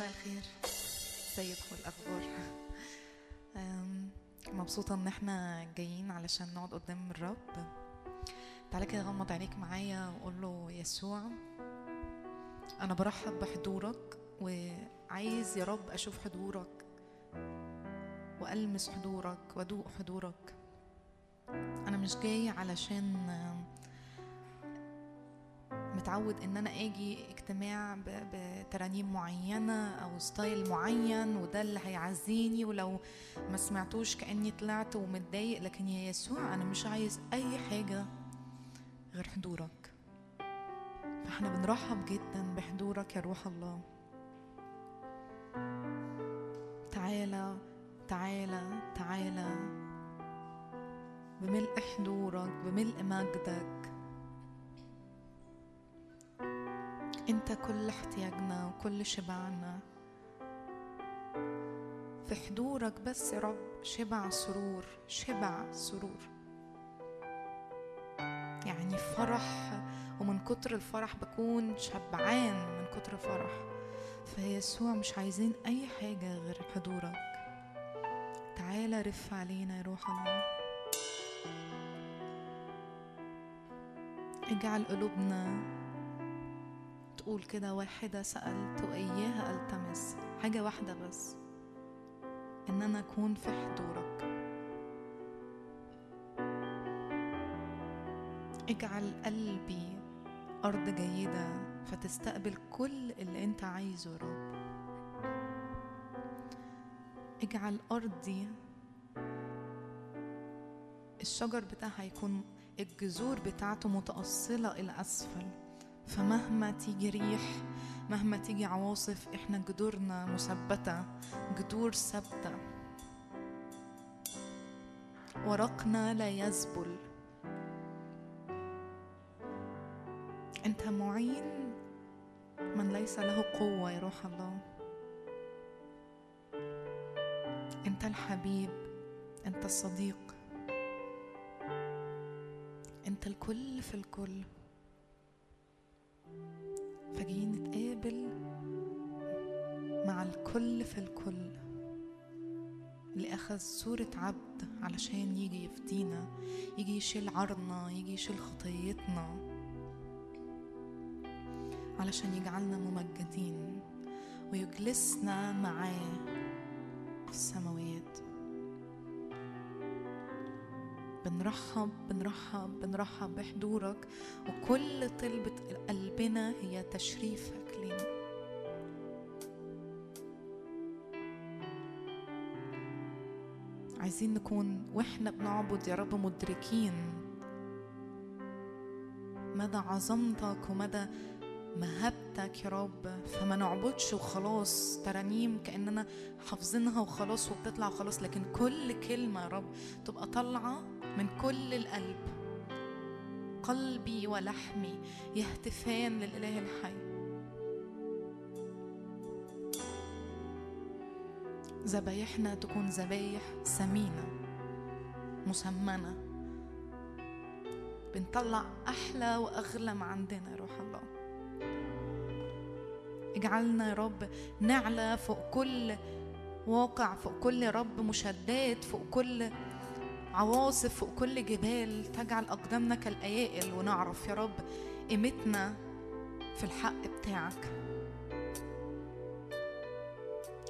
مساء الخير. ازيكم الأخبار. مبسوطة إن إحنا جايين علشان نقعد قدام الرب. تعالى كده غمض عينيك معايا وقول له يسوع أنا برحب بحضورك وعايز يا رب أشوف حضورك وألمس حضورك وأدوق حضورك. أنا مش جاي علشان متعود إن أنا آجي اجتماع بترانيم معينة أو ستايل معين وده اللي هيعزيني ولو ما سمعتوش كأني طلعت ومتضايق لكن يا يسوع أنا مش عايز أي حاجة غير حضورك. فإحنا بنرحب جدا بحضورك يا روح الله. تعالى تعالى تعالى. بملء حضورك بملء مجدك. انت كل احتياجنا وكل شبعنا. في حضورك بس يا رب شبع سرور شبع سرور. يعني فرح ومن كتر الفرح بكون شبعان من كتر الفرح. فيسوع مش عايزين أي حاجة غير حضورك. تعالى رف علينا يا روح الله. اجعل قلوبنا تقول كده واحدة سألت وإياها ألتمس حاجة واحدة بس إن أنا أكون في حضورك. اجعل قلبي أرض جيدة فتستقبل كل اللي أنت عايزه يا رب. اجعل أرضي الشجر بتاعها يكون الجذور بتاعته متأصلة إلى أسفل. فمهما تيجي ريح مهما تيجي عواصف إحنا جذورنا مثبتة جذور ثابتة. ورقنا لا يذبل أنت معين؟ من ليس له قوة يا روح الله. أنت الحبيب أنت الصديق. أنت الكل في الكل. فجايين نتقابل مع الكل في الكل. اللي أخذ صورة عبد علشان يجي يفدينا يجي يشيل عارنا يجي يشيل خطيتنا. علشان يجعلنا ممجدين ويجلسنا معاه في السماويات بنرحب بنرحب بنرحب بحضورك. وكل طلبة قلبنا هي تشريفك لينا عايزين نكون وإحنا بنعبد يا رب مدركين مدى عظمتك ومدى مهابتك يا رب. فما نعبدش وخلاص ترانيم كأننا حافظينها وخلاص وبتطلع وخلاص لكن كل كلمة يا رب تبقى طالعة من كل القلب. قلبي ولحمي يهتفان للإله الحي. ذبايحنا تكون ذبايح ثمينة مسمنة. بنطلع أحلى وأغلى ما عندنا يا روح الله. اجعلنا يا رب نعلى فوق كل واقع فوق كل رب مشدات فوق كل عواصف فوق كل جبال تجعل أقدامنا كالأيائل ونعرف يا رب قيمتنا في الحق بتاعك.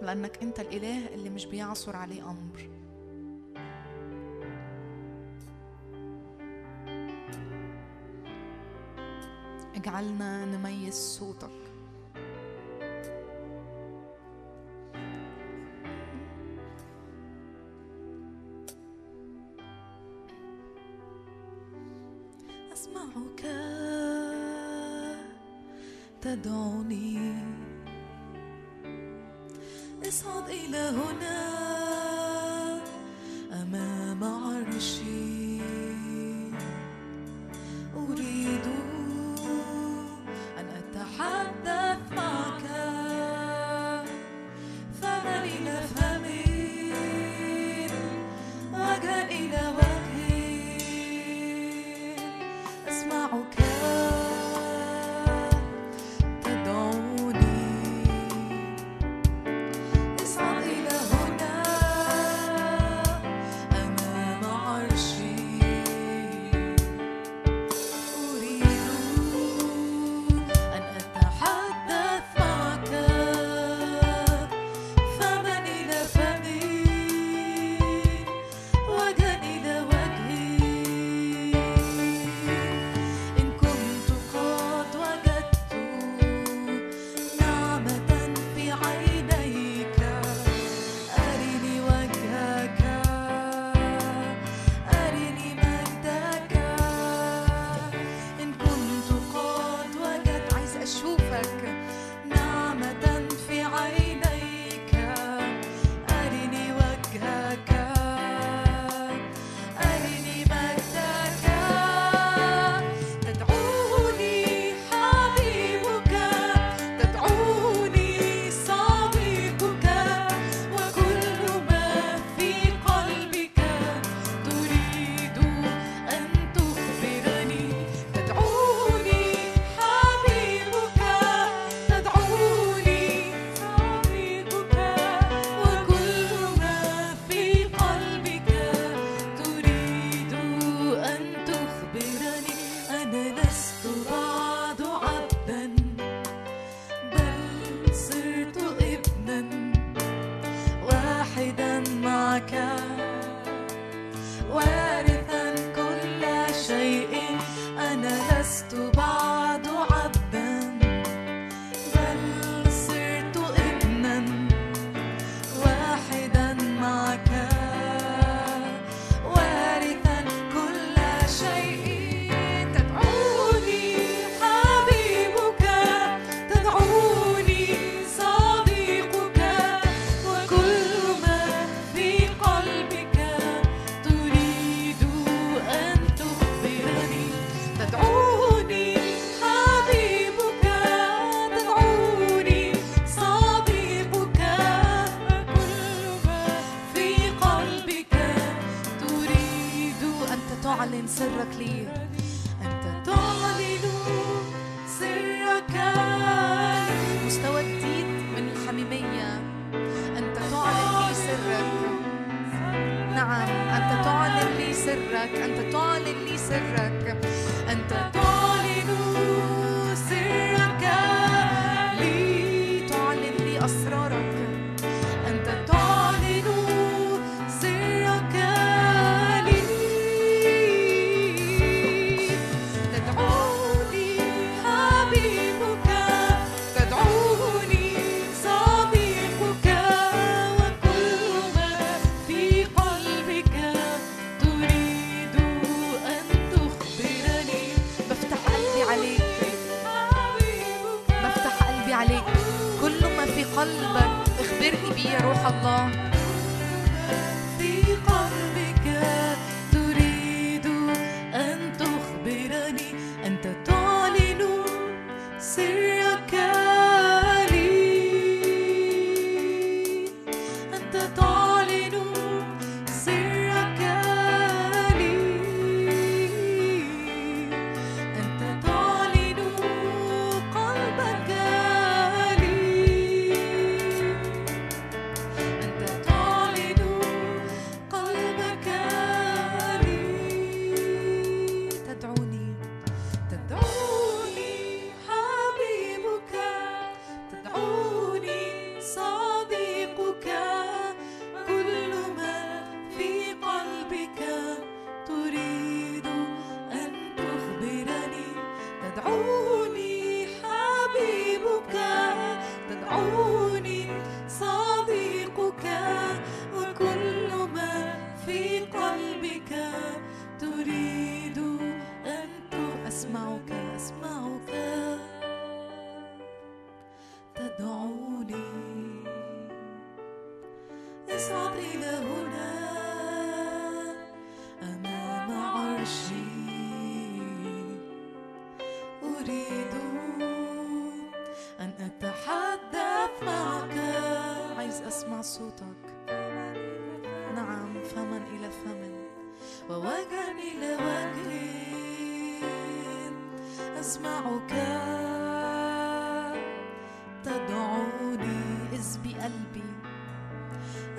لأنك أنت الإله اللي مش بيعصر عليه أمر. اجعلنا نميز صوتك.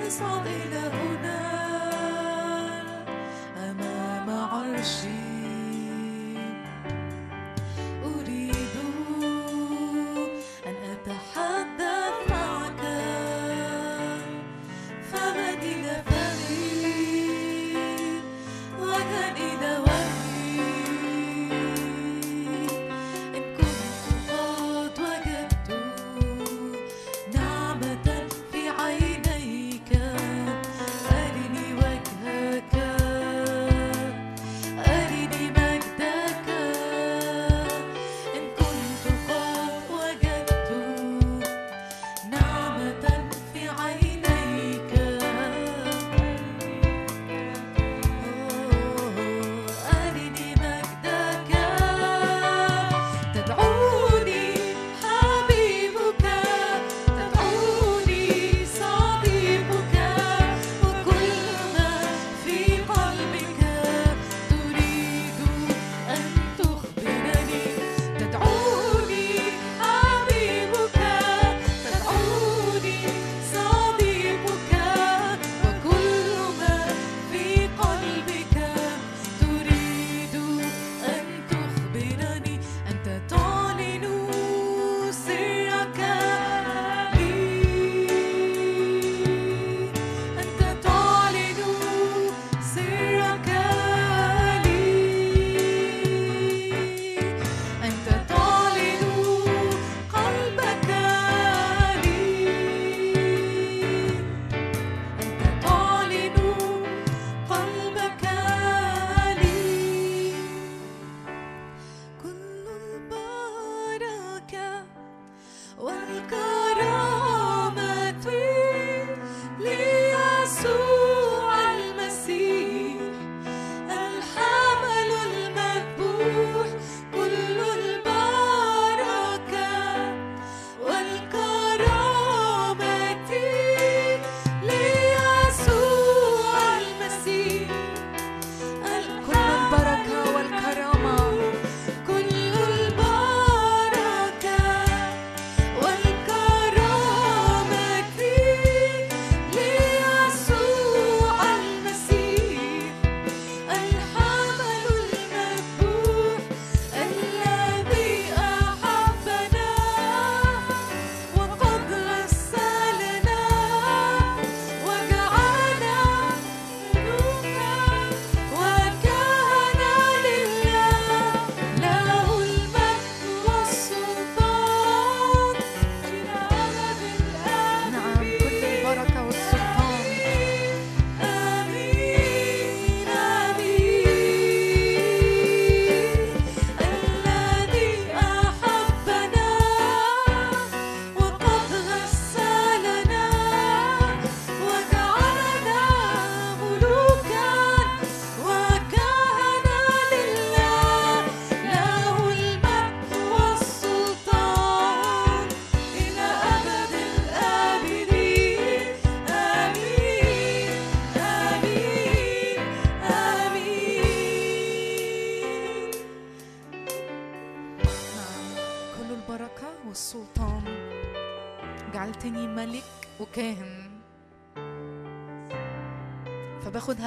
اصعد إلى هناك أمام عرشي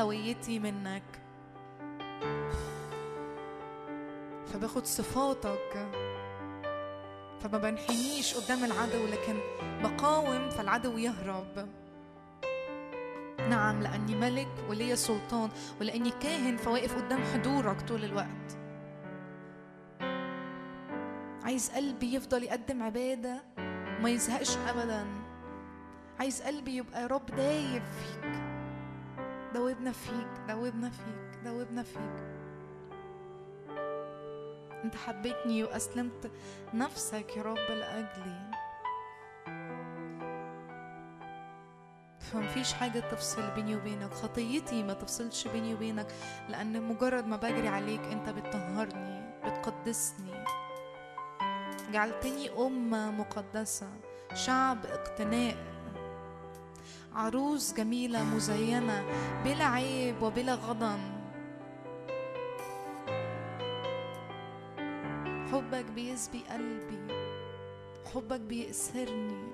هويتي منك. فباخد صفاتك فما بنحنيش قدام العدو لكن بقاوم فالعدو يهرب. نعم لأني ملك ولي سلطان ولأني كاهن فواقف قدام حضورك طول الوقت. عايز قلبي يفضل يقدم عبادة ما يزهقش أبدا. عايز قلبي يبقى رب دايب فيك. دوبنا فيك دوبنا فيك دوبنا فيك. انت حبيتني وأسلمت نفسك يا رب لأجلي. فمفيش حاجة تفصل بيني وبينك خطيتي ما تفصلش بيني وبينك لأن مجرد ما بجري عليك أنت بتطهرني بتقدسني. جعلتني أمة مقدسة شعب اقتناء. عروس جميلة مزينة بلا عيب وبلا غضن. حبك بيسبي قلبي حبك بيأسرني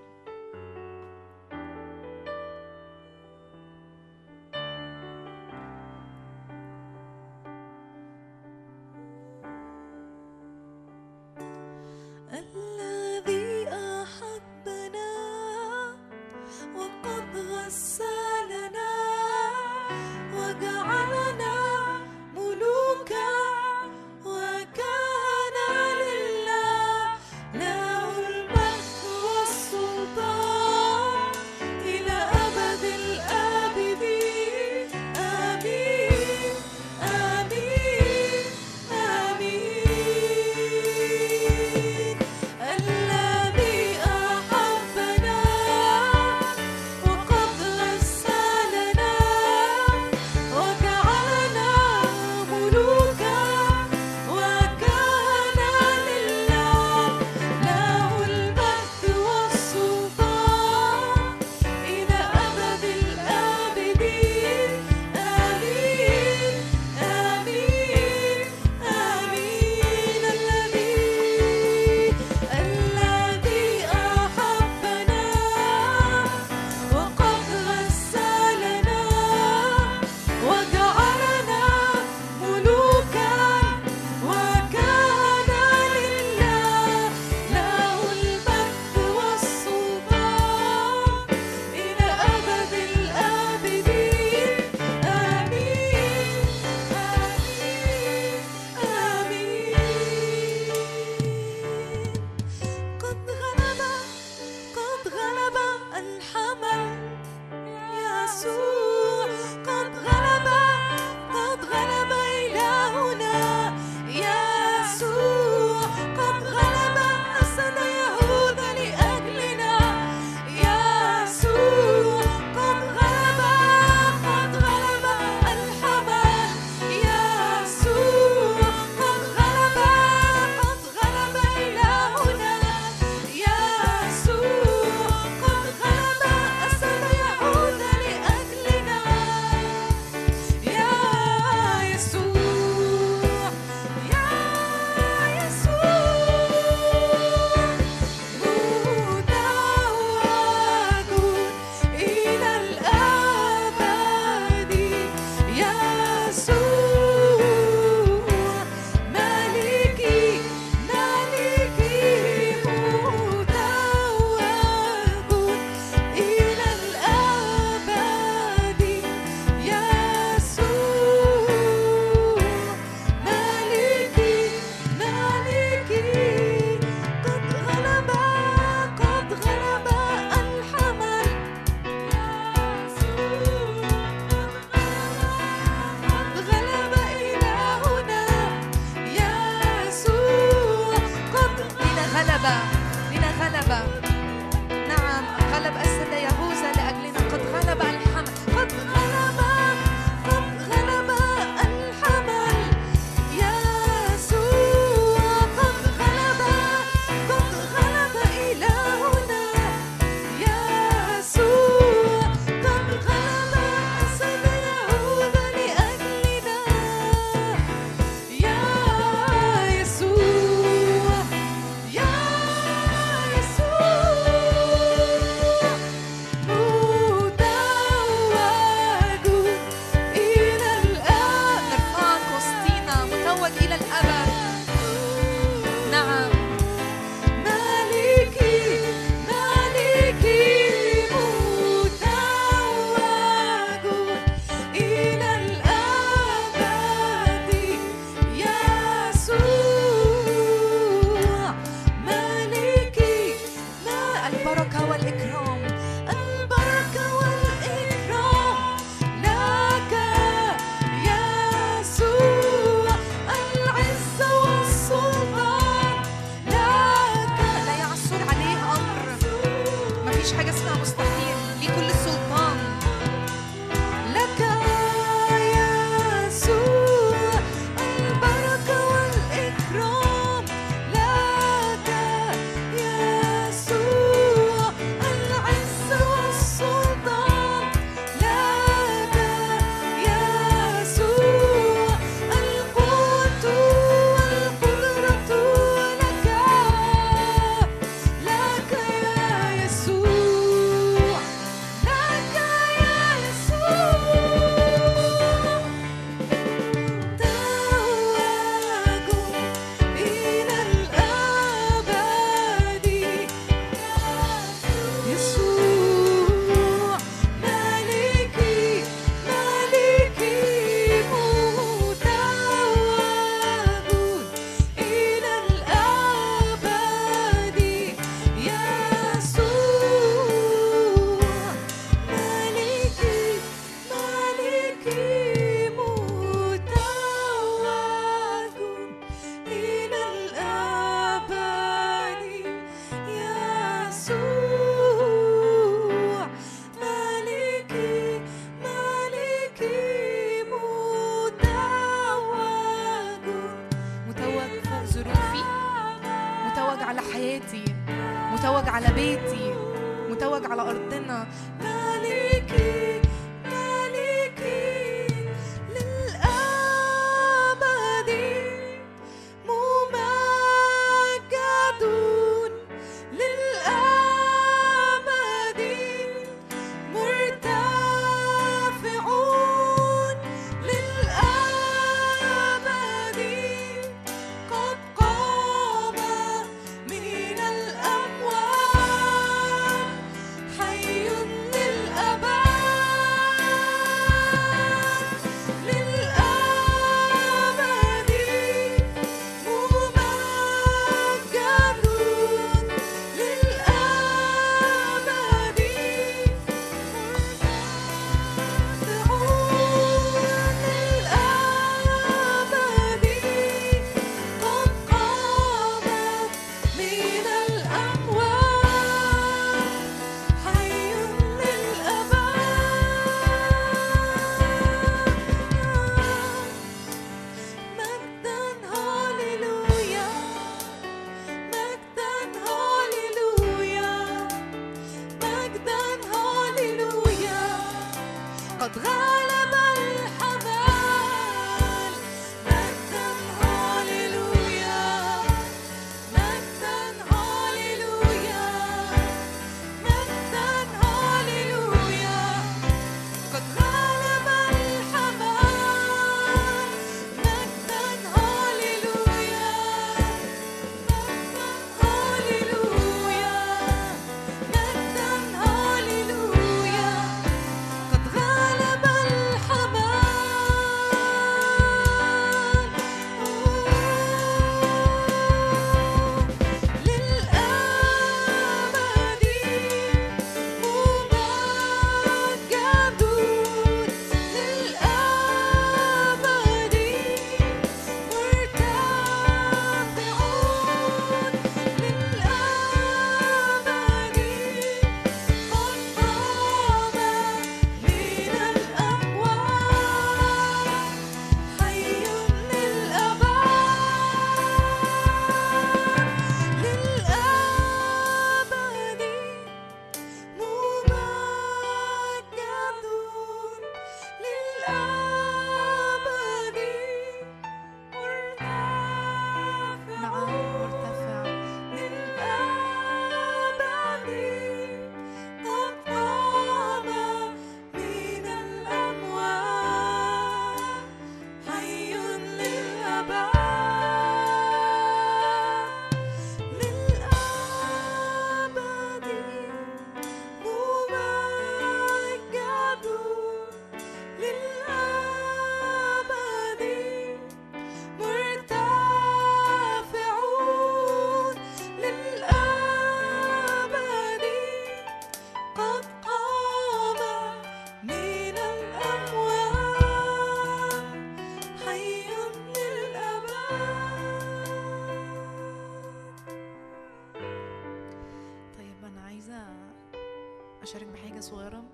بحاجه صغيرة.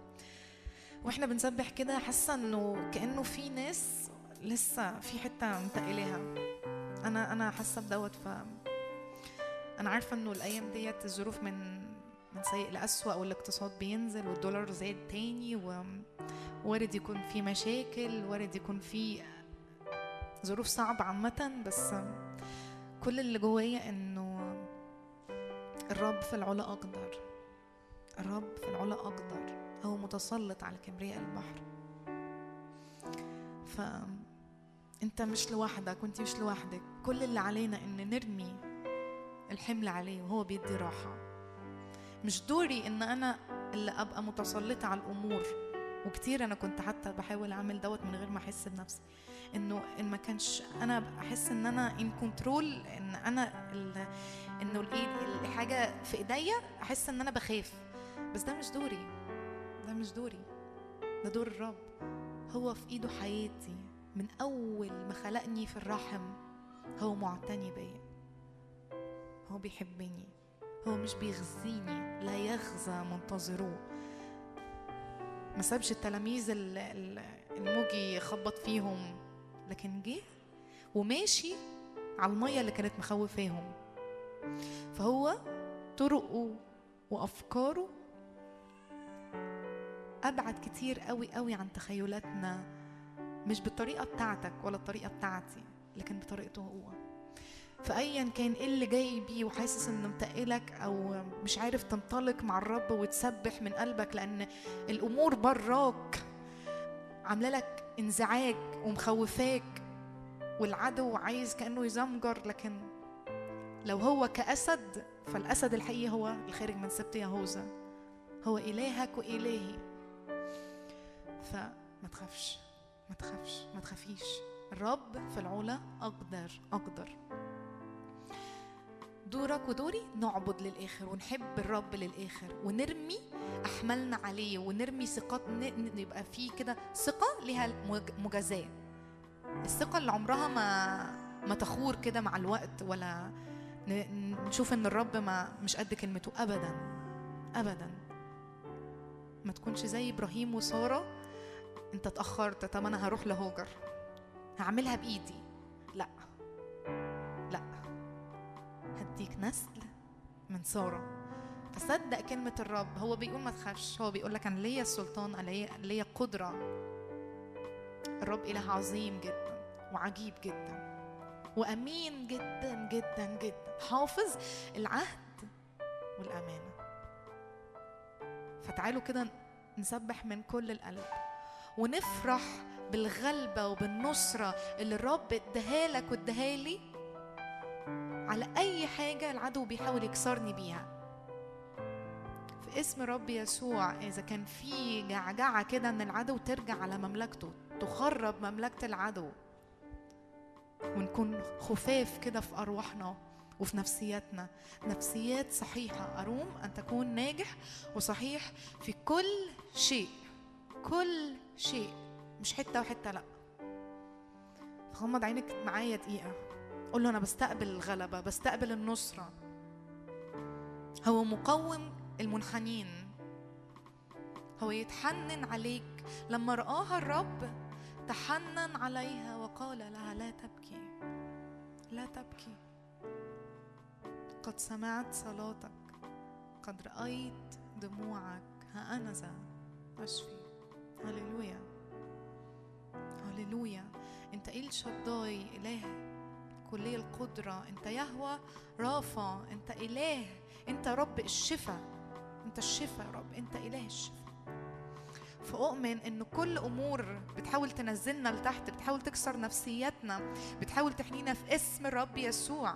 وإحنا بنسبح كده حاسة إنه كأنه في ناس لسه في حتة منتقلاها أنا أنا حاسة بدوت ف أنا عارفة إنه الأيام ديت الظروف من من سيء لأسوأ والاقتصاد بينزل والدولار زاد تاني ووارد يكون في مشاكل وارد يكون في ظروف صعبة عامة. بس كل اللي جوايا إنه الرب في العلا أقدر. الرب في العلا أقدر. هو متسلط على كبرياء البحر. ف أنت مش لوحدك وأنت مش لوحدك. كل اللي علينا إن نرمي الحمل عليه وهو بيدي راحة. مش دوري إن أنا اللي أبقى متسلطة على الأمور. وكتير أنا كنت حتى بحاول أعمل دوت من غير ما أحس بنفسي. إنه إن ما كانش أنا أحس إن أنا ان كنترول إن أنا إنه الإيد الحاجة في إيديا أحس إن أنا بخاف. بس ده مش دوري. ده مش دوري. ده دور الرب. هو في إيده حياتي. من أول ما خلقني في الرحم هو معتني بيا. هو بيحبني. هو مش بيغزيني لا يغزى منتظروه ما سابش التلاميذ الموجي يخبط فيهم. لكن جه وماشي على المية اللي كانت مخوفاهم. فهو طرقه وأفكاره أبعد كتير قوي قوي عن تخيلاتنا مش بالطريقة بتاعتك ولا الطريقة بتاعتي لكن بطريقته هو. فأيا كان إيه اللي جاي بيه وحاسس إنه متقلك أو مش عارف تنطلق مع الرب وتسبح من قلبك لأن الأمور براك عاملة لك انزعاج ومخوفاك والعدو عايز كأنه يزمجر لكن لو هو كأسد فالأسد الحقيقي هو الخارج من سبط يهوذا هو إلهك وإلهي. فما تخافش ما تخافش ما تخافيش الرب في العلا أقدر أقدر. دورك ودوري نعبد للآخر ونحب الرب للآخر ونرمي أحملنا عليه ونرمي ثقات يبقى في كده ثقة لها مجازاة. الثقة اللي عمرها ما ما تخور كده مع الوقت ولا نشوف إن الرب ما مش قد كلمته. ابدا ابدا. ما تكونش زي إبراهيم وسارة انت اتأخرت طب أنا هروح لهوجر. هعملها بإيدي. لا. لا. هديك نسل من سارة. فصدق كلمة الرب هو بيقول ما تخافش. هو بيقول لك أنا ليا السلطان أنا ليا قدرة. الرب إله عظيم جدا وعجيب جدا وأمين جدا جدا جدا. حافظ العهد والأمانة. فتعالوا كده نسبح من كل القلب. ونفرح بالغلبة وبالنصرة اللي الرب اداها لك واداها لي؟ على أي حاجة العدو بيحاول يكسرني بيها. في اسم رب يسوع إذا كان في جعجعة كده إن العدو ترجع على مملكته تخرب مملكة العدو ونكون خفاف كده في أرواحنا وفي نفسياتنا. نفسيات صحيحة. أروم أن تكون ناجح وصحيح في كل شيء. كل شيء مش حتة وحتة لأ. غمض عينك معايا دقيقة. قول له أنا بستقبل الغلبة بستقبل النصرة. هو مقوم المنحنين. هو يتحنن عليك. لما رآها الرب تحنن عليها وقال لها لا تبكي. لا تبكي. قد سمعت صلاتك. قد رأيت دموعك. ها أنا ذا أشفي. هللويا. هللويا. أنت إيه الشداي إله. كلية القدرة. أنت يهوى رافع. أنت إله. أنت رب الشفاء أنت الشفاء رب. أنت إله الشفاء فأؤمن إن كل أمور بتحاول تنزلنا لتحت بتحاول تكسر نفسيتنا بتحاول تحنينا في اسم الرب يسوع.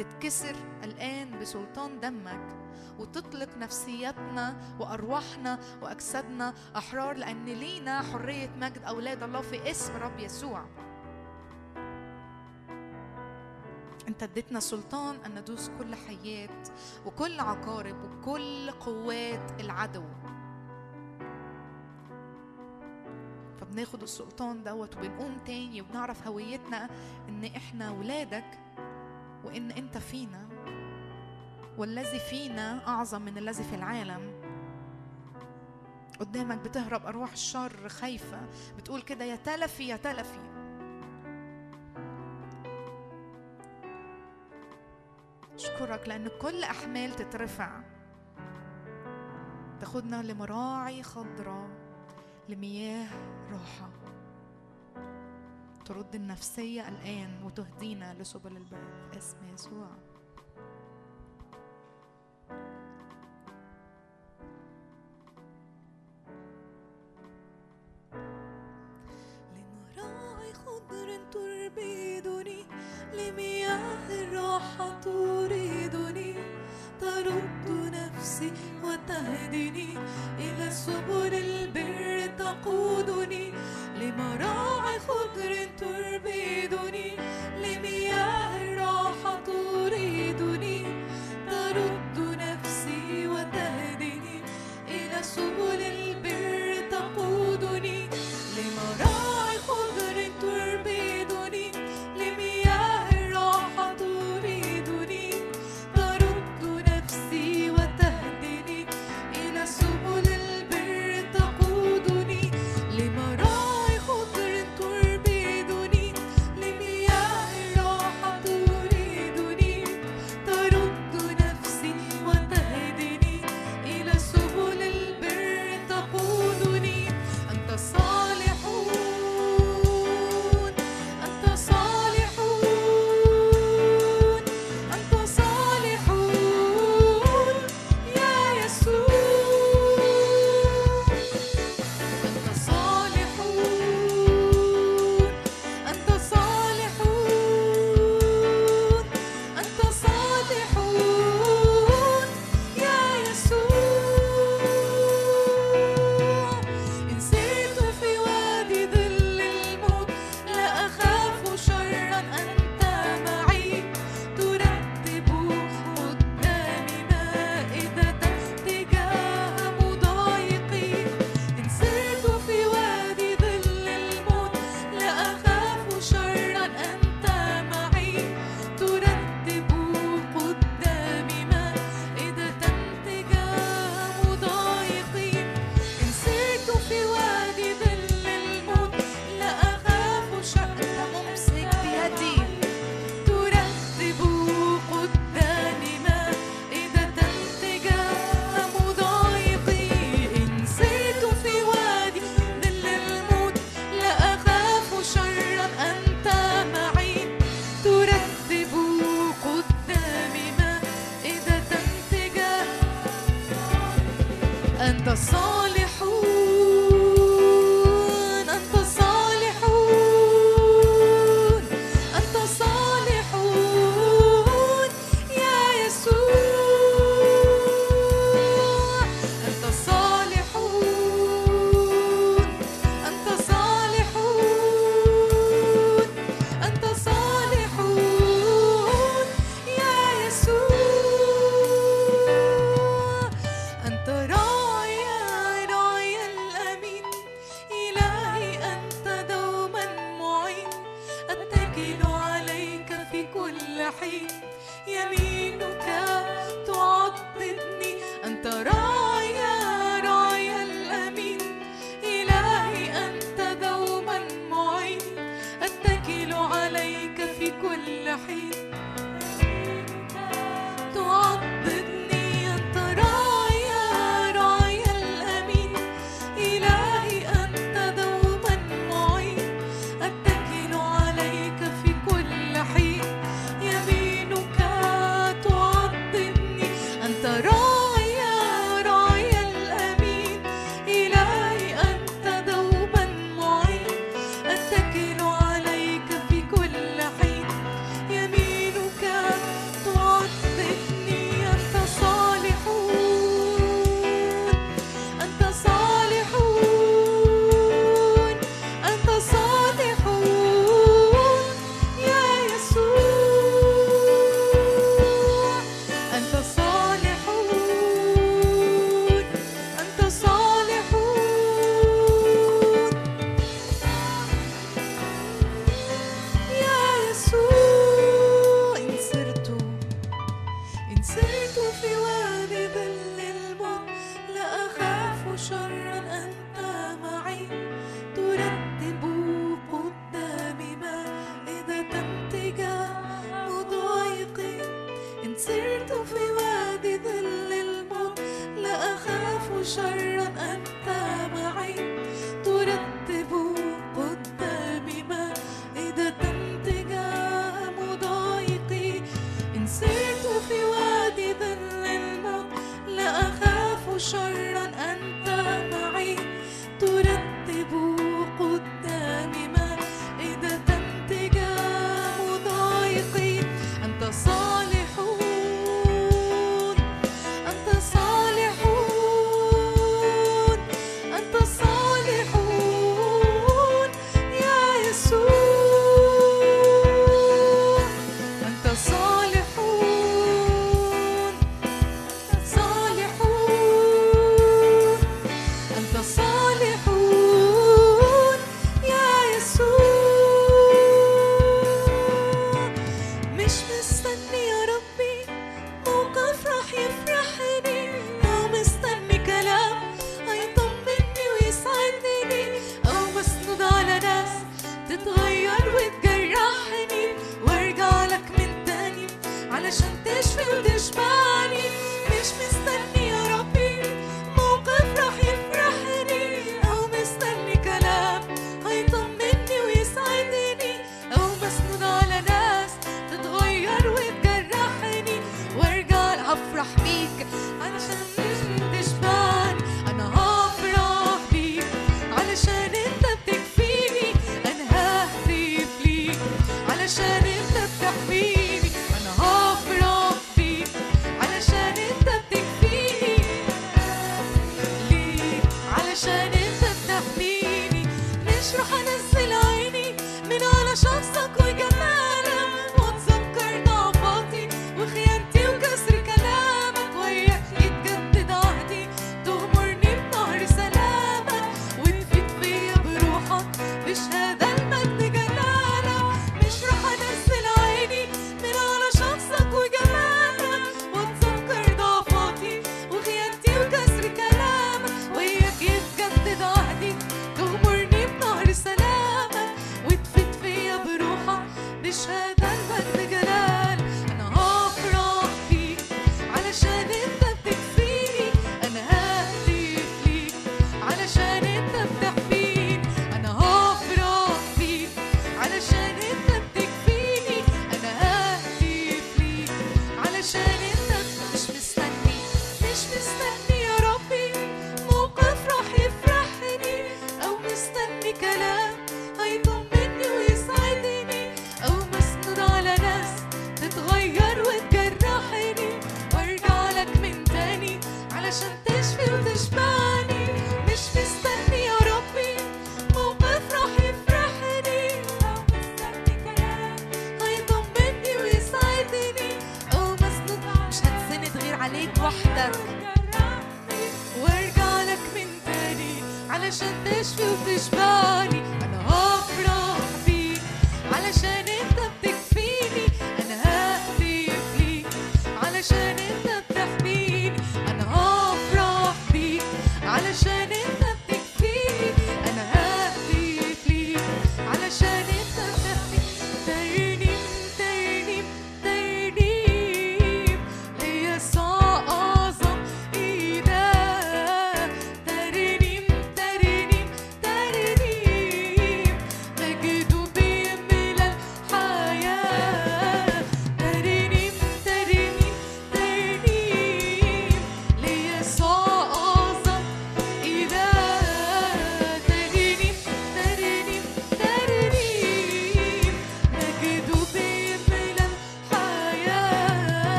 تتكسر الآن بسلطان دمك وتطلق نفسياتنا وأرواحنا وأجسادنا أحرار لأن لينا حرية مجد أولاد الله في اسم رب يسوع. أنت اديتنا سلطان أن ندوس كل حيات وكل عقارب وكل قوات العدو. فبناخد السلطان دوت وبنقوم تاني وبنعرف هويتنا إن إحنا ولادك وإن أنت فينا والذي فينا أعظم من الذي في العالم. قدامك بتهرب أرواح الشر خايفة بتقول كده يا تلفي يا تلفي. أشكرك لأن كل أحمال تترفع. تاخدنا لمراعي خضراء لمياه راحة. ترد النفسية الآن وتهدينا لسبل البر اسم يسوع. لمراعي خضر لمياه الراحة تريدني. ترد نفسي وتهدني إلى سبل البر. تقودني لمراعي خضر تربي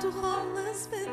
to homeless men.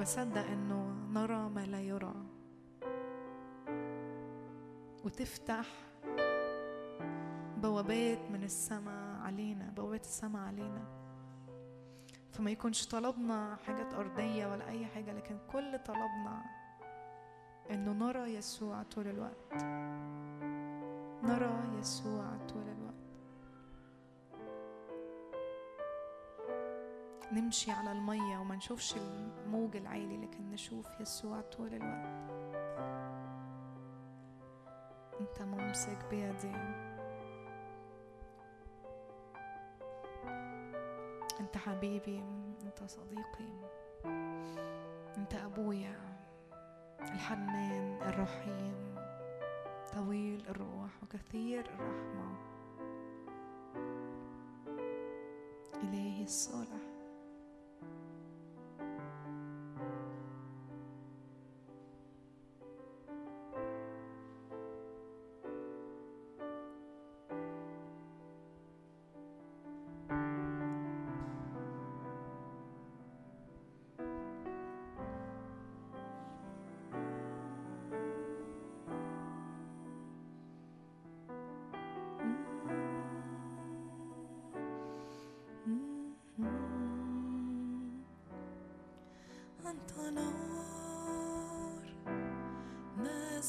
بصدق إنه نرى ما لا يرى. وتفتح بوابات من السماء علينا بوابات السماء علينا. فما يكونش طلبنا حاجات أرضية ولا أي حاجة لكن كل طلبنا أنه نرى يسوع طول الوقت. نرى يسوع طول نمشي على المية وما نشوفش الموج العالي لكن نشوف يسوع طول الوقت. أنت ممسك بيدي. أنت حبيبي أنت صديقي أنت أبويا الحنان الرحيم طويل الروح وكثير الرحمة. إلهي الصالح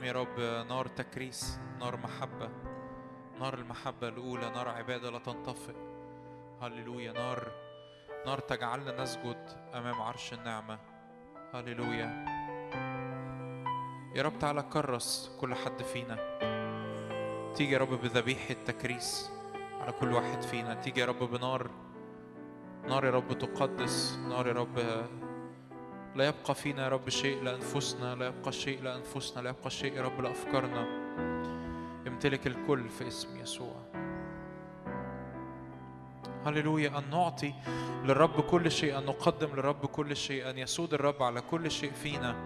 نعم يا رب نار تكريس نار محبة نار المحبة الأولى نار عبادة لا تنطفئ. هللويا نار نار تجعلنا نسجد أمام عرش النعمة. هللويا. يا رب تعالى كرس كل حد فينا. تيجي يا رب بذبيحة تكريس على كل واحد فينا. تيجي يا رب بنار نار يا رب تقدس نار يا رب لا يبقى فينا يا رب شيء لأنفسنا لا يبقى شيء لأنفسنا لا يبقى شيء يا رب لأفكارنا. يمتلك الكل في اسم يسوع. هللويا. أن نعطي للرب كل شيء أن نقدم للرب كل شيء أن يسود الرب على كل شيء فينا.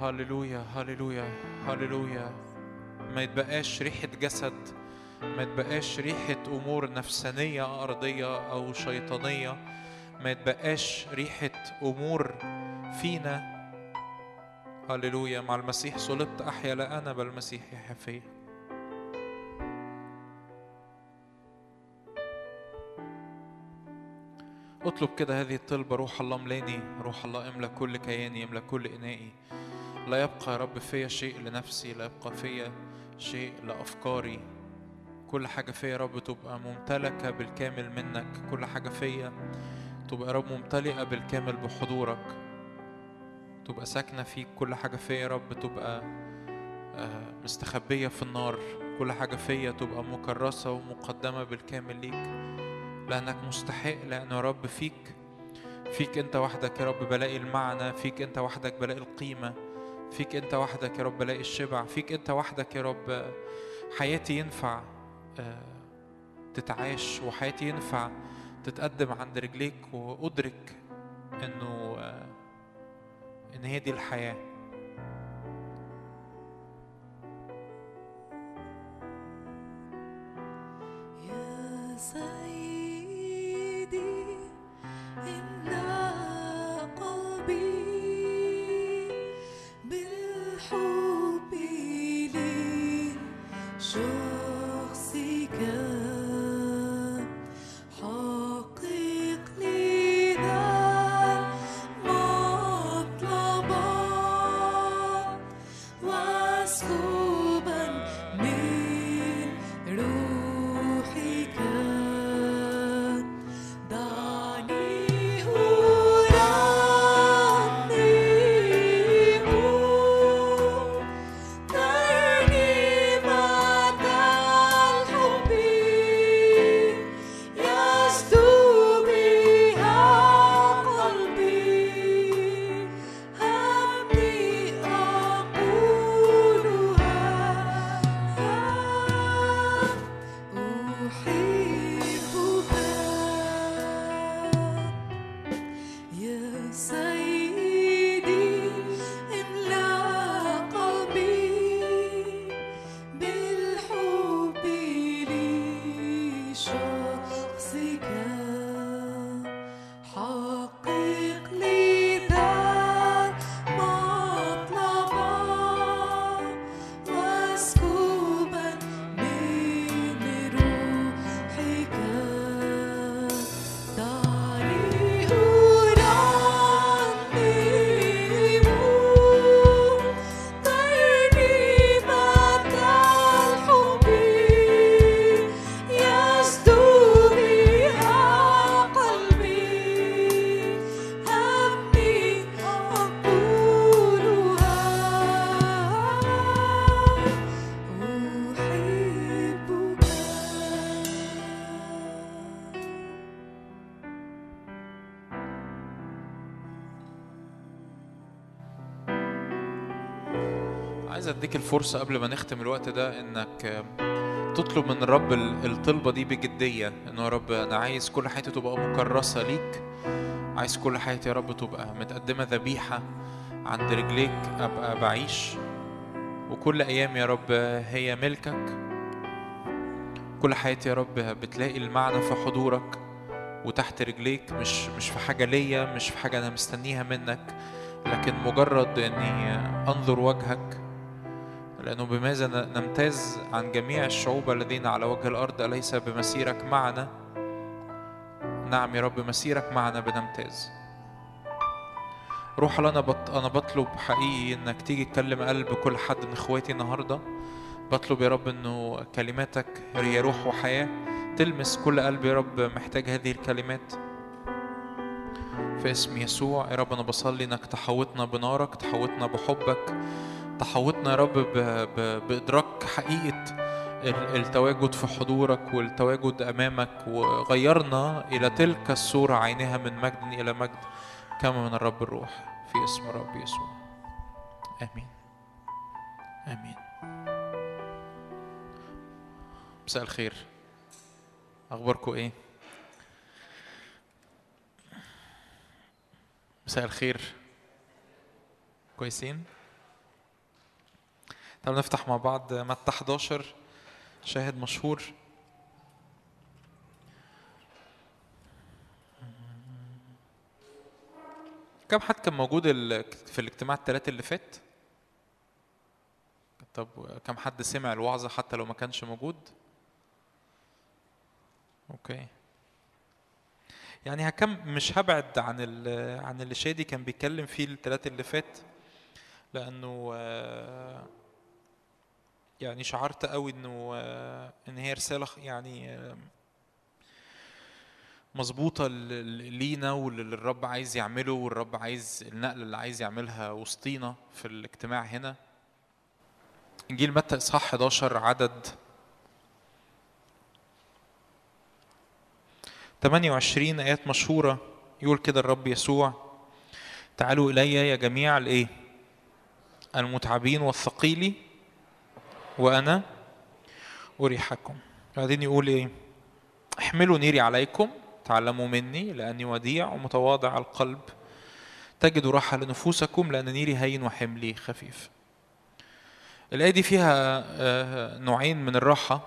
هللويا هللويا هللويا. ما يتبقاش ريحة جسد ما يتبقاش ريحة أمور نفسانية أرضية أو شيطانية. ما يتبقاش ريحة أمور فينا. هللويا. مع المسيح صلبت أحيا لا أنا بل المسيح يحيا فيا. اطلب كده هذه الطلبة روح الله ملاني روح الله املى كل كياني املى كل إنائي. لا يبقى يا رب فيا شيء لنفسي لا يبقى فيا شيء لأفكاري. كل حاجة فيا يا رب تبقى ممتلكة بالكامل منك. كل حاجة فيا تبقى يا رب ممتلئة بالكامل بحضورك. تبقى ساكنة فيك كل حاجة فيا يا رب. تبقى آه، مستخبية في النار. كل حاجة فيا تبقى مكرسة ومقدمة بالكامل ليك. لأنك مستحق لأنه يا رب فيك فيك أنت وحدك يا رب بلاقي المعنى. فيك أنت وحدك بلاقي القيمة. فيك أنت وحدك يا رب بلاقي الشبع. فيك أنت وحدك يا رب آه، حياتي ينفع آه، تتعاش وحياتي ينفع. تتقدم عند رجليك وأدرك إنه آه، إن هي دي الحياة. يا سيدي الفرصة قبل ما نختم الوقت ده آه، تطلب من الرب ال- الطلبة دي بجدية انه يا رب أنا عايز كل حياتي تبقى مكرسة ليك عايز كل حياتي يا رب تبقى متقدمة ذبيحة عند رجليك أبقى بعيش. وكل أيام يا رب هي ملكك. كل حياتي يا رب بتلاقي المعنى في حضورك وتحت رجليك مش مش في حاجة ليا مش في حاجة أنا مستنيها منك لكن مجرد إني أنظر وجهك لأنه بماذا نمتاز عن جميع الشعوب الذين على وجه الأرض أليس بمسيرك معنا؟ نعم يا رب مسيرك معنا بنمتاز. روح أنا بط... أنا بطلب حقيقي إنك تيجي تكلم قلب كل حد من إخواتي النهاردة. بطلب يا رب إنه كلماتك هي روح وحياة. تلمس كل قلب يا رب محتاج هذه الكلمات. في اسم يسوع يا رب أنا بصلي إنك تحوطنا بنارك تحوطنا بحبك. تحوطنا يا رب. بإدراك حقيقة ال- التواجد في حضورك والتواجد أمامك وغيرنا إلى تلك الصورة عينها من مجد إلى مجد كما من الرب الروح في اسم الرب يسوع آمين آمين مساء الخير أخباركم إيه؟ مساء الخير كويسين؟ تعالوا نفتح مع بعض متى 11 شاهد مشهور كم حد كان موجود في الاجتماع الثلاثة اللي فات؟ طب كم حد سمع الوعظة حتى لو ما كانش موجود؟ أوكي يعني هكم مش هبعد عن عن اللي شادي كان بيتكلم فيه الثلاثة اللي فات لأنه آه، يعني شعرت قوي إنه آه، إن هي رسالة خ- يعني آه، مظبوطة لينا واللي الرب عايز يعمله والرب عايز النقلة اللي عايز يعملها وسطينا في الاجتماع هنا إنجيل متى إصحاح 11 عدد 28 آيات مشهورة يقول كده الرب يسوع تعالوا إلي يا جميع الإيه؟ المتعبين والثقيل وأنا أريحكم. بعدين يقول إيه؟ احملوا نيري عليكم تعلموا مني لأني وديع ومتواضع القلب. تجدوا راحة لنفوسكم لأن نيري هين وحملي خفيف. الآية دي فيها آه، نوعين من الراحة.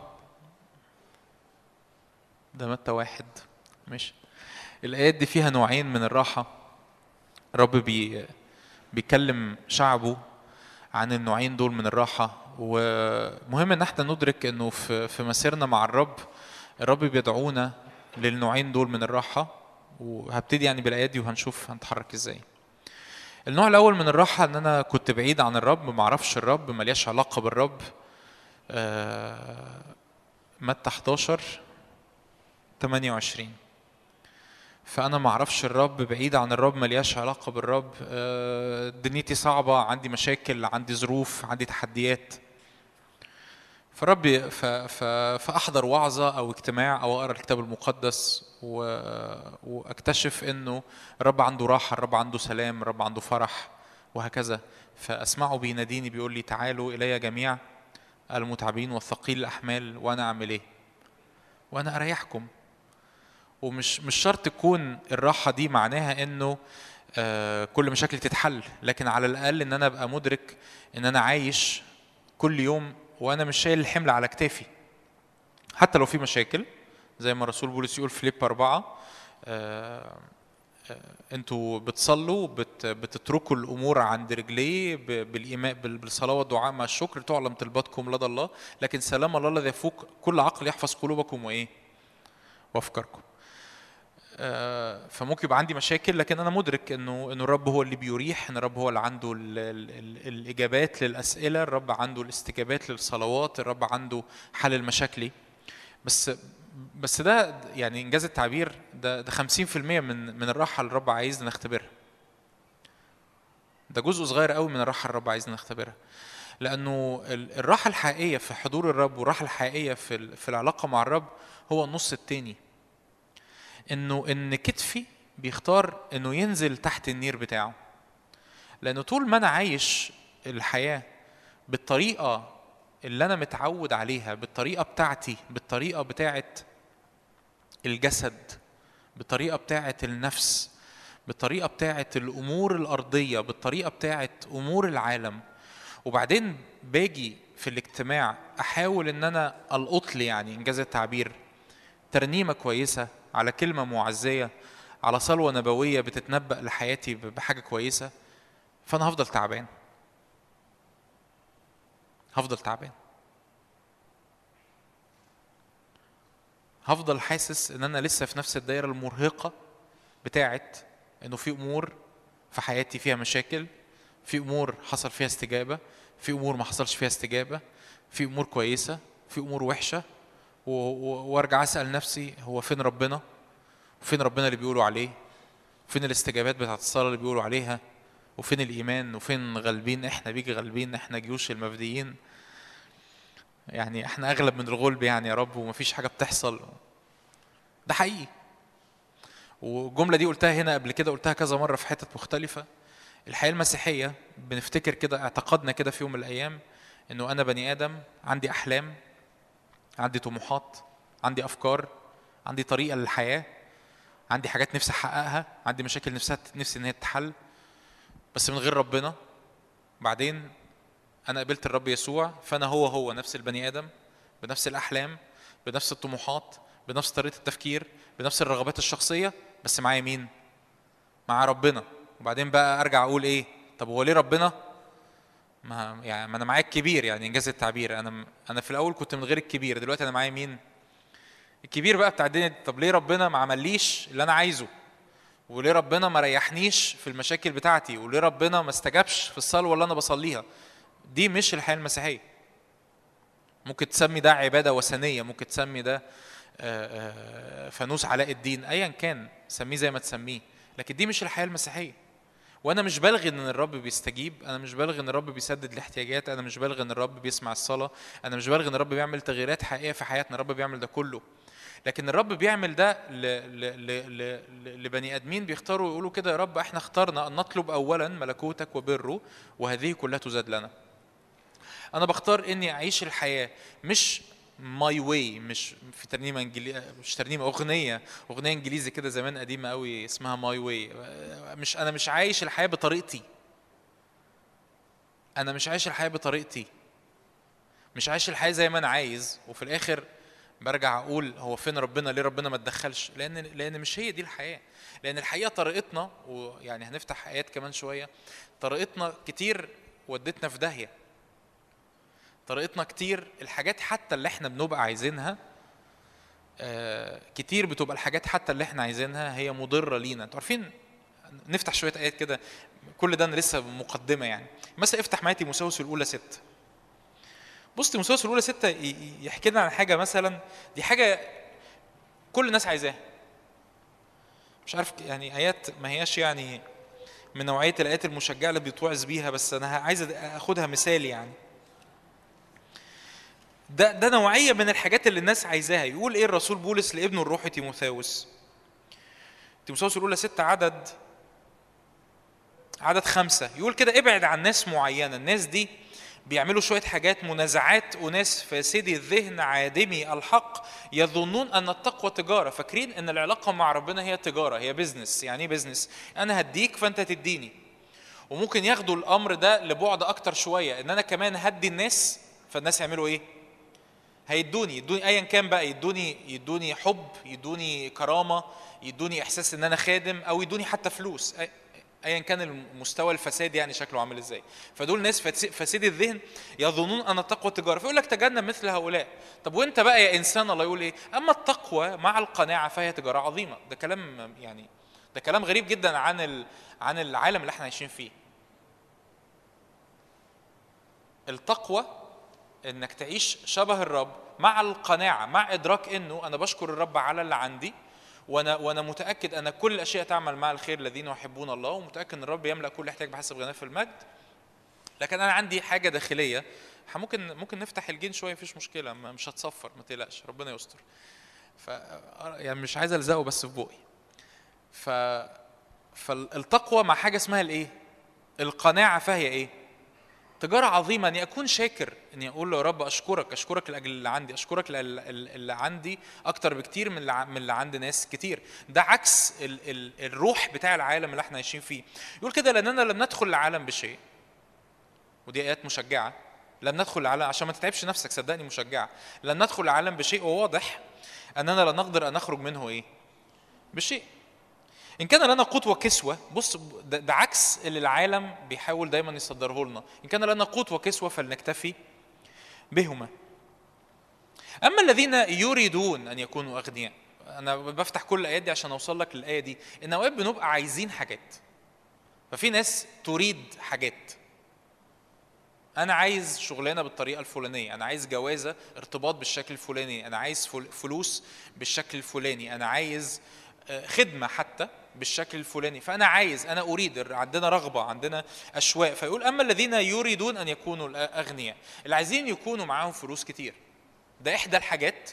ده متى واحد؟ ماشي. الآيات دي فيها نوعين من الراحة. الرب بي بيكلم شعبه عن النوعين دول من الراحة. ومهم إن إحنا ندرك إنه في في مسيرنا مع الرب الرب بيدعونا للنوعين دول من الراحة وهبتدي يعني بالآيات دي وهنشوف هنتحرك إزاي. النوع الأول من الراحة إن أنا كنت بعيد عن الرب ما أعرفش الرب ملياش علاقة بالرب. آه، متى 11 28 فأنا ما أعرفش الرب بعيد عن الرب ملياش علاقة بالرب. آه، دنيتي صعبة عندي مشاكل عندي ظروف عندي تحديات. فربي ف... ف... فأحضر وعظة أو اجتماع أو أقرأ الكتاب المقدس و... وأكتشف إنه الرب عنده راحة الرب عنده سلام الرب عنده فرح وهكذا فأسمعه بيناديني بيقول لي تعالوا إلي جميع المتعبين والثقيل الأحمال وأنا أعمل إيه؟ وأنا أريحكم ومش مش شرط تكون الراحة دي معناها إنه آه، كل مشاكلي تتحل لكن على الأقل إن أنا أبقى مدرك إن أنا عايش كل يوم وأنا مش شايل الحمل على كتافي. حتى لو في مشاكل زي ما الرسول بولس يقول في فيليب أربعة آه، آه، أنتوا بتصلوا بت بتتركوا الأمور عند رجليه بالايمان بال- بالصلاة والدعاء مع الشكر تعلم طلباتكم لدى الله لكن سلام الله الذي يفوق كل عقل يحفظ قلوبكم وإيه؟ وأفكاركم. فممكن يبقى عندي مشاكل لكن أنا مدرك إنه إنه الرب هو اللي بيريح إن الرب هو اللي عنده ال ال ال الإجابات للأسئلة الرب عنده الاستجابات للصلوات الرب عنده حل المشاكل. بس بس ده يعني إنجاز التعبير ده ده 50% من من الراحة اللي الرب عايزنا نختبرها. ده جزء صغير قوي من الراحة الرب عايزنا نختبرها. لأنه ال- الراحة الحقيقية في حضور الرب والراحة الحقيقية في في العلاقة مع الرب هو النص التاني. إنه إن كتفي بيختار إنه ينزل تحت النير بتاعه. لأنه طول ما أنا عايش الحياة بالطريقة اللي أنا متعود عليها بالطريقة بتاعتي بالطريقة بتاعت الجسد بالطريقة بتاعت النفس بالطريقة بتاعه الأمور الأرضية بالطريقة بتاعه أمور العالم. وبعدين باجي في الاجتماع أحاول إن أنا ألقط لي يعني إنجاز التعبير ترنيمة كويسة. على كلمة معزية على صلوة نبوية بتتنبأ لحياتي بحاجة كويسة فأنا هفضل تعبان. هفضل تعبان. هفضل حاسس إن أنا لسه في نفس الدايرة المرهقة بتاعت إنه في أمور في حياتي فيها مشاكل في أمور حصل فيها استجابة في أمور ما حصلش فيها استجابة في أمور كويسة في أمور وحشة. وارجع اسأل نفسي هو فين ربنا؟ وفين ربنا اللي بيقولوا عليه؟ فين الاستجابات بتاعت الصلاة اللي بيقولوا عليها؟ وفين الإيمان؟ وفين غالبين؟ إحنا بيجي غالبين إحنا جيوش المفديين. يعني إحنا أغلب من الغلب يعني يا رب ومفيش حاجة بتحصل. ده حقيقي. والجمله دي قلتها هنا قبل كده قلتها كذا مرة في حتت مختلفة. الحياة المسيحية بنفتكر كده اعتقدنا كده في يوم من الأيام إنه أنا بني آدم عندي أحلام عندي طموحات عندي أفكار عندي طريقة للحياة عندي حاجات نفسي أحققها عندي مشاكل نفسها نفسي إن هي تتحل. بس من غير ربنا بعدين أنا قبلت الرب يسوع فأنا هو هو نفس البني آدم بنفس الأحلام بنفس الطموحات بنفس طريقة التفكير بنفس الرغبات الشخصية بس معايا مين؟ مع ربنا. وبعدين بقى أرجع أقول إيه؟ طب هو ليه ربنا؟ ما يعني ما أنا معايا الكبير يعني إنجاز التعبير. أنا أنا في الأول كنت من غير الكبير دلوقتي أنا معايا مين؟ الكبير بقى بتاع الدنيا. طب ليه ربنا ما عمليش اللي أنا عايزه؟ وليه ربنا ما ريحنيش في المشاكل بتاعتي؟ وليه ربنا ما استجابش في الصلوة اللي أنا بصليها؟ دي مش الحياة المسيحية. ممكن تسمي ده عبادة وثنية ممكن تسمي ده آه، آه، فانوس علاء الدين ايا كان سميه زي ما تسميه. لكن دي مش الحياة المسيحية. وأنا مش بلغي إن الرب بيستجيب أنا مش بلغي إن الرب بيسدد الاحتياجات أنا مش بلغي إن الرب بيسمع الصلاة أنا مش بلغي إن الرب بيعمل تغييرات حقيقية في حياتنا الرب بيعمل ده كله. لكن الرب بيعمل ده ل... ل... ل... لبني آدمين بيختاروا يقولوا كده يا رب إحنا اخترنا أن نطلب اولا ملكوتك وبره وهذه كلها تزاد لنا. أنا بختار إني أعيش الحياة مش my way مش في ترنيمة انجلي... مش ترنيمة أغنية أغنية إنجليزي كده زمان قديمة قوي اسمها my way مش أنا مش عايش الحياة بطريقتي. أنا مش عايش الحياة بطريقتي. مش عايش الحياة زي ما أنا عايز. وفي الآخر برجع أقول هو فين ربنا؟ ليه ربنا ما اتدخلش لأن لأن مش هي دي الحياة. لأن الحقيقة طريقتنا ويعني هنفتح آيات كمان شوية طريقتنا كتير ودتنا في داهية. طريقتنا كتير الحاجات حتى اللي إحنا بنبقى عايزينها آه، كتير بتبقى الحاجات حتى اللي إحنا عايزينها هي مضرة لينا. أنتوا عارفين نفتح شوية آيات كده كل ده أنا لسه مقدمة يعني. مثلا افتح معايا تيموثاوس الأولى ستة. بص تيموثاوس الأولى ستة يحكي لنا عن حاجة مثلا دي حاجة كل الناس عايزاها. مش عارف يعني آيات ما هياش يعني من نوعية الآيات المشجعة اللي بيتوعظ بيها بس أنا عايز أخدها مثال يعني. ده ده نوعية من الحاجات اللي الناس عايزاها. يقول إيه الرسول بولس لابنه الروحي تيموثاوس؟ تيموثاوس الأولى ستة عدد عدد خمسة. يقول كده ابعد عن ناس معينة. الناس دي بيعملوا شوية حاجات منازعات أناس فاسدي الذهن عادمي الحق يظنون أن التقوى تجارة. فاكرين أن العلاقة مع ربنا هي تجارة هي business يعني إيه business أنا هديك فأنت تديني. وممكن ياخدوا الأمر ده لبعد أكتر شوية. أن أنا كمان هدي الناس فالناس يعملوا إيه؟ هيدوني يدوني ايا كان بقى يدوني يدوني حب يدوني كرامة يدوني إحساس إن أنا خادم أو يدوني حتى فلوس ايا كان المستوى الفساد يعني شكله عامل إزاي. فدول ناس فس- فاسدي الذهن يظنون أن التقوى تجارة. فيقول لك تجنب مثل هؤلاء. طب وأنت بقى يا إنسان الله يقول إيه؟ أما التقوى مع القناعة فهي تجارة عظيمة. ده كلام يعني ده كلام غريب جدا عن. عن العالم اللي إحنا عايشين فيه. التقوى إنك تعيش شبه الرب مع القناعة مع إدراك إنه أنا بشكر الرب على اللي عندي وأنا وأنا متأكد أن كل الأشياء تعمل مع الخير الذين يحبون الله ومتأكد إن الرب يملأ كل احتياج بحسب غناه في المجد. لكن أنا عندي حاجة داخلية ممكن ممكن نفتح الجين شوية مفيش مشكلة مش هتصفر ما تقلقش ربنا يستر. ف يعني مش عايز ألزقه بس في بوقي ف فالتقوى مع حاجة اسمها الإيه؟ القناعة فهي إيه؟ تجارة عظيمة. أني أكون شاكر أني أقول له يا رب أشكرك أشكرك لأجل اللي عندي أشكرك اللي عندي أكتر بكتير من اللي عند ناس كتير. ده عكس ال ال الروح بتاع العالم اللي إحنا عايشين فيه. يقول كده لأننا لم ندخل العالم بشيء. ودي آيات مشجعة. لم ندخل العالم عشان ما تتعبش نفسك صدقني مشجعة. لم ندخل العالم بشيء وواضح. أننا لا نقدر أن نخرج منه إيه؟ بشيء. إن كان لنا قوت وكسوة بص ده, عكس اللي العالم بيحاول دايما يصدره لنا. إن كان لنا قوت وكسوة فلنكتفي بهما. أما الذين يريدون أن يكونوا أغنياء أنا بفتح كل الآيات دي عشان أوصل لك للآية دي. إن أوقات بنبقى عايزين حاجات ففي ناس تريد حاجات. أنا عايز شغلانة بالطريقة الفلانية أنا عايز جوازة ارتباط بالشكل الفلاني أنا عايز فل- فلوس بالشكل الفلاني أنا عايز آه، خدمة حتى. بالشكل الفلاني فأنا عايز أنا أريد عندنا رغبة عندنا أشواق فيقول أما الذين يريدون أن يكونوا اغنياء اللي عايزين يكونوا معاهم فلوس كتير. ده إحدى الحاجات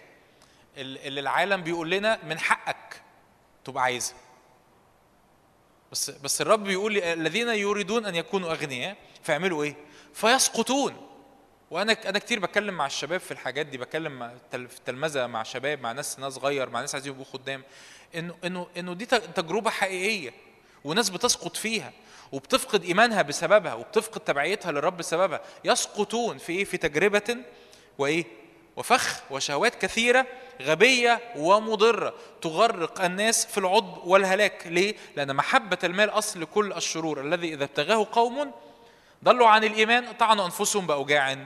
ال- اللي العالم بيقول لنا من حقك تبقى عايزها. بس بس الرب بيقول الذين يريدون أن يكونوا أغنياء فيعملوا إيه؟ فيسقطون. وأنا أنا كتير بتكلم مع الشباب في الحاجات دي بتكلم في التلمذة مع شباب مع ناس ناس صغير مع ناس عايزين يبقوا خدام. انه انه إنه دي تجربة حقيقية وناس بتسقط فيها وبتفقد إيمانها بسببها وبتفقد تبعيتها للرب بسببها يسقطون في إيه؟ في تجربة وإيه؟ وفخ وشهوات كثيرة غبية ومضرة تغرق الناس في العضب والهلاك ليه؟ لأن محبة المال أصل كل الشرور الذي إذا ابتغاه قوم ضلوا عن الإيمان طعنوا أنفسهم بأوجاع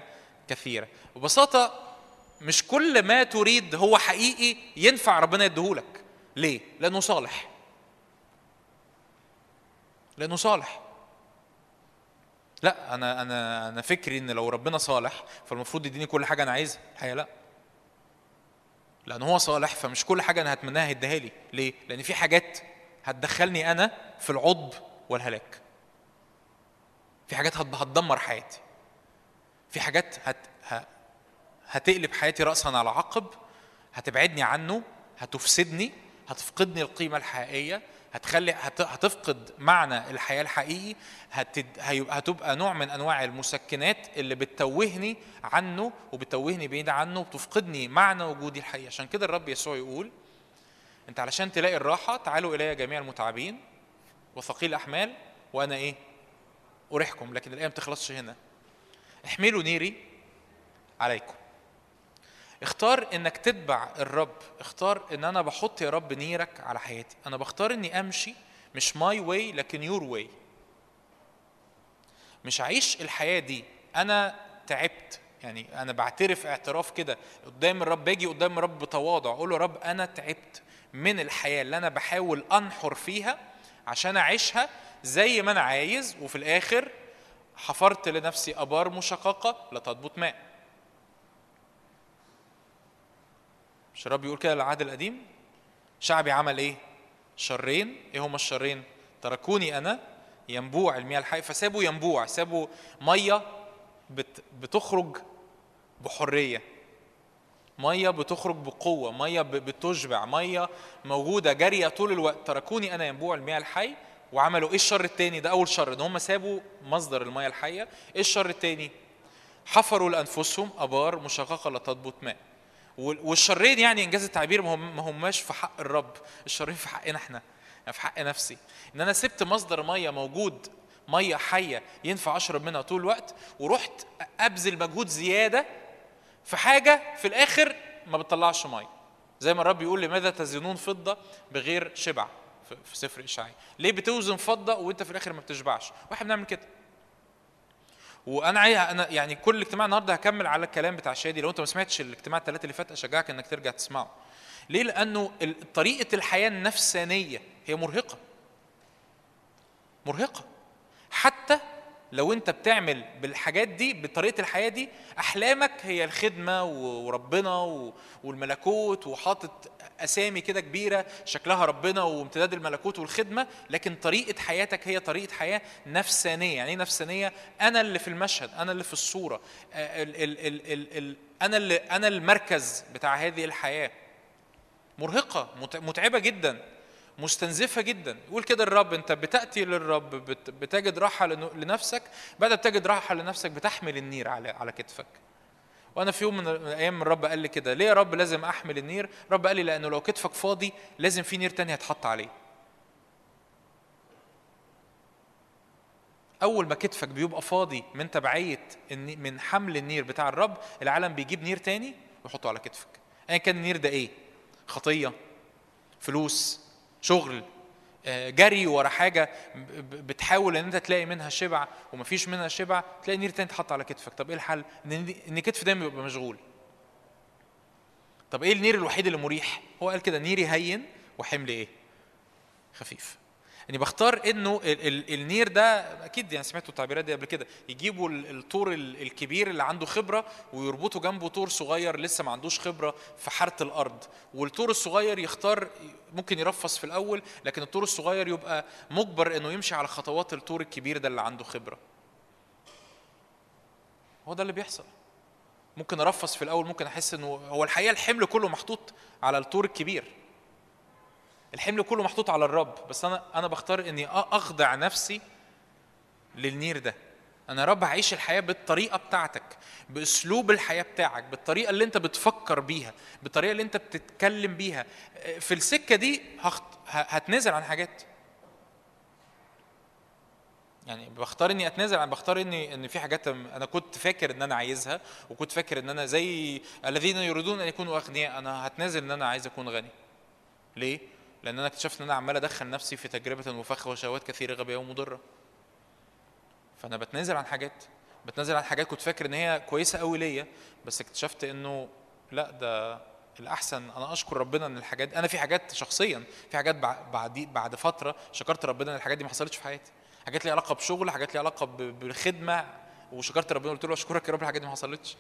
كثيرة ببساطة مش كل ما تريد هو حقيقي ينفع ربنا يديهولك ليه؟ لأنه صالح. لأنه صالح. لا أنا أنا أنا فكري إن لو ربنا صالح فالمفروض يديني كل حاجة أنا عايزها. الحقيقة لا. لأن هو صالح فمش كل حاجة أنا هتمناها هيديها لي. ليه؟ لأن في حاجات هتدخلني أنا في العضب والهلاك. في حاجات هت- هتدمر حياتي. في حاجات هت هتقلب حياتي راسا على عقب هتبعدني عنه هتفسدني. هتفقدني القيمة الحقيقية هتخلي هت- هتفقد معنى الحياة الحقيقي هتد... هتبقى نوع من أنواع المسكنات اللي بتتوهني عنه وبتتوهني بعيد عنه وبتفقدني معنى وجودي الحقيقي. عشان كده الرب يسوع يقول أنت علشان تلاقي الراحة تعالوا إلي جميع المتعبين وثقيلي الأحمال وأنا إيه؟ أريحكم لكن الايه ما بتخلصش هنا. احملوا نيري عليكم. اختار إنك تتبع الرب. اختار إن أنا بحط يا رب نيرك على حياتي. أنا بختار إني أمشي مش my way لكن your way مش عايش الحياة دي. أنا تعبت. يعني أنا بعترف اعتراف كده. قدام الرب باجي قدام الرب بتواضع. أقول له رب أنا تعبت من الحياة اللي أنا بحاول أنحر فيها عشان أعيشها زي ما أنا عايز. وفي الآخر حفرت لنفسي أبار مشققة لا تضبط ماء. مش الرب بيقول كده للعهد القديم؟ شعبي عمل إيه؟ شرين. إيه هما الشرين؟ تركوني أنا ينبوع المياه الحي فسابوا ينبوع سابوا مية بت بتخرج بحرية. مية بتخرج بقوة مية بتشبع مية موجودة جارية طول الوقت. تركوني أنا ينبوع المياه الحي وعملوا إيه الشر التاني؟ ده أول شر إن هم سابوا مصدر المياه الحية. إيه الشر التاني؟ حفروا لأنفسهم أبار مشققة لا تضبط ماء. والشرين يعني إنجاز التعبير ما هم ما هماش في حق الرب الشرين في حقنا إحنا يعني في حق نفسي. إن أنا سبت مصدر مية موجود مية حية ينفع أشرب منها طول الوقت ورحت أبذل مجهود زيادة في حاجة في الآخر ما بتطلعش مية. زي ما الرب يقول لماذا تزنون فضة بغير شبع في سفر اشعياء ليه بتوزن فضة وأنت في الآخر ما بتشبعش؟ واحد بنعمل كده. وأنا عايز أنا يعني كل اجتماع النهارده هكمل على الكلام بتاع شادي. لو انت ما سمعتش الاجتماع الثلاثه اللي فات اشجعك انك ترجع تسمعه. ليه؟ لأنه طريقة الحياة النفسانية هي مرهقة. مرهقة. حتى لو انت بتعمل بالحاجات دي بطريقة الحياة دي أحلامك هي الخدمة وربنا والملكوت وحاطط أسامي كده كبيرة شكلها ربنا وامتداد الملكوت والخدمة لكن طريقة حياتك هي طريقة حياة نفسانية. يعني إيه نفسانية؟ أنا اللي في المشهد أنا اللي في الصورة. ال ال ال ال ال أنا اللي أنا المركز بتاع هذه الحياة. مرهقة مت- متعبة جدا. مستنزفة جدا. يقول كده الرب أنت بتأتي للرب بت- بتجد راحة لن- لنفسك. بعد بتجد راحة لنفسك بتحمل النير على على كتفك. وأنا في يوم من الأيام الرب قال لي كده ليه يا رب لازم أحمل النير؟ الرب قال لي لأنه لو كتفك فاضي لازم في نير تاني هتحط عليه. أول ما كتفك بيبقى فاضي من تبعية من حمل النير بتاع الرب العالم بيجيب نير تاني ويحطه على كتفك. ايا كان النير ده إيه؟ خطية فلوس شغل آه، جري ورا حاجة بتحاول إن أنت تلاقي منها شبع ومفيش منها شبع تلاقي نير تاني اتحط على كتفك. طب إيه الحل؟ إن كتف دايما بيبقى مشغول. طب إيه النير الوحيد اللي مريح؟ هو قال كده نيري هين وحملي إيه؟ خفيف. اني بختار انه ال- ال- النير ده أكيد يعني سمعتوا التعبيرات دي قبل كده يجيبوا ال- الطور ال- الكبير اللي عنده خبرة ويربطوا جنبه طور صغير لسه ما عندوش خبرة في حارة الأرض. والطور الصغير يختار ممكن يرفص في الأول لكن الطور الصغير يبقى مجبر إنه يمشي على خطوات الطور الكبير ده اللي عنده خبرة. هو ده اللي بيحصل. ممكن أرفص في الأول ممكن أحس إنه هو الحقيقة الحمل كله محطوط على الطور الكبير. الحمل كله محطوط على الرب بس أنا أنا بختار إني أخضع نفسي للنير ده. أنا رب هعيش الحياة بالطريقة بتاعتك بأسلوب الحياة بتاعك بالطريقة اللي أنت بتفكر بيها بالطريقة اللي أنت بتتكلم بيها. في السكة دي هخت... ه- هتنازل عن حاجات. يعني بختار إني أتنازل عن بختار إني إن في حاجات أنا كنت فاكر إن أنا عايزها وكنت فاكر إن أنا زي الذين يريدون أن يكونوا أغنياء أنا هتنازل إن أنا عايز أكون غني. ليه؟ لأن أنا اكتشفت إن أنا عمال أدخل نفسي في تجربة وفخ وشهوات كثيرة غبية ومضرة. فأنا بتنازل عن حاجات بتنازل عن حاجات كنت فاكر إن هي كويسة قوي ليا بس اكتشفت إنه لأ ده الأحسن أنا أشكر ربنا إن الحاجات أنا في حاجات شخصيا في حاجات بع- بعد بعد فترة شكرت ربنا إن الحاجات دي ما حصلتش في حياتي. حاجات ليها علاقة بشغل حاجات ليها علاقة ب- بالخدمة وشكرت ربنا قلت له أشكرك يا رب الحاجات دي ما حصلتش.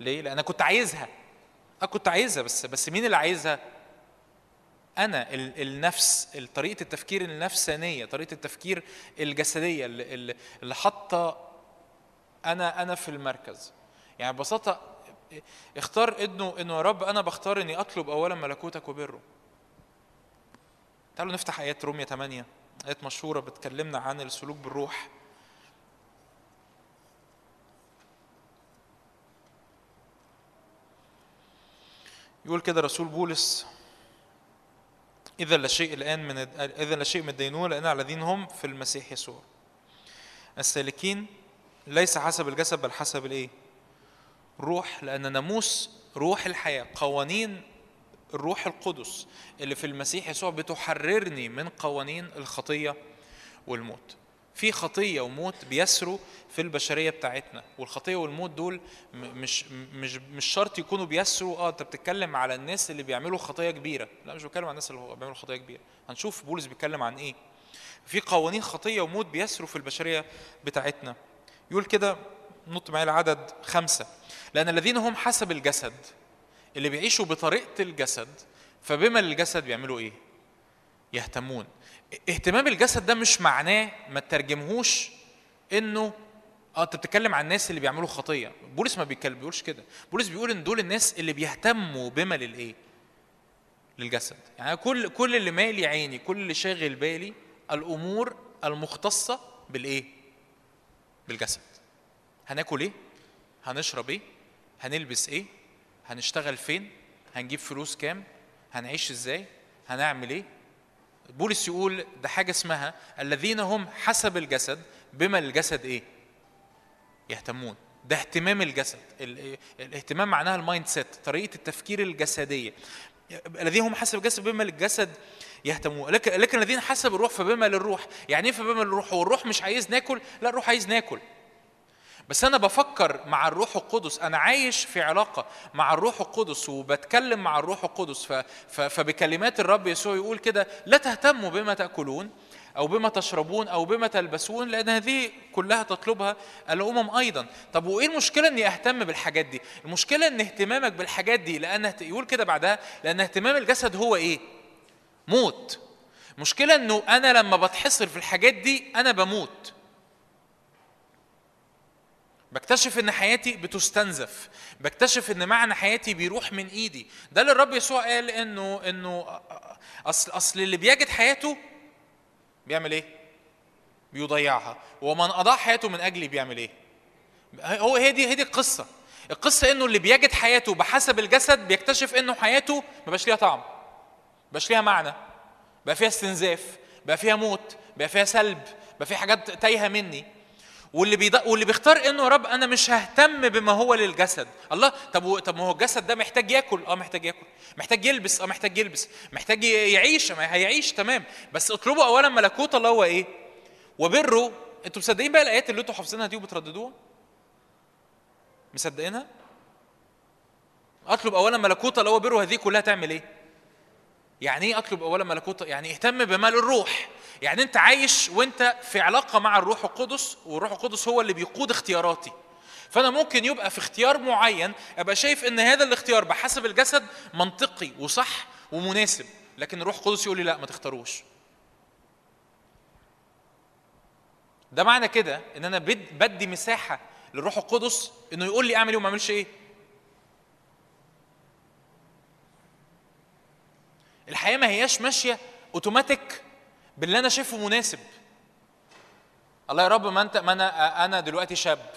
ليه؟ لأن أنا كنت عايزها. أنا كنت عايزها بس بس مين اللي عايزها؟ أنا ال- النفس ال- طريقة التفكير النفسانية طريقة التفكير الجسدية اللي حاطة أنا أنا في المركز. يعني ببساطة اختار انه إنه يا رب أنا بختار إني أطلب اولا ملكوتك وبره. تعالوا نفتح آيات رومية 8 آيات مشهورة بتكلمنا عن السلوك بالروح. يقول كده رسول بولس إذا لا شيء الآن من إذا لا شيء من الدينونة لأن على الذين هم في المسيح يسوع السالكين ليس حسب الجسد بل حسب الإيه؟ روح لأن ناموس روح الحياة قوانين الروح القدس اللي في المسيح يسوع بتحررني من قوانين الخطية والموت في خطية وموت بيسروا في البشرية بتاعتنا. والخطية والموت دول مش مش مش شرط يكونوا بيسروا. آه انت بتتكلم على الناس اللي بيعملوا خطية كبيرة. لا مش بتكلم عن الناس اللي بيعملوا خطية كبيرة. هنشوف بولس بيتكلم عن إيه. في قوانين خطية وموت بيسروا في البشرية بتاعتنا. يقول كده نط معايا العدد خمسة. لأن الذين هم حسب الجسد اللي بيعيشوا بطريقة الجسد فبما للجسد بيعملوا إيه؟ يهتمون. اهتمام الجسد ده مش معناه ما تترجمهوش انه آه انت بتتكلم عن الناس اللي بيعملوا خطية. بولس ما بيقولش كده. بولس بيقول إن دول الناس اللي بيهتموا بما للإيه؟ للجسد. يعني كل كل اللي مالي عيني كل اللي شاغل بالي الأمور المختصة بالإيه؟ بالجسد. هناكل إيه؟ هنشرب إيه؟ هنلبس إيه؟ هنشتغل فين؟ هنجيب فلوس كام؟ هنعيش إزاي؟ هنعمل إيه؟ بولس يقول ده حاجة اسمها الذين هم حسب الجسد بما للجسد إيه؟ يهتمون. ده اهتمام الجسد. ال- الاهتمام معناها ال mindset طريقة التفكير الجسدية. الذين هم حسب الجسد بما للجسد يهتمون. لكن لكن الذين حسب الروح فبما للروح. يعني إيه فبما للروح؟ هو الروح مش عايز ناكل؟ لا الروح عايز ناكل. بس أنا بفكر مع الروح القدس أنا عايش في علاقة مع الروح القدس وبتكلم مع الروح القدس. فبكلمات الرب يسوع يقول كده لا تهتموا بما تأكلون أو بما تشربون أو بما تلبسون لأن هذه كلها تطلبها الأمم أيضا. طب وإيه المشكلة إني أهتم بالحاجات دي؟ المشكلة إن اهتمامك بالحاجات دي لأن يقول كده بعدها لأن اهتمام الجسد هو إيه؟ موت. مشكلة إنه أنا لما بتحصر في الحاجات دي أنا بموت. بكتشف إن حياتي بتستنزف. بكتشف إن معنى حياتي بيروح من إيدي. ده اللي الرب يسوع قال إنه إنه أصل أصل اللي بيجد حياته بيعمل إيه؟ بيضيعها. ومن أضاع حياته من أجلي بيعمل إيه؟ هو هي دي هي دي القصة. القصة إنه اللي بيجد حياته بحسب الجسد بيكتشف إنه حياته ما بقاش ليها طعم. بقاش ليها معنى. بقى فيها استنزاف. بقى فيها موت. بقى فيها سلب. بقى فيها حاجات تايهة مني. واللي بيض... واللي بيختار انه يا رب أنا مش ههتم بما هو للجسد. الله طب و... طب ما هو الجسد ده محتاج ياكل. آه محتاج ياكل. محتاج يلبس. آه محتاج يلبس. محتاج يعيش. ما هيعيش. تمام. بس اطلبوا اولا ملكوت الله هو إيه؟ وبره. أنتوا مصدقين بقى الآيات اللي أنتوا حافظينها دي وبترددوها مصدقينها؟ اطلب اولا ملكوت الله وبره هذه كلها تعمل إيه؟ يعني إيه أطلب أولا ملكوت يعني اهتم بمال الروح. يعني أنت عايش وأنت في علاقة مع الروح القدس والروح القدس هو اللي بيقود اختياراتي. فأنا ممكن يبقى في اختيار معين أبقى شايف إن هذا الاختيار بحسب الجسد منطقي وصح ومناسب لكن الروح القدس يقول لي لا ما تختاروش. ده معنى كده إن أنا بد- بدي مساحة للروح القدس إنه يقول لي أعمل إيه وما أعملش إيه؟ الحياة ما هياش ماشية اوتوماتيك باللي أنا شايفه مناسب. الله يا رب ما انت ما أنا أنا دلوقتي شاب.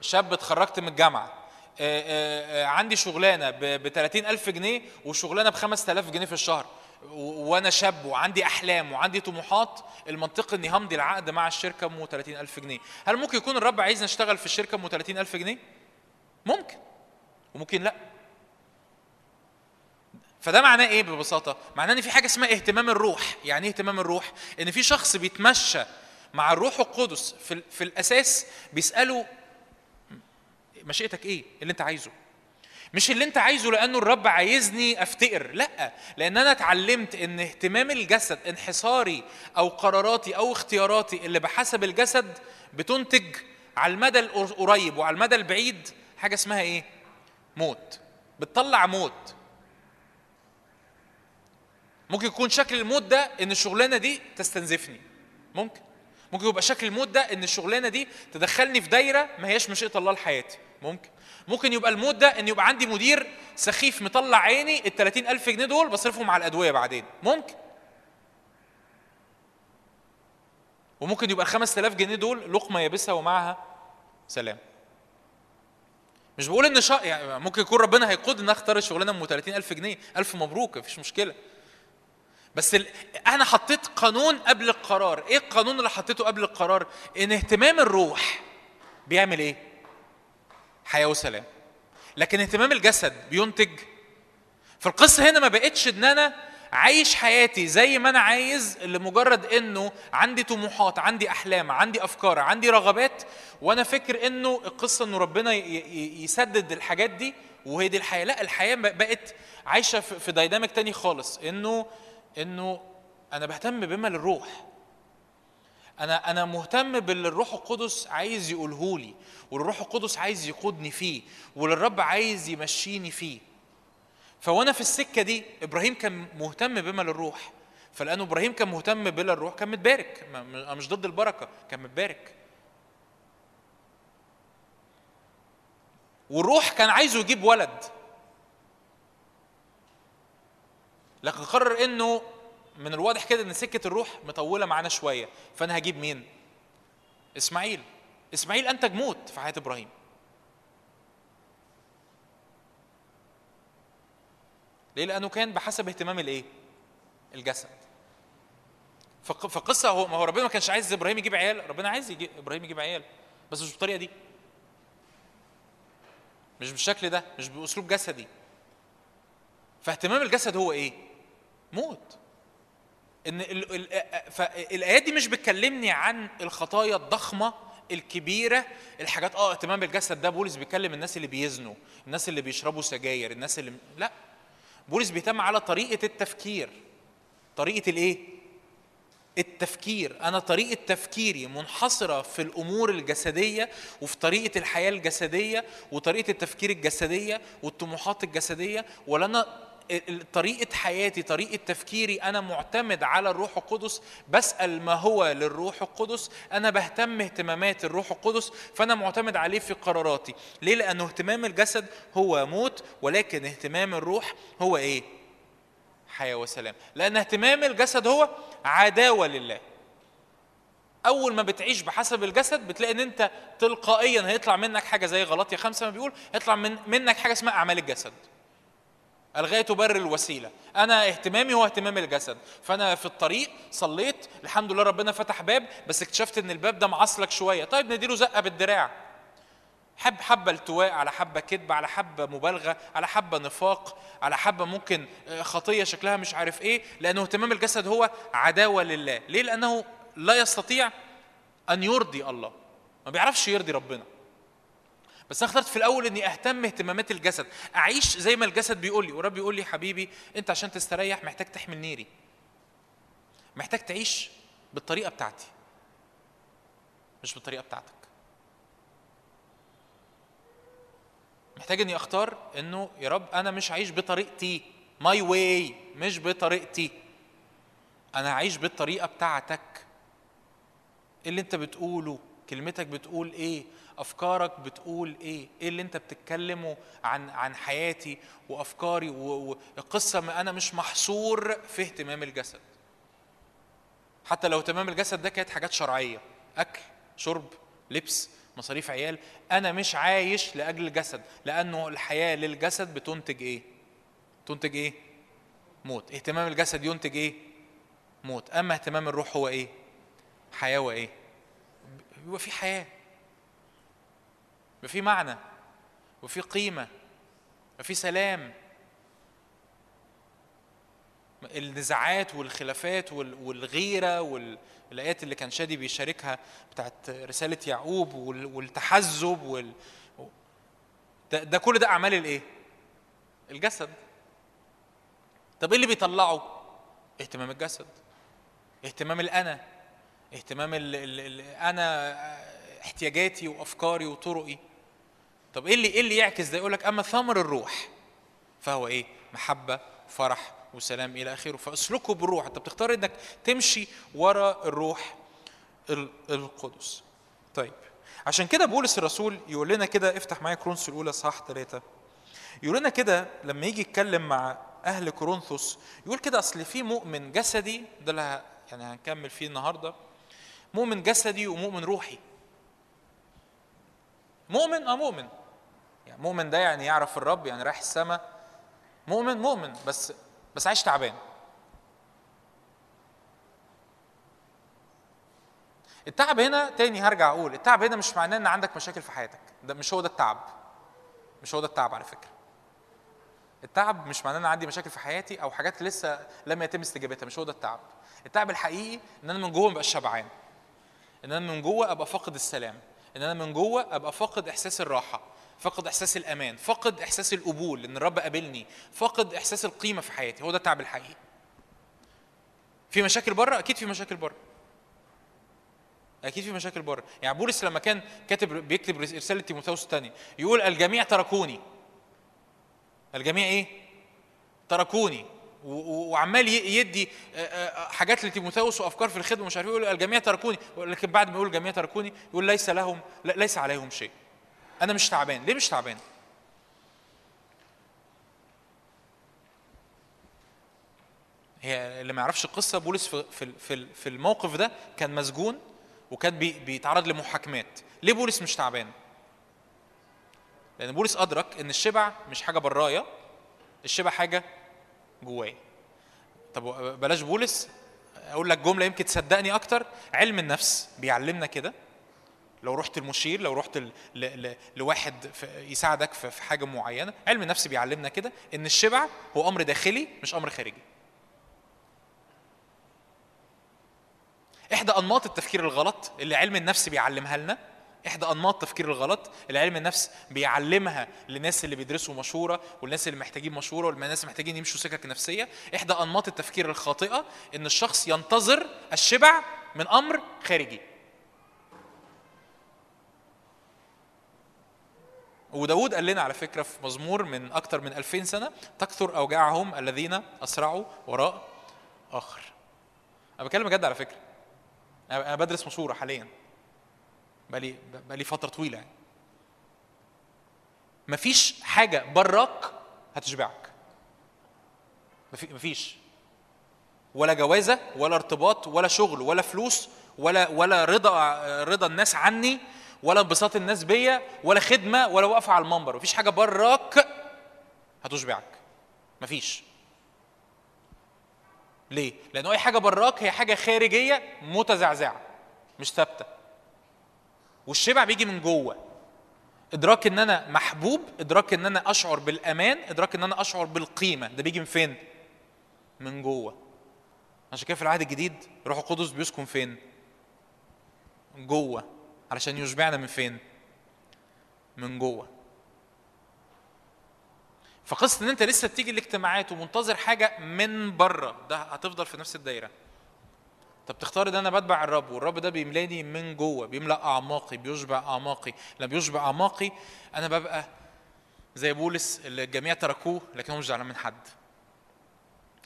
شاب اتخرجت من الجامعة. آه، آه، آه، عندي شغلانة ب 30000 جنيه وشغلانة ب 5000 جنيه في الشهر. وأنا شاب وعندي أحلام وعندي طموحات المنطقي إني همضي العقد مع الشركة أم 30000 جنيه. هل ممكن يكون الرب عايزني أشتغل في الشركة أم 30000 جنيه؟ ممكن. وممكن لا. فده معناه إيه ببساطة؟ معناه إن في حاجة اسمها اهتمام الروح. يعني إيه اهتمام الروح؟ إن في شخص بيتمشى مع الروح القدس في, في الأساس بيسأله مشيئتك إيه؟ اللي أنت عايزه. مش اللي أنت عايزه لأنه الرب عايزني افتقر لأ. لأن أنا اتعلمت إن اهتمام الجسد انحصاري أو قراراتي أو اختياراتي اللي بحسب الجسد بتنتج على المدى القريب وعلى المدى البعيد حاجة اسمها إيه؟ موت. بتطلع موت. ممكن يكون شكل الموت ده إن الشغلانة دي تستنزفني. ممكن. ممكن يبقى شكل الموت ده إن الشغلانة دي تدخلني في دايرة ما هياش مشيئة الله لحياتي. ممكن. ممكن يبقى الموت ده إن يبقى عندي مدير سخيف مطلع عيني ال 30000 جنيه دول بصرفهم على الأدوية بعدين. ممكن. وممكن يبقى ال 5000 جنيه دول لقمة يابسة ومعها سلام. مش بقول إن شا... يعني ممكن يكون ربنا هيقود إن أختار الشغلانة ام 30000 جنيه. ألف مبروك مفيش مشكلة. بس ال... أنا حطيت قانون قبل القرار. إيه القانون اللي حطيته قبل القرار؟ إن اهتمام الروح بيعمل إيه؟ حياة وسلام. لكن اهتمام الجسد بينتج. فالقصة هنا ما بقتش إن أنا عايش حياتي زي ما أنا عايز لمجرد إنه عندي طموحات عندي أحلام عندي أفكار عندي رغبات وأنا فاكر إنه القصة إنه ربنا يسدد الحاجات دي وهي دي الحياة. لا الحياة بقت عايشة في دايناميك تاني خالص. إنه إنه أنا بهتم بما للروح. أنا أنا مهتم باللي الروح القدس عايز يقوله لي والروح القدس عايز يقودني فيه والرب عايز يمشيني فيه. فوانا في السكة دي إبراهيم كان مهتم بما للروح. فلأنه إبراهيم كان مهتم بلا الروح كان متبارك. أنا مش ضد البركة كان متبارك. والروح كان عايزه يجيب ولد. لكن قرر انه من الواضح كده إن سكة الروح مطولة معانا شوية. فأنا هجيب مين؟ إسماعيل. إسماعيل أنتج موت في حياة إبراهيم. ليه؟ لأنه كان بحسب اهتمام الإيه؟ الجسد. فق- فقصة هو ما هو ربنا ما كانش عايز إبراهيم يجيب عيال. ربنا عايز يجيب إبراهيم يجيب عيال. بس مش بالطريقة دي. مش بالشكل ده. مش بأسلوب جسدي. فاهتمام الجسد هو إيه؟ موت. إن ال- ال- فالايات دي مش بتكلمني عن الخطايا الضخمة الكبيرة الحاجات آه اهتمام بالجسد ده. بولس بيكلم الناس اللي بيزنوا الناس اللي بيشربوا سجاير الناس اللي لا. بولس بيهتم على طريقة التفكير. طريقة الإيه؟ التفكير. أنا طريقة تفكيري منحصرة في الأمور الجسدية وفي طريقة الحياة الجسدية وطريقة التفكير الجسدية والطموحات الجسدية ولا أنا طريقة حياتي طريقة تفكيري أنا معتمد على الروح القدس بسأل ما هو للروح القدس أنا بهتم اهتمامات الروح القدس فأنا معتمد عليه في قراراتي ليه؟ لأنه اهتمام الجسد هو موت ولكن اهتمام الروح هو إيه؟ حياة وسلام لأن اهتمام الجسد هو عداوة لله أول ما بتعيش بحسب الجسد بتلاقي إن أنت تلقائيا هيطلع منك حاجة زي غلطية خمسة ما بيقول هيطلع من منك حاجة اسمها أعمال الجسد الغايه تبرر الوسيلة. أنا اهتمامي هو اهتمام الجسد. فأنا في الطريق صليت الحمد لله ربنا فتح باب بس اكتشفت إن الباب ده معصلك شوية. طيب نديله زقة بالدراع. حب حبة التواء على حبة كذب على حبة مبالغة على حبة نفاق على حبة ممكن آه، خطية شكلها مش عارف إيه. لأنه اهتمام الجسد هو عداوة لله. ليه؟ لأنه لا يستطيع أن يرضي الله. ما بيعرفش يرضي ربنا. بس أنا اخترت في الأول إني أهتم اهتمامات الجسد. أعيش زي ما الجسد بيقول لي والرب يقول لي حبيبي أنت عشان تستريح محتاج تحمل نيري محتاج تعيش بالطريقة بتاعتي مش بالطريقة بتاعتك. محتاج إني أختار إنه يا رب أنا مش هعيش بطريقتي my way مش بطريقتي. أنا هعيش بالطريقة بتاعتك. اللي أنت بتقوله كلمتك بتقول إيه؟ أفكارك بتقول إيه؟ إيه اللي أنت بتتكلمه عن عن حياتي وأفكاري والقصة ما أنا مش محصور في اهتمام الجسد. حتى لو اهتمام الجسد ده كانت حاجات شرعية. أكل شرب لبس مصاريف عيال. أنا مش عايش لأجل الجسد لأنه الحياة للجسد بتنتج إيه؟ تنتج إيه؟ موت. اهتمام الجسد ينتج إيه؟ موت. أما اهتمام الروح هو إيه؟ حياة وايه يبقى في حياة. يبقى في معنى وفي قيمة وفي سلام النزاعات والخلافات وال- والغيرة والايات اللي كان شادي بيشاركها بتاعت رسالة يعقوب وال- والتحزب وال ده, ده كل ده أعمال الإيه؟ الجسد طب إيه اللي بيطلعه؟ اهتمام الجسد اهتمام الأنا اهتمام ال ال ال أنا احتياجاتي وأفكاري وطرقي طب إيه اللي إيه اللي يعكس ده؟ يقول لك أما ثمر الروح فهو إيه؟ محبة فرح وسلام إلى آخره. فاسلكوا بالروح. أنت بتختار إنك تمشي ورا الروح ال- القدس. طيب عشان كده بولس الرسول يقول لنا كده افتح معايا كرونس الأولى صح ثلاثة يقول لنا كده لما يجي يتكلم مع أهل كورنثوس يقول كده أصل في مؤمن جسدي ده اللي يعني هنكمل فيه النهارده. مؤمن جسدي ومؤمن روحي. مؤمن؟ آه مؤمن. يعني مؤمن ده يعني يعرف الرب يعني رايح السماء. مؤمن مؤمن بس بس عايش تعبان. التعب هنا تاني هرجع أقول التعب هنا مش معناه إن عندك مشاكل في حياتك. ده مش هو ده التعب. مش هو ده التعب على فكرة. التعب مش معناه إن عندي مشاكل في حياتي أو حاجات لسه لم يتم استجابتها. مش هو ده التعب. التعب الحقيقي إن أنا من جوه مبقاش شبعان. إن أنا من جوه أبقى فاقد السلام. إن أنا من جوه أبقى فاقد إحساس الراحة. فاقد إحساس الأمان فاقد إحساس القبول إن الرب قابلني فاقد إحساس القيمة في حياتي هو ده التعب الحقيقي. في مشاكل بره؟ أكيد في مشاكل بره. أكيد في مشاكل بره. يعني بولس لما كان كاتب بيكتب رسالة تيموثاوس الثانية يقول الجميع تركوني. الجميع إيه؟ تركوني. وعمال يدي حاجات لتيموثاوس وأفكار في الخدمة ومش عارف إيه، يقول الجميع تركوني. لكن بعد ما يقول الجميع تركوني يقول ليس لهم ليس عليهم شيء. أنا مش تعبان. ليه مش تعبان؟ هي اللي ما يعرفش القصة بولس في في في الموقف ده كان مسجون وكان بي بيتعرض لمحاكمات. ليه بولس مش تعبان؟ لأن بولس أدرك إن الشبع مش حاجة برايا الشبع حاجة جوايا. طب بلاش بولس أقول لك جملة يمكن تصدقني أكتر. علم النفس بيعلمنا كده. لو رحت المشير لو رحت. لواحد يساعدك في في حاجة معينة. علم النفس بيعلمنا كده إن الشبع هو أمر داخلي مش أمر خارجي. إحدى أنماط التفكير الغلط اللي علم النفس بيعلمها لنا إحدى أنماط التفكير الغلط اللي علم النفس بيعلمها للناس اللي بيدرسوا مشورة والناس اللي محتاجين مشورة والناس اللي محتاجين يمشوا سكك نفسية. إحدى أنماط التفكير الخاطئة إن الشخص ينتظر الشبع من أمر خارجي. وداود قال لنا على فكرة في مزمور من أكتر من 2000 سنة تكثر أوجاعهم الذين أسرعوا وراء آخر. أنا بتكلم بجد على أنا أنا بدرس مشوره حاليا. بقالي بقالي فترة طويلة يعني. مفيش حاجة براك هتشبعك. مفي- مفيش. ولا جوازة ولا ارتباط ولا شغل ولا فلوس ولا ولا رضا رضا الناس عني ولا انبساط الناس بيا ولا خدمة ولا وقفة على المنبر مفيش حاجة براك هتشبعك مفيش ليه؟ لأن أي حاجة براك هي حاجة خارجية متزعزعة مش ثابتة. والشبع بيجي من جوه. إدراك إن أنا محبوب، إدراك إن أنا أشعر بالأمان، إدراك إن أنا أشعر بالقيمة، ده بيجي من فين؟ من جوه. عشان كده في العهد الجديد روح القدس بيسكن فين؟ جوه علشان يشبعنا من فين؟ من جوه. فقصة إن أنت لسه بتيجي الاجتماعات ومنتظر حاجة من بره ده هتفضل في نفس الدايرة. طب تختار إن أنا بتبع الرب والرب ده بيملاني من جوه بيملأ أعماقي بيشبع أعماقي. لما بيشبع أعماقي أنا ببقى زي بولس اللي الجميع تركوه لكن هو مش زعلان من حد.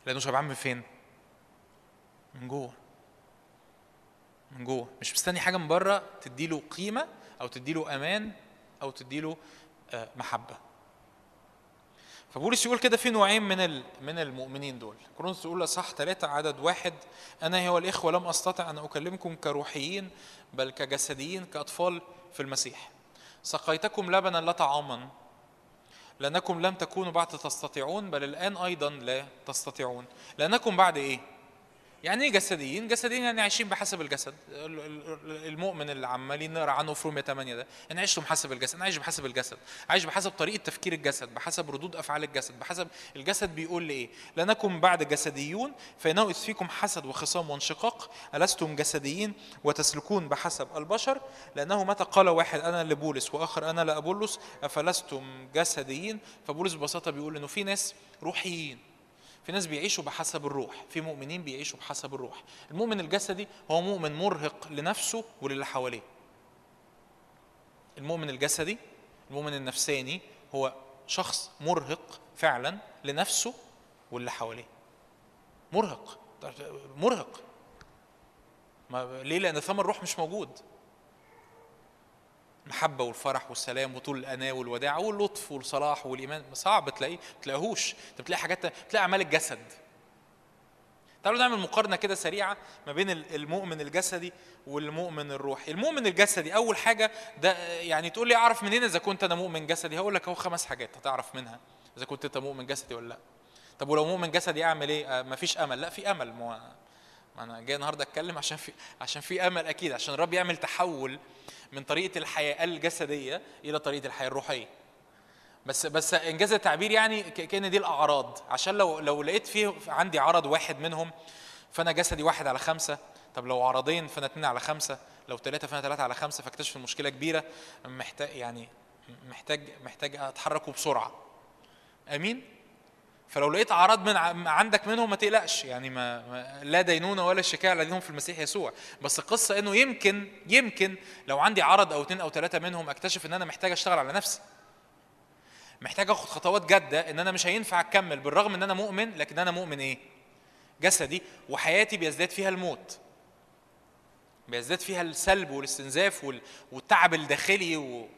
لأنه شبعان من فين؟ من جوه. من جوه. مش مستني حاجة من بره تديله قيمة أو تديله أمان أو تديله آه، محبة. فبولس يقول كده في نوعين من من المؤمنين دول. كورنثوس يقول اصح ثلاثة عدد واحد. أنا هو الاخوه لم أستطع أن أكلمكم كروحيين بل كجسديين كأطفال في المسيح. سقيتكم لبنا لا طعاما لأنكم لم تكونوا بعد تستطيعون بل الآن أيضا لا تستطيعون. لأنكم بعد إيه؟ يعني إيه جسديين؟ جسديين يعني عايشين بحسب الجسد، ال- ال- المؤمن اللي عمالين نقرا عنه في رومية 8 ده، أنا عشت بحسب الجسد، أنا عايش بحسب الجسد، عايش بحسب طريقة تفكير الجسد، بحسب ردود أفعال الجسد، بحسب الجسد بيقول لي إيه؟ لانكم بعد جسديون فانه اذ فيكم حسد وخصام وانشقاق ألستم جسديين وتسلكون بحسب البشر لأنه متى قال واحد أنا لبولس وآخر أنا لأبولس أفلستم جسديين فبولس ببساطة بيقول إنه في ناس روحيين في ناس بيعيشوا بحسب الروح في مؤمنين بيعيشوا بحسب الروح. المؤمن الجسدي هو مؤمن مرهق لنفسه وللي حواليه. المؤمن الجسدي المؤمن النفساني هو شخص مرهق فعلا لنفسه واللي حواليه. مرهق مرهق. ما ليه؟ لأن ثمر الروح مش موجود. المحبة والفرح والسلام وطول الأناة والوداع واللطف والصلاح والإيمان. صعب تلاقيه تلاقيهوش. أنت بتلاقي حاجات تلاقي أعمال الجسد. تعالوا نعمل مقارنة كده سريعة ما بين المؤمن الجسدي والمؤمن الروحي. المؤمن الجسدي أول حاجة ده يعني تقول لي أعرف منين إذا كنت أنا مؤمن جسدي؟ هقول لك أهو خمس حاجات هتعرف منها إذا كنت أنت مؤمن جسدي ولا لأ. طب ولو مؤمن جسدي أعمل إيه؟ آه مفيش أمل. لأ في أمل. ما أنا جاي النهارده أتكلم عشان في عشان في أمل أكيد عشان الرب يعمل تحول من طريقة الحياة الجسدية إلى طريقة الحياة الروحية. بس بس إنجاز التعبير يعني كأن دي الأعراض. عشان لو لو لقيت فيه عندي عرض واحد منهم فأنا جسدي واحد على خمسة. طب لو عرضين فأنا اتنين على خمسة. لو ثلاثة فأنا ثلاثة على خمسة فاكتشف المشكلة كبيرة. محتاج يعني محتاج محتاج اتحركوا بسرعة. آمين؟ فلو لقيت أعراض من عندك منهم ما تقلقش. يعني ما, لا دينونة ولا شكايه لديهم في المسيح يسوع. بس القصة إنه يمكن يمكن لو عندي عرض أو اتنين أو ثلاثة منهم أكتشف إن أنا محتاج أشتغل على نفسي. محتاج آخد خطوات جادة إن أنا مش هينفع أكمل بالرغم إن أنا مؤمن لكن أنا مؤمن إيه؟ جسدي وحياتي بيزداد فيها الموت. بيزداد فيها السلب والاستنزاف وال- والتعب الداخلي و...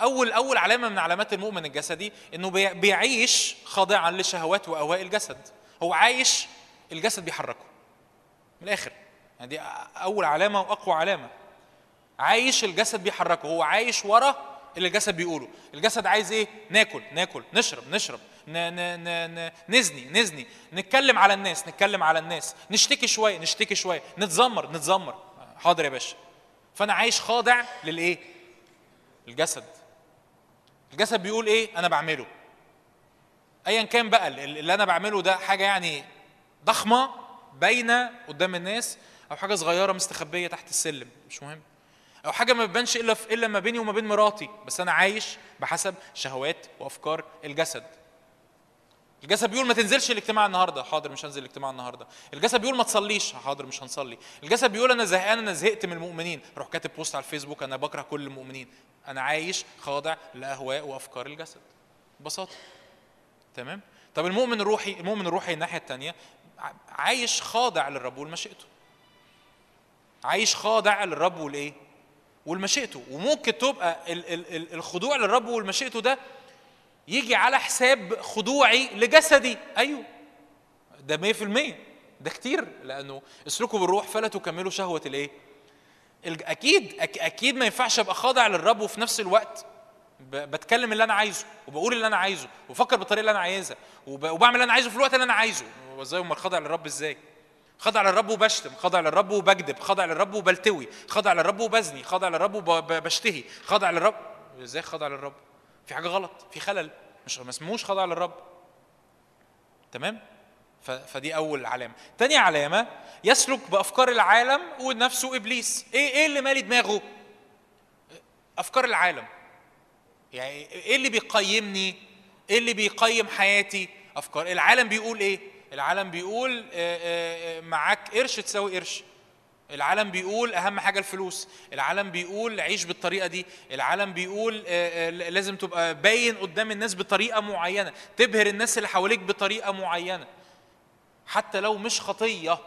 أول أول علامة من علامات المؤمن الجسدي إنه بي- بيعيش خاضعا لشهوات واهواء الجسد. هو عايش الجسد بيحركه. من الآخر. يعني دي أول علامة وأقوى علامة. عايش الجسد بيحركه. هو عايش ورا اللي الجسد بيقوله. الجسد عايز إيه؟ ناكل ناكل نشرب نشرب. ن ن ن ن نزني نزني. نتكلم على الناس نتكلم على الناس. نشتكي شوية نشتكي شوية. نتذمر نتذمر. حاضر يا باشا. فأنا عايش خاضع للإيه؟ الجسد. الجسد بيقول إيه؟ أنا بعمله. ايا كان بقى ال- اللي أنا بعمله ده حاجة يعني ضخمة باينة قدام الناس أو حاجة صغيرة مستخبية تحت السلم مش مهم. أو حاجة ما بتبانش إلا إلا ما بيني وما بين مراتي بس أنا عايش بحسب شهوات وأفكار الجسد. الجسد بيقول ما تنزلش الاجتماع النهارده. حاضر مش هنزل الاجتماع النهارده. الجسد بيقول ما تصليش. حاضر مش هنصلي. الجسد بيقول أنا زهقان أنا زهقت من المؤمنين. روح كاتب بوست على الفيسبوك أنا بكره كل المؤمنين. أنا عايش خاضع لأهواء وأفكار الجسد. ببساطة. تمام؟ طب المؤمن الروحي المؤمن الروحي الناحية الثانية عايش خاضع للرب ولمشيئته عايش خاضع للرب والإيه؟ ولمشيئته وممكن تبقى ال- ال- ال- الخضوع للرب ولمشيئته ده يجي على حساب خضوعي لجسدي. أيوه. ده 100% ده كتير لأنه اسلكوا بالروح فلا تكملوا شهوة الإيه؟ أكيد أكيد ما ينفعش أبقى خاضع للرب وفي نفس الوقت بتكلم اللي أنا عايزه وبقول اللي أنا عايزه وبفكر بالطريقة اللي أنا عايزها وب- وبعمل اللي أنا عايزه في الوقت اللي أنا عايزه. إزاي أمال خاضع للرب إزاي؟ خاضع للرب وبشتم خاضع للرب وبكذب خاضع للرب وبلتوي خاضع للرب وبزني خاضع للرب وبشتهي خاضع للرب. إزاي خاضع للرب؟ في حاجة غلط في خلل مش ما اسموش خاضع للرب. تمام؟ فدي أول علامة. تاني علامة يسلك بأفكار العالم ونفسه إبليس. إيه إيه اللي مالي دماغه؟ أفكار العالم. يعني إيه اللي بيقيمني؟ إيه اللي بيقيم حياتي؟ أفكار العالم بيقول إيه؟ العالم بيقول معاك قرش تساوي قرش. العالم بيقول أهم حاجة الفلوس العالم بيقول عيش بالطريقة دي العالم بيقول آه، آه، لازم تبقى باين قدام الناس بطريقة معينة تبهر الناس اللي حواليك بطريقة معينة. حتى لو مش خطية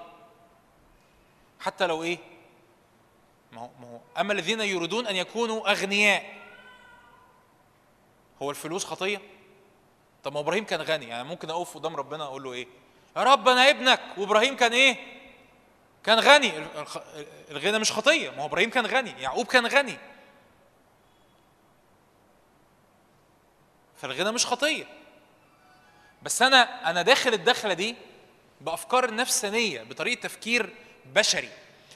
حتى لو إيه؟ ما هو ما هو أما الذين يريدون أن يكونوا أغنياء هو الفلوس خطية؟ طب ما إبراهيم كان غني يعني ممكن أقف قدام ربنا أقول له إيه؟ يا رب أنا ابنك وإبراهيم كان إيه؟ كان غني. الغنى مش خطية. ما هو إبراهيم كان غني. يعقوب كان غني. فالغنى مش خطية. بس أنا أنا داخل الدخلة دي بأفكار نفسانية بطريقة تفكير بشري.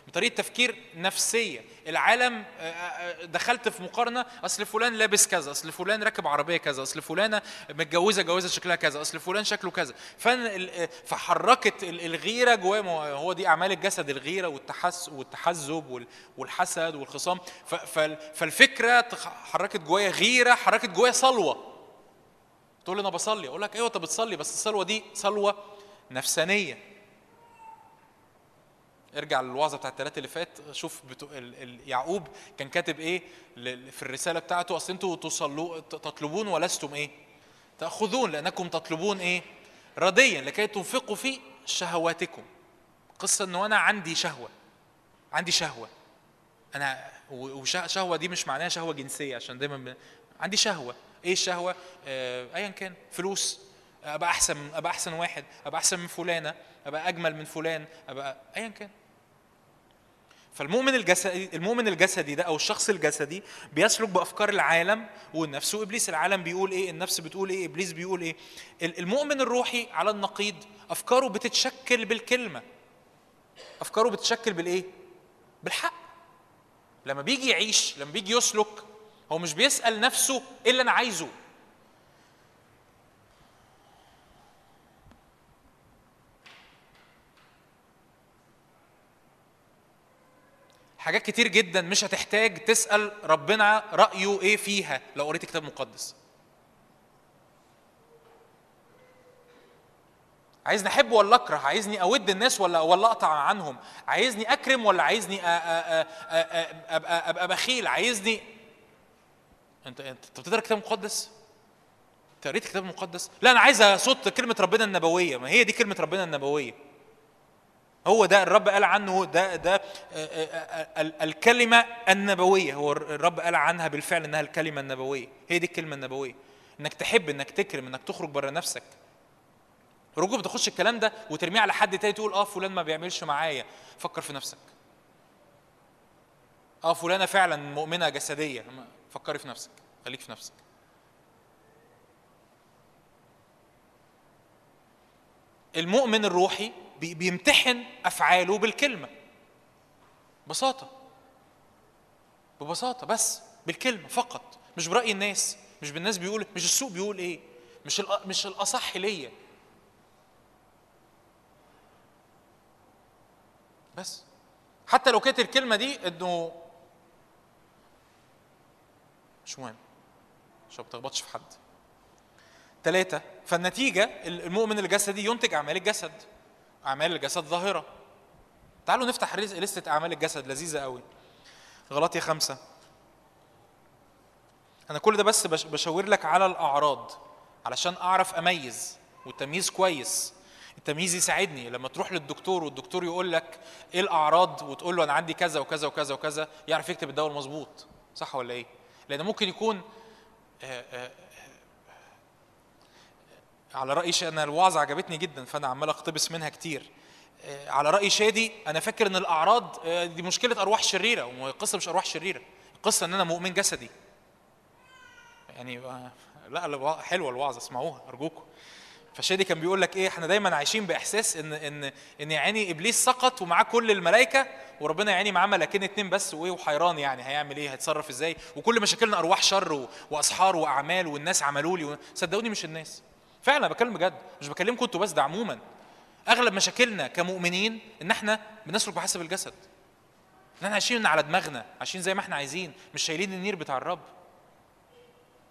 بطريقة تفكير نفسية. العالم آه، آه، دخلت في مقارنة أصل فلان لابس كذا أصل فلان راكب عربية كذا أصل فلانة متجوزة جوازة شكلها كذا أصل فلان شكله كذا. آه، فحركت ال- الغيرة ما هو- دي أعمال الجسد الغيرة والتحس والتحزب وال- والحسد والخصام. فالفكرة حركت جوايا غيرة حركت جوايا صلوة. تقول لي أنا بصلي؟ أقول لك أيوه أنت بتصلي بس الصلوة دي صلوة نفسانية. ارجع للوعظة بتاعت الثلاثه اللي فات شوف بتو... ال... ال... يعقوب كان كاتب إيه ل... في الرسالة بتاعته أصل أنتوا تصلوا تطلبون ولستم إيه؟ تأخذون لأنكم تطلبون إيه؟ رديا لكي تنفقوا في شهواتكم. قصة إنه أنا عندي شهوة عندي شهوة. أنا وشهوه دي مش معناها شهوة جنسية عشان دايما ب... عندي شهوة. إيه الشهوة؟ آه، ايا كان فلوس. أبقى أحسن أبقى أحسن واحد أبقى أحسن من فلانة أبقى أجمل من فلان أبقى ايا كان. فالمؤمن الجسدي المؤمن الجسدي ده أو الشخص الجسدي بيسلك بأفكار العالم والنفس وابليس العالم بيقول إيه؟ النفس بتقول إيه؟ إبليس بيقول إيه؟ ال- المؤمن الروحي على النقيض أفكاره بتتشكل بالكلمة. أفكاره بتتشكل بالإيه؟ بالحق. لما بيجي يعيش لما بيجي يسلك هو مش بيسأل نفسه إيه اللي أنا عايزه. حاجات كتير جدا مش هتحتاج تسأل ربنا رأيه إيه فيها لو قريت كتاب مقدس عايزني أحب ولا أكره؟ عايزني أود الناس ولا ولا أقطع عنهم؟ عايزني أكرم ولا عايزني ابقى أبقى بخيل؟ عايزني انت انت بتقرأ كتاب مقدس أنت قريت كتاب مقدس لا أنا عايز اصد كلمة ربنا النبوية. ما هي دي كلمة ربنا النبوية. هو ده الرب قال عنه ده ده آه، آه، آه، ال- الكلمة النبوية. هو الرب قال عنها بالفعل إنها الكلمة النبوية. هي دي الكلمة النبوية. إنك تحب إنك تكرم إنك تخرج بره نفسك. رجوع بتخش الكلام ده وترميه على حد تاني تقول آه فلان ما بيعملش معايا. فكر في نفسك. آه فلانة فعلا مؤمنة جسدية. فكري في نفسك. خليك في نفسك. المؤمن الروحي بيمتحن أفعاله بالكلمة. ببساطة. ببساطة بس بالكلمة فقط. مش برأي الناس مش بالناس بيقول مش السوق بيقول إيه. مش مش الأصح ليا. بس. حتى لو كانت الكلمة دي إنه مش مهم. عشان ما تخبطش في حد. ثلاثة فالنتيجة المؤمن الجسدي ينتج أعمال الجسد. أعمال الجسد ظاهرة. تعالوا نفتح لستة أعمال الجسد لذيذة قوي. غلطية خمسة. أنا كل ده بس بش- بشاور لك على الأعراض علشان أعرف أميز والتمييز كويس. التمييز يساعدني. لما تروح للدكتور والدكتور يقول لك إيه الأعراض وتقول له أنا عندي كذا وكذا وكذا وكذا يعرف يكتب الدواء المظبوط. صح ولا إيه؟ لأن ممكن يكون آه، آه، على رأي ش... أنا الوعظة عجبتني جدا فأنا عمال أقتبس منها كتير. آه، على رأي شادي أنا فاكر إن الأعراض آه، دي مشكلة أرواح شريرة والقصة مش أرواح شريرة القصة إن أنا مؤمن جسدي. يعني آه، لا حلوة الوعظة اسمعوها أرجوكم. فشادي كان بيقول لك إيه إحنا دايما عايشين بإحساس إن إن إن يا عيني إبليس سقط ومعاه كل الملائكة وربنا يا عيني معاه ملاكين اتنين بس وإيه وحيران يعني هيعمل إيه هيتصرف إزاي؟ وكل مشاكلنا أرواح شر وأسحار وأعمال والناس عملوا لي صدقوني مش الناس. فعلا بكلم بجد مش بكلمكم أنتوا بس ده عموما. أغلب مشاكلنا كمؤمنين إن إحنا بنسلك بحسب الجسد. إن إحنا عايشين على دماغنا عايشين زي ما إحنا عايزين مش شايلين النير بتاع الرب.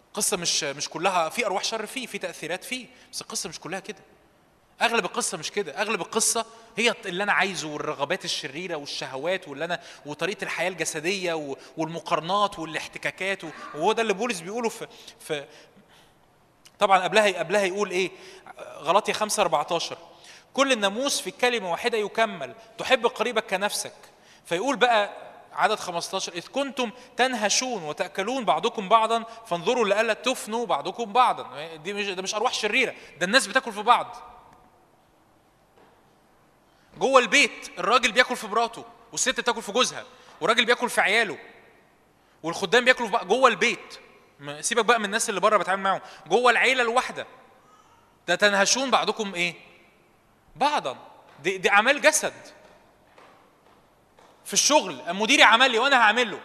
القصة مش مش كلها في أرواح شر فيه في تأثيرات فيه بس القصة مش كلها كده. أغلب القصة مش كده. أغلب القصة هي اللي أنا عايزه والرغبات الشريرة والشهوات واللي أنا وطريقة الحياة الجسدية و- والمقارنات والاحتكاكات وهو ده اللي بولس بيقوله في في طبعا قبلها قبلها يقول إيه؟ غلطية 5 14 كل الناموس في كلمة واحدة يكمل. تحب قريبك كنفسك. فيقول بقى عدد 15 إذ كنتم تنهشون وتأكلون بعضكم بعضا فانظروا لئلا تفنوا بعضكم بعضا. دي مش ده مش أرواح شريرة ده الناس بتاكل في بعض. جوه البيت الراجل بياكل في مراته والست بتاكل في جوزها والراجل بياكل في عياله والخدام بياكلوا جوه البيت. سيبك بقى من الناس اللي بره بتعامل معاهم. جوه العيلة الواحدة. ده تنهشون بعضكم إيه؟ بعضا. دي, دي أعمال جسد. في الشغل مديري عمل لي وأنا هعمل له.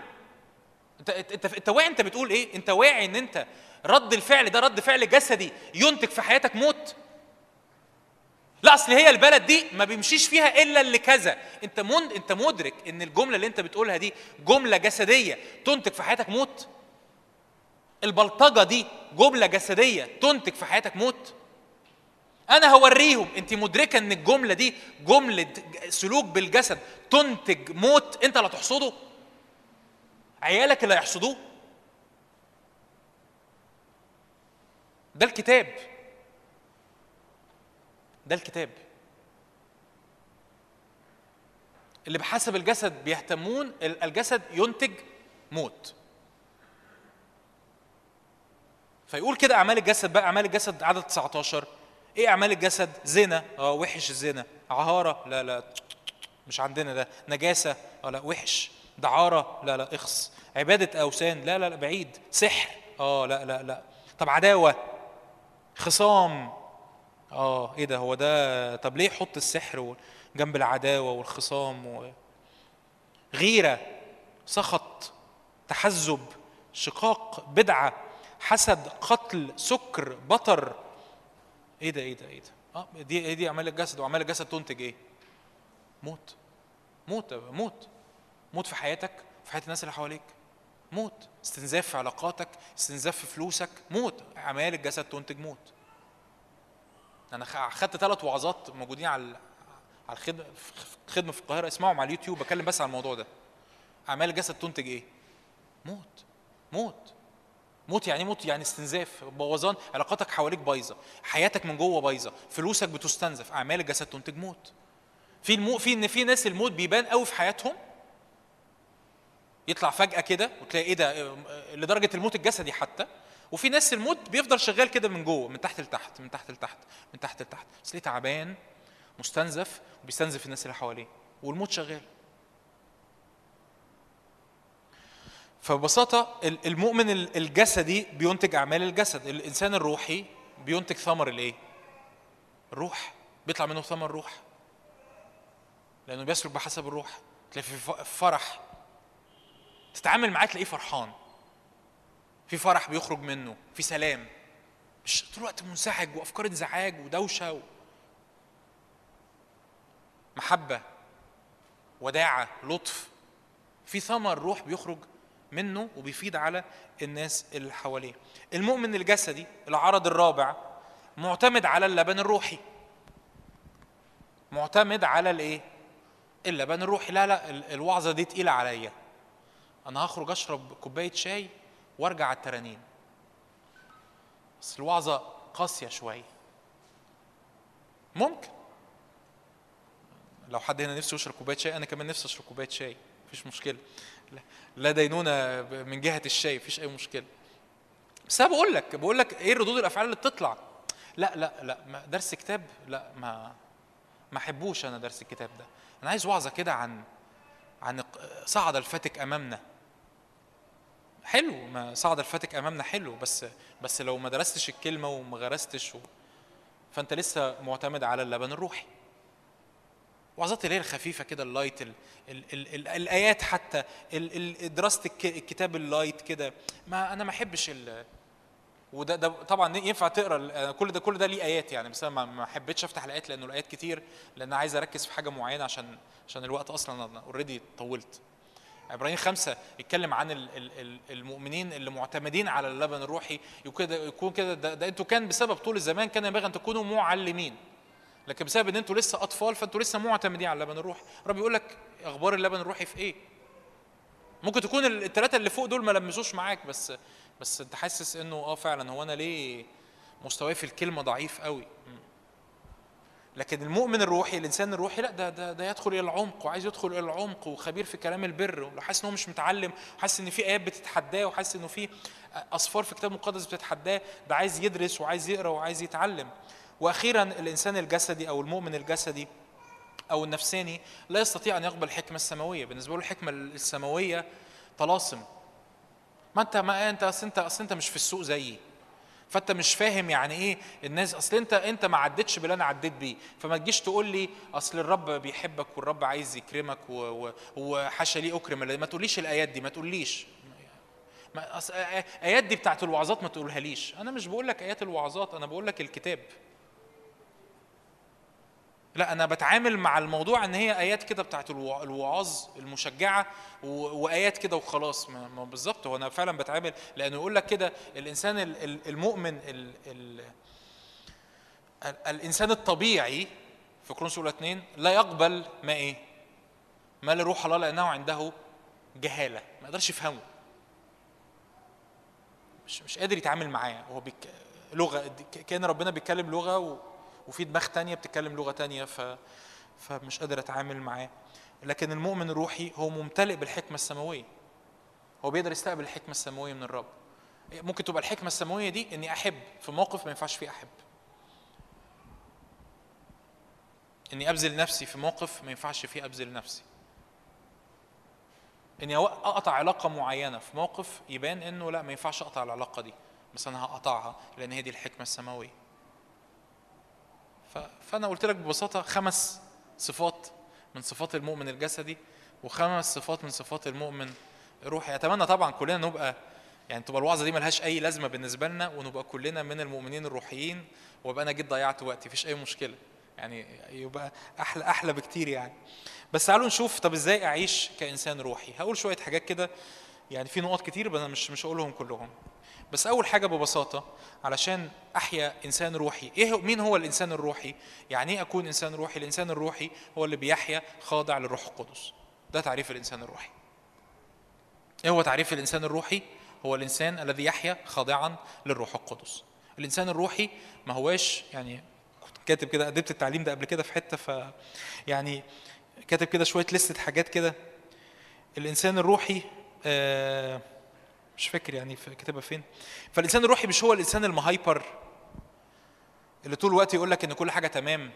انت انت انت, واعي أنت بتقول إيه؟ أنت واعي إن أنت رد الفعل ده رد فعل جسدي ينتج في حياتك موت؟ لا أصل هي البلد دي ما بيمشيش فيها إلا اللي كذا. أنت من أنت مدرك إن الجملة اللي أنت بتقولها دي جملة جسدية تنتج في حياتك موت؟ البلطجة دي جملة جسدية تنتج في حياتك موت. أنا هوريهم انت مدركة إن الجملة دي جملة سلوك بالجسد تنتج موت أنت اللي هتحصده عيالك اللي هيحصدوه؟ ده الكتاب. ده الكتاب. اللي بحسب الجسد بيهتمون ال- الجسد ينتج موت. فيقول كده أعمال الجسد بقى أعمال الجسد عدد 19 إيه أعمال الجسد؟ زنا. آه وحش الزنا. عهارة. لا لا. مش عندنا ده. نجاسة. آه لا. وحش. دعارة. لا لا. إخص. عبادة أوثان. لا لا لا. بعيد. سحر. آه لا لا لا. طب عداوة. خصام. آه إيه ده؟ هو ده؟ طب ليه يحط السحر جنب العداوة والخصام و... غيرة؟ سخط. تحزب. شقاق. بدعة. حسد قتل سكر بطر. إيه ده إيه ده إيه ده؟ آه دي إيه دي؟ اعمال الجسد. واعمال الجسد تنتج إيه؟ موت. موت موت. موت في حياتك في حياة الناس اللي حواليك. موت. استنزاف في علاقاتك استنزاف في فلوسك. موت. اعمال الجسد تنتج موت. أنا خدت ثلاث وعظات موجودين على على الخدمه في خدمة في القاهرة. اسمعهم على اليوتيوب. بتكلم بس عن الموضوع ده. اعمال الجسد تنتج إيه؟ موت. موت. موت يعني موت يعني استنزاف بوظان علاقاتك حواليك بايظة حياتك من جوه بايظة فلوسك بتستنزف أعمال الجسد تنتج موت. في المو في ان في ناس الموت بيبان قوي في حياتهم. يطلع فجأة كده وتلاقي إيه ده آه، لدرجة الموت الجسدي حتى. وفي ناس الموت بيفضل شغال كده من جوه من تحت لتحت من تحت لتحت من تحت لتحت. بس ليه تعبان مستنزف وبيستنزف الناس اللي حواليه والموت شغال. فببساطة ال- المؤمن ال- الجسدي بينتج أعمال الجسد. الإنسان الروحي بينتج ثمر الإيه؟ الروح. بيطلع منه ثمر الروح لأنه بيسلك بحسب الروح. تلاقي في فرح. تتعامل معاه تلاقيه فرحان. في فرح بيخرج منه. في سلام. مش طول الوقت منسحج وأفكار انزعاج ودوشة و... محبة. وداعة. لطف. في ثمر روح بيخرج منه وبيفيد على الناس اللي حواليه. المؤمن الجسدي العرض الرابع معتمد على اللبن الروحي. معتمد على الايه؟ اللبن الروحي. لا لا ال- الوعظة دي تقيلة عليا. أنا هخرج أشرب كوباية شاي وأرجع على الترانيم بس الوعظة قاسية شوية. ممكن. لو حد هنا نفسه يشرب كوباية شاي أنا كمان نفسي أشرب كوباية شاي. مفيش مشكلة. لا- دينونة من جهة الشاي مفيش أي مشكلة. بس أنا بقول لك بقول لك إيه ردود الأفعال اللي بتطلع؟ لا لا لا درس كتاب لا ما ما أحبوش أنا درس الكتاب ده. أنا عايز وعظة كده عن عن صعد الفاتك أمامنا. حلو ما صعد الفاتك أمامنا حلو بس بس لو ما درستش الكلمة وما غرستش. فأنت لسه معتمد على اللبن الروحي. وعظات اللي هي الخفيفه كده light ال ال ال ال الآيات حتى ال ال دراسة الك- الكتاب ال light كده. ما أنا ما أحبش وده ده طبعا ينفع تقرأ كل ده كل ده ليه آيات يعني بس أنا ما- حبيتش أفتح الآيات لأنه الآيات كتير لأن عايز أركز في حاجة معينة عشان عشان الوقت أصلا أنا already طولت. عبرانيين خمسة يتكلم عن ال- ال- ال- المؤمنين اللي معتمدين على اللبن الروحي يكون كده ده, ده أنتوا كان بسبب طول الزمان كان ينبغي أن تكونوا معلمين. لكن بسبب إن أنتوا لسه أطفال فانتوا لسه معتمدين على اللبن الروحي رب يقول لك أخبار اللبن الروحي في إيه؟ ممكن تكون الثلاثه اللي فوق دول ما لمسوش معاك بس بس أنت حاسس إنه آه فعلا هو أنا ليه مستواي في الكلمة ضعيف قوي. لكن المؤمن الروحي الإنسان الروحي لا ده ده, ده يدخل إلى العمق وعايز يدخل إلى العمق وخبير في كلام البر ولو حاسس ان هو مش متعلم وحاسس إن في آيات بتتحداه وحاسس إنه في اصفار في الكتاب المقدس بتتحداه ده عايز يدرس وعايز يقرأ وعايز يتعلم. وأخيرا الإنسان الجسدي أو المؤمن الجسدي أو النفساني لا يستطيع أن يقبل الحكمة السماوية. بالنسبة له الحكمة السماوية طلاسم. ما أنت ما أنت أصل أنت أصل أنت مش في السوق زيي. فأنت مش فاهم يعني إيه الناس أصل أنت أنت ما عدتش باللي أنا عديت بيه. فما تجيش تقول لي أصل الرب بيحبك والرب عايز يكرمك وحاشا ليه أكرم. ما تقوليش الآيات دي ما تقوليش. ما. آيات دي بتاعت الوعظات ما تقولها ليش. أنا مش بقول لك آيات الوعظات أنا بقول لك الكتاب. لا أنا بتعامل مع الموضوع إن هي آيات كده بتاعت الوع- الوعاظ المشجعة وآيات كده وخلاص ما بالظبط. هو أنا فعلا بتعامل لأنه يقول لك كده الإنسان ال- ال- المؤمن ال ال ال الإنسان الطبيعي في كورنثوس الأولى 2 لا يقبل ما إيه؟ ما لروح الله لأنه عنده جهالة ما يقدرش يفهمه. مش مش قادر يتعامل معاه. هو بيك لغة كان ربنا بيتكلم لغة وفي دماغ تانية بتتكلم لغة تانية ف فمش قادر أتعامل معاه. لكن المؤمن الروحي هو ممتلئ بالحكمة السماوية. هو بيقدر يستقبل الحكمة السماوية من الرب. ممكن تبقى الحكمة السماوية دي إني أحب في موقف ما ينفعش فيه أحب. إني أبذل نفسي في موقف ما ينفعش فيه أبذل نفسي. إني أقطع علاقة معينة في موقف يبان إنه لا ما ينفعش أقطع العلاقة دي. بس أنا هقطعها لأن هي دي الحكمة السماوية. فأنا قلت لك ببساطة خمس صفات من صفات المؤمن الجسدي وخمس صفات من صفات المؤمن الروحي أتمنى طبعا كلنا نبقى يعني تبقى الوعظة دي ملهاش أي لازمة بالنسبة لنا ونبقى كلنا من المؤمنين الروحيين وابقى أنا جيت ضيعت وقتي. مفيش أي مشكلة. يعني يبقى أحلى أحلى بكتير يعني. بس تعالوا نشوف طب إزاي أعيش كإنسان روحي؟ هقول شوية حاجات كده يعني في نقط كتير بس أنا مش مش هقولهم كلهم. بس أول حاجة ببساطة علشان أحيا إنسان روحي. إيه مين هو الإنسان الروحي؟ يعني إيه أكون إنسان روحي؟ الإنسان الروحي هو اللي بيحيا خاضع للروح القدس. ده تعريف الإنسان الروحي. إيه هو تعريف الإنسان الروحي؟ هو الإنسان الذي يحيا خاضعا للروح القدس. الإنسان الروحي ما هواش يعني كنت كاتب كده ادبت التعليم ده قبل كده في حتة ف يعني كاتب كده شوية لستة حاجات كده. الإنسان الروحي آه مش فاكر يعني في كاتبها فين. فالإنسان الروحي مش هو الإنسان المهايبر اللي طول الوقت يقول لك إن كل حاجة تمام.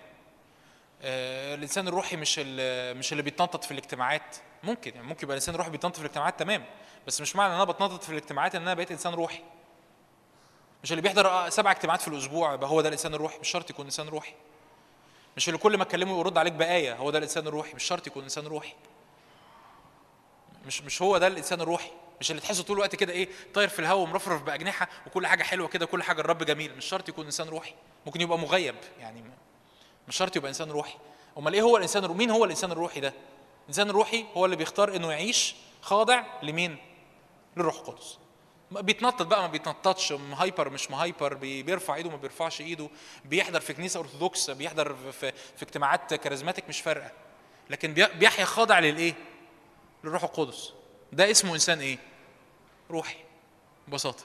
آه، الإنسان الروحي مش مش اللي بيتنطط في الاجتماعات. ممكن يعني ممكن يبقى الإنسان الروحي بيتنطط في الاجتماعات تمام. بس مش معنى إن أنا بتنطط في الاجتماعات إن أنا بقيت إنسان روحي. مش اللي بيحضر آه، سبع اجتماعات في الأسبوع يبقى هو ده الإنسان الروحي. مش شرط يكون إنسان روحي. مش اللي كل ما تكلمه يرد عليك بآية هو ده الإنسان الروحي. مش شرط يكون إنسان روحي. مش مش هو ده الإنسان الروحي. مش اللي تحسه طول الوقت كده إيه طاير في الهواء ومرفرف بأجنحة وكل حاجة حلوة كده كل حاجة الرب جميل. مش شرط يكون إنسان روحي. ممكن يبقى مغيب يعني. مش شرط يبقى إنسان روحي. أمال إيه هو الإنسان مين هو الإنسان الروحي ده؟ الانسان الروحي هو اللي بيختار إنه يعيش خاضع لمين؟ للروح القدس. بيتنطط بقى ما بيتنططش. م hyper مش م hyper بي- بيرفع إيده ما بيرفعش إيده. بيحضر في كنيسة أرثوذكس بيحضر في, في, اجتماعات charismatic مش فارقة. لكن بي- بيحيا خاضع للإيه؟ للروح القدس. ده اسمه إنسان إيه؟ روحي. ببساطة.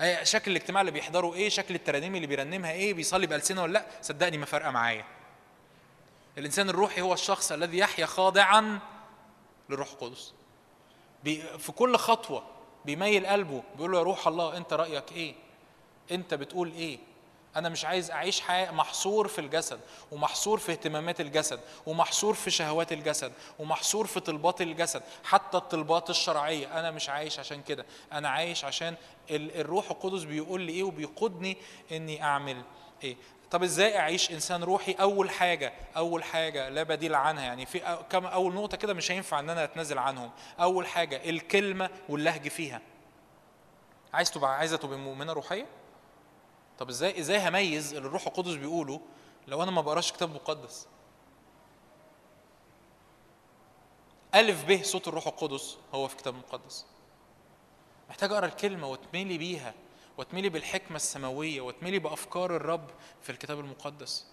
أي شكل الاجتماع اللي بيحضره إيه؟ شكل الترانيم اللي بيرنمها إيه؟ بيصلي بألسنة ولا لأ؟ صدقني ما فارقة معايا. الإنسان الروحي هو الشخص الذي يحيا خاضعا للروح القدس. في كل خطوة بيميل قلبه بيقول له يا روح الله أنت رأيك إيه؟ أنت بتقول إيه؟ أنا مش عايز أعيش حياة محصور في الجسد ومحصور في اهتمامات الجسد ومحصور في شهوات الجسد ومحصور في طلبات الجسد حتى الطلبات الشرعية. أنا مش عايش عشان كده. أنا عايش عشان ال- الروح القدس بيقول لي إيه وبيقودني إني أعمل إيه. طب إزاي أعيش إنسان روحي؟ أول حاجة أول حاجة لا بديل عنها. يعني في كم أول نقطة كده مش هينفع إن أنا أتنازل عنهم. أول حاجة الكلمة واللهج فيها. عايز تبقى عايزة تبقى مؤمنة روحية؟ طب إزاي إزاي هميز اللي الروح القدس بيقوله لو أنا ما بقراش كتاب مقدس؟ ألف ب صوت الروح القدس هو في كتاب مقدس. محتاج أقرأ الكلمة واتملي بيها واتملي بالحكمة السماوية واتملي بأفكار الرب في الكتاب المقدس.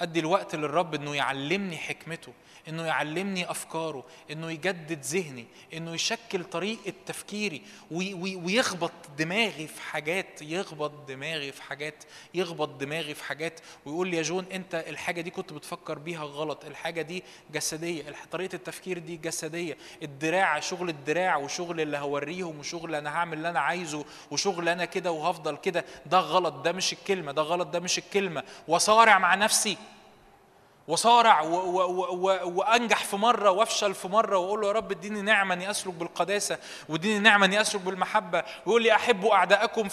أدي الوقت للرب إنه يعلمني حكمته إنه يعلمني أفكاره إنه يجدد ذهني إنه يشكل طريقة تفكيري وي وي ويخبط دماغي في حاجات يخبط دماغي في حاجات يخبط دماغي في حاجات ويقول لي يا جون أنت الحاجة دي كنت بتفكر بيها غلط الحاجة دي جسدية طريقة التفكير دي جسدية الدراع شغل الدراع وشغل اللي هوريهم وشغل أنا هعمل اللي أنا عايزه وشغل أنا كده وهفضل كده ده غلط ده مش الكلمة ده غلط ده مش الكلمة وصارع مع نفسي. وصارع وأنجح في مرة وافشل في مرة وأقول له يا رب اديني نعمة إني أسلك بالقداسة واديني نعمة إني أسلك بالمحبة ويقول لي أحبوا اعدائكم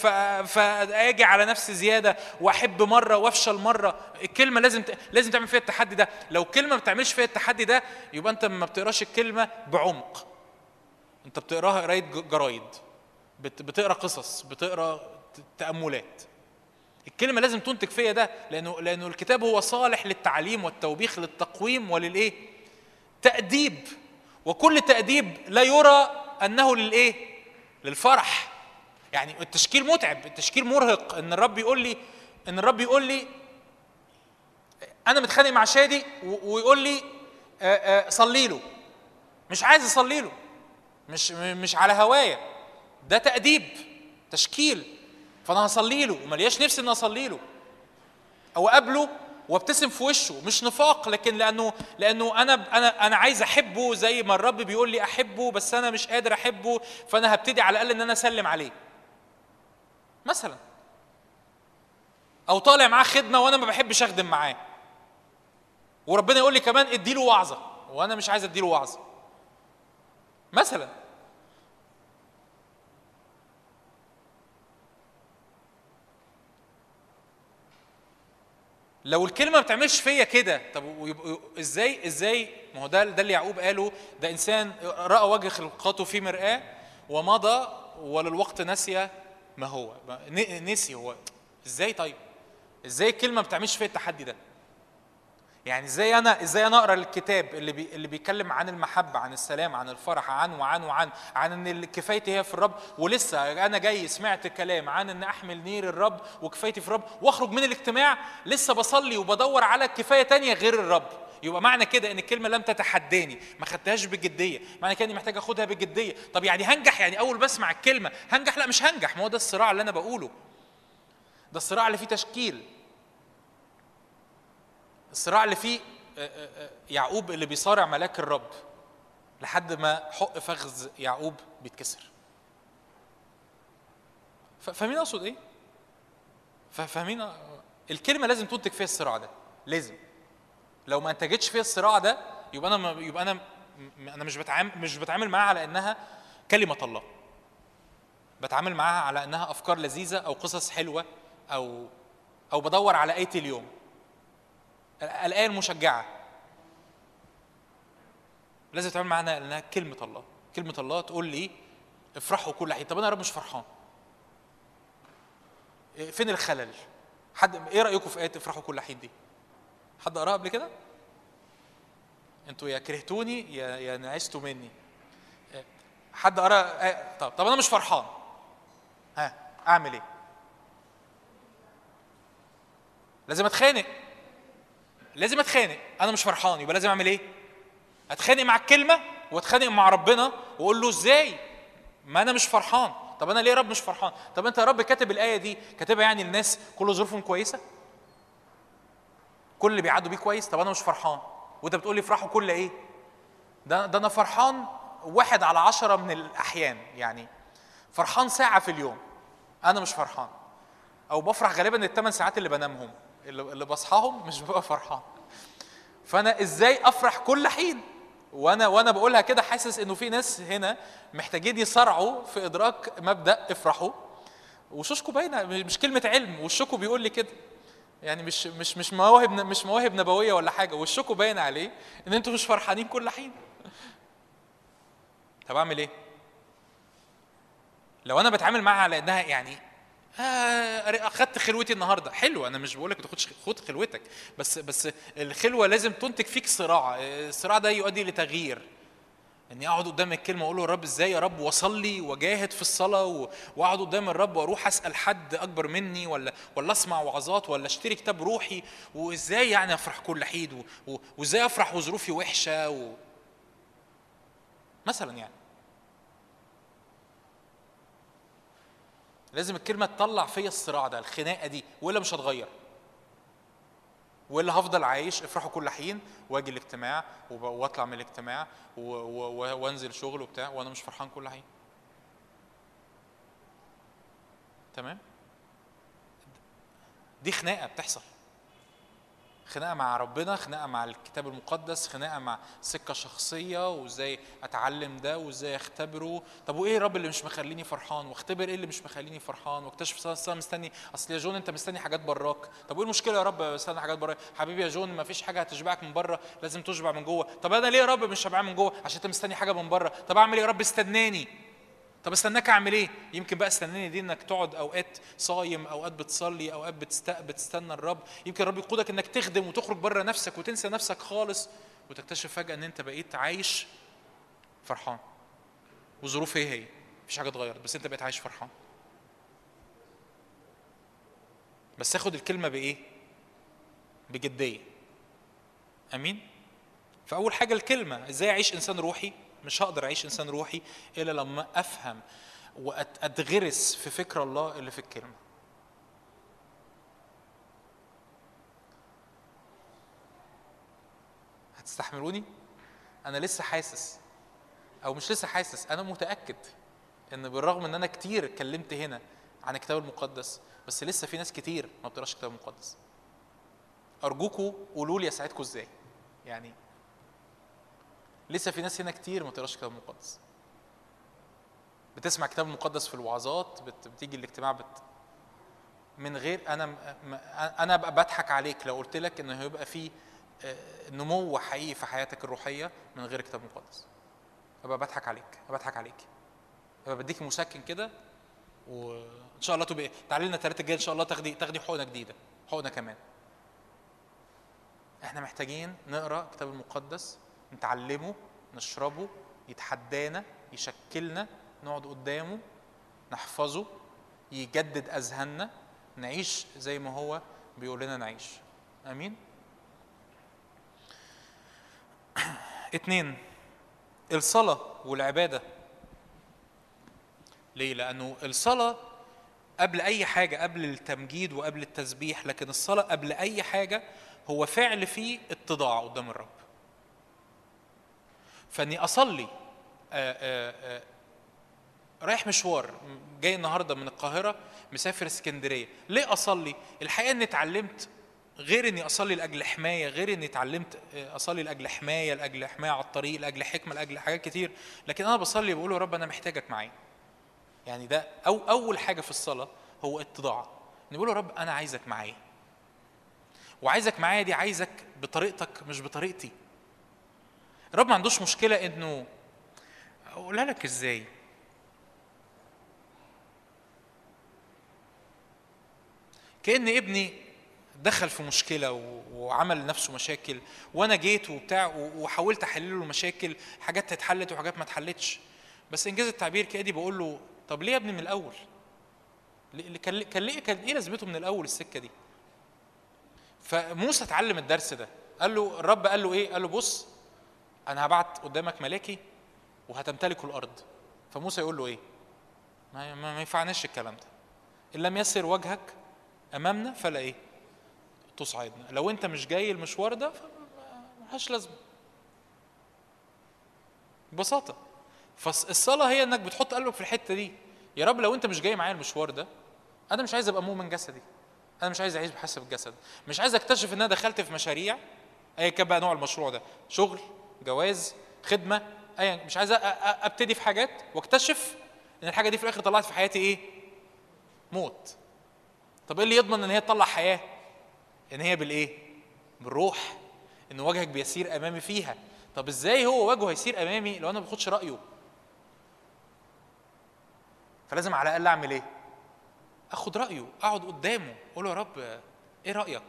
فاجي على نفسي زيادة وأحب مرة وافشل مرة. الكلمة لازم لازم تعمل فيها التحدي ده. لو كلمة ما بتعملش فيها التحدي ده يبقى أنت ما بتقراش الكلمة بعمق. أنت بتقراها قراية جرايد. بت- بتقرأ قصص بتقرأ تأملات. الكلمة لازم تنتج فيا ده لأنه لأنه الكتاب هو صالح للتعليم والتوبيخ للتقويم وللإيه؟ تأديب. وكل تأديب لا يرى أنه للإيه؟ للفرح. يعني التشكيل متعب التشكيل مرهق. إن الرب يقول لي إن الرب يقول لي أنا متخانق مع شادي ويقول لي آه، آه، صلي له. مش عايز أصلي له. مش مش على هوايا ده تأديب تشكيل. فانا هصلي له وملياش نفسي ان اصلي له. أو اقابله وابتسم في وشه مش نفاق لكن لأنه لأنه أنا أنا أنا عايز أحبه زي ما الرب بيقول لي أحبه بس أنا مش قادر أحبه فأنا هبتدي على الأقل إن أنا أسلم عليه. مثلا. أو طالع معاه خدمة وأنا ما بحبش أخدم معاه. وربنا يقول لي كمان اديله وعظة. وأنا مش عايز أديله وعظة. مثلا. لو الكلمة ما بتعملش فيا كده طب إزاي إزاي؟ ما هو ده ده اللي يعقوب قاله ده إنسان رأى وجه خلقته في مرآة ومضى وللوقت نسي ما هو نسي هو. إزاي طيب؟ إزاي الكلمة ما بتعملش فيا التحدي ده؟ يعني إزاي أنا إزاي أنا أقرأ الكتاب اللي بي اللي بيتكلم عن المحبة عن السلام عن الفرح عن وعن وعن عن إن كفايتي هي في الرب ولسه أنا جاي سمعت كلام عن إن أحمل نير الرب وكفايتي في الرب وأخرج من الاجتماع لسه بصلي وبدور على كفاية تانية غير الرب. يبقى معنى كده إن الكلمة لم تتحداني ما خدتهاش بجدية. معنى كده إني محتاج أخدها بجدية. طب يعني هنجح؟ يعني أول بسمع الكلمة هنجح؟ لا مش هنجح. ما هو ده الصراع اللي أنا بقوله. ده الصراع اللي فيه تشكيل. الصراع اللي فيه آه، آه، آه، يعقوب اللي بيصارع ملاك الرب لحد ما حق فخذ يعقوب بيتكسر. فاهمين أقصد إيه؟ فاهمين؟ الكلمة لازم تنتج فيها الصراع ده لازم. لو ما انتجتش فيها الصراع ده يبقى أنا يبقى أنا أنا مش بتعامل مش بتعامل معاها على إنها كلمة الله. بتعامل معاها على إنها أفكار لذيذة أو قصص حلوة أو أو بدور على آية اليوم. الآية المشجعة. لازم تتعامل معانا إنها كلمة الله. كلمة الله تقول لي افرحوا كل حين طب أنا يا رب مش فرحان. إيه، فين الخلل؟ حد إيه رأيكم في آية افرحوا كل حين دي؟ حد قراها قبل كده؟ أنتوا يا كرهتوني يا يا نعستوا مني. إيه، حد قرأ آه، طب طب أنا مش فرحان. ها أعمل إيه؟ لازم أتخانق. لازم اتخانق. أنا مش فرحان يبقى لازم اعمل إيه؟ اتخانق مع الكلمة واتخانق مع ربنا واقول له إزاي؟ ما أنا مش فرحان. طب أنا ليه يا رب مش فرحان؟ طب انت يا رب كاتب الآية دي كاتبها يعني الناس كل ظروفهم كويسة؟ كل اللي بيعدوا بيه كويس؟ طب أنا مش فرحان. وانت بتقول لي افرحوا كل إيه؟ ده ده أنا فرحان واحد على عشرة من الأحيان يعني فرحان ساعة في اليوم. أنا مش فرحان. أو بفرح غالبا الثمان ساعات اللي بنامهم. اللي بصحاهم مش ببقى فرحان. فأنا إزاي أفرح كل حين؟ وأنا وأنا بقولها كده حاسس إنه في ناس هنا محتاجين يصارعوا في إدراك مبدأ افرحوا. وشوشكو باينة مش كلمة علم وشكو بيقول لي كده. يعني مش مش مش مواهب مش مواهب نبوية ولا حاجة وشكو باين عليه إن أنتوا مش فرحانين كل حين. طب أعمل إيه؟ لو أنا بتعامل معاها على إنها يعني أخدت خلوتي النهارده. حلو أنا مش بقول لك تاخدش خد خلوتك. بس بس الخلوة لازم تنتج فيك صراع. الصراع ده يؤدي لتغيير. إني أقعد قدام الكلمة وأقول له يا رب إزاي يا رب؟ وأصلي وأجاهد في الصلاة وأقعد قدام الرب وأروح أسأل حد أكبر مني ولا ولا أسمع وعظات ولا أشتري كتاب روحي؟ وإزاي يعني أفرح كل حيد؟ وإزاي أفرح وظروفي وحشة؟ و... مثلا يعني. لازم الكلمة تطلع فيا الصراع ده الخناقة دي والا مش هتغير. والا هفضل عايش افرحوا كل حين واجي الاجتماع واطلع من الاجتماع وانزل شغل وبتاع وأنا مش فرحان كل حين. تمام؟ دي خناقة بتحصل. خناقة مع ربنا خناقة مع الكتاب المقدس خناقة مع سكة شخصية وإزاي أتعلم ده وإزاي أختبره. طب وإيه رب اللي مش مخليني فرحان؟ واختبر إيه اللي مش مخليني فرحان؟ واكتشف أصل أنا مستني. أصل يا جون أنت مستني حاجات براك. طب وإيه المشكلة يا رب مستني حاجات براك؟ حبيبي يا جون ما فيش حاجة هتشبعك من بره لازم تشبع من جوه. طب أنا ليه يا رب مش شبعان من جوه؟ عشان أنت مستني حاجة من بره. طب أعمل إيه يا رب؟ استناني. طب استناك اعمل إيه؟ يمكن بقى استناني دي انك تقعد اوقات صايم، اوقات بتصلي، اوقات بتست... بتستنى الرب، يمكن الرب يقودك انك تخدم وتخرج بره نفسك وتنسى نفسك خالص وتكتشف فجأة ان انت بقيت عايش فرحان. وظروف هي هي، مفيش حاجة اتغيرت بس انت بقيت عايش فرحان. بس اخد الكلمة بإيه؟ بجدية. آمين؟ فأول حاجة الكلمة إزاي أعيش إنسان روحي مش هقدر أعيش إنسان روحي إلا لما أفهم واتغرس في فكر الله اللي في الكلمة. هتستحملوني؟ أنا لسه حاسس أو مش لسه حاسس أنا متأكد إن بالرغم إن أنا كتير اتكلمت هنا عن الكتاب المقدس بس لسه في ناس كتير ما بتقراش الكتاب المقدس. أرجوكوا قولوا لي اساعدكم إزاي؟ يعني لسه في ناس هنا كتير ما بتقراش الكتاب المقدس. بتسمع الكتاب المقدس في الوعظات بت... بتيجي الاجتماع بت... من غير أنا. أنا ابقى بضحك عليك لو قلت لك إنه هيبقى في آه، نمو حقيقي في حياتك الروحية من غير الكتاب المقدس. أبقى بضحك عليك أبقى بضحك عليك. أبقى بديك مسكن كده وان شاء الله تبقى تعالي لنا الثلاثه الجاية إن شاء الله تاخدي تاخدي حقنة جديدة حقنة كمان. إحنا محتاجين نقرأ الكتاب المقدس نتعلمه نشربه يتحدانا يشكلنا نقعد قدامه نحفظه يجدد أذهاننا نعيش زي ما هو بيقول لنا نعيش. آمين؟ اتنين الصلاة والعبادة. ليه؟ لأنه الصلاة قبل أي حاجة قبل التمجيد وقبل التسبيح لكن الصلاة قبل أي حاجة هو فعل فيه اتضاع قدام الرب. فاني اصلي. آآ آآ رايح مشوار جاي النهارده من القاهرة مسافر اسكندرية. ليه اصلي؟ الحقيقة اني اتعلمت غير اني اصلي لأجل حماية غير اني اتعلمت اصلي لأجل حماية لأجل حماية على الطريق لأجل حكمة لأجل حاجات كتير. لكن أنا بصلي بقول يا رب أنا محتاجك معايا. يعني ده أو أول حاجة في الصلاة هو اتضاع نقول يا رب أنا عايزك معايا. وعايزك معايا دي عايزك بطريقتك مش بطريقتي. الرب ما عندوش مشكلة إنه أقولها لك إزاي؟ كأن ابني دخل في مشكلة وعمل لنفسه مشاكل وأنا جيت وبتاع وحاولت أحل له المشاكل حاجات اتحلت وحاجات ما اتحلتش. بس إنجاز التعبير كأدي بقول له طب ليه يا ابني من الأول؟ كان ليه كان إيه لازمته من الأول السكة دي؟ فموسى اتعلم الدرس ده. قال له الرب قال له إيه؟ قال له بص أنا هبعت قدامك ملاكي وهتمتلكوا الأرض. فموسى يقول له إيه؟ ما, ما, ينفعناش الكلام ده. إن لم يسر وجهك أمامنا فلا إيه؟ تصعدنا. لو أنت مش جاي المشوار ده فملهاش لازمة. ببساطة. فالصلاة هي إنك بتحط قلبك في الحتة دي. يا رب لو أنت مش جاي معايا المشوار ده أنا مش عايز أبقى مؤمن جسدي. أنا مش عايز أعيش بحسب الجسد مش عايز أكتشف إن أنا دخلت في مشاريع ايا كان بقى نوع المشروع ده. شغل جواز خدمة ايا مش عايز أبتدي في حاجات واكتشف إن الحاجة دي في الآخر طلعت في حياتي إيه؟ موت. طب إيه اللي يضمن إن هي تطلع حياة؟ إن هي بالإيه؟ بالروح. إن وجهك بيسير أمامي فيها. طب إزاي هو وجهه هيسير أمامي لو أنا ما باخدش رأيه؟ فلازم على الأقل أعمل إيه؟ أخد رأيه أقعد قدامه أقول له يا رب إيه رأيك؟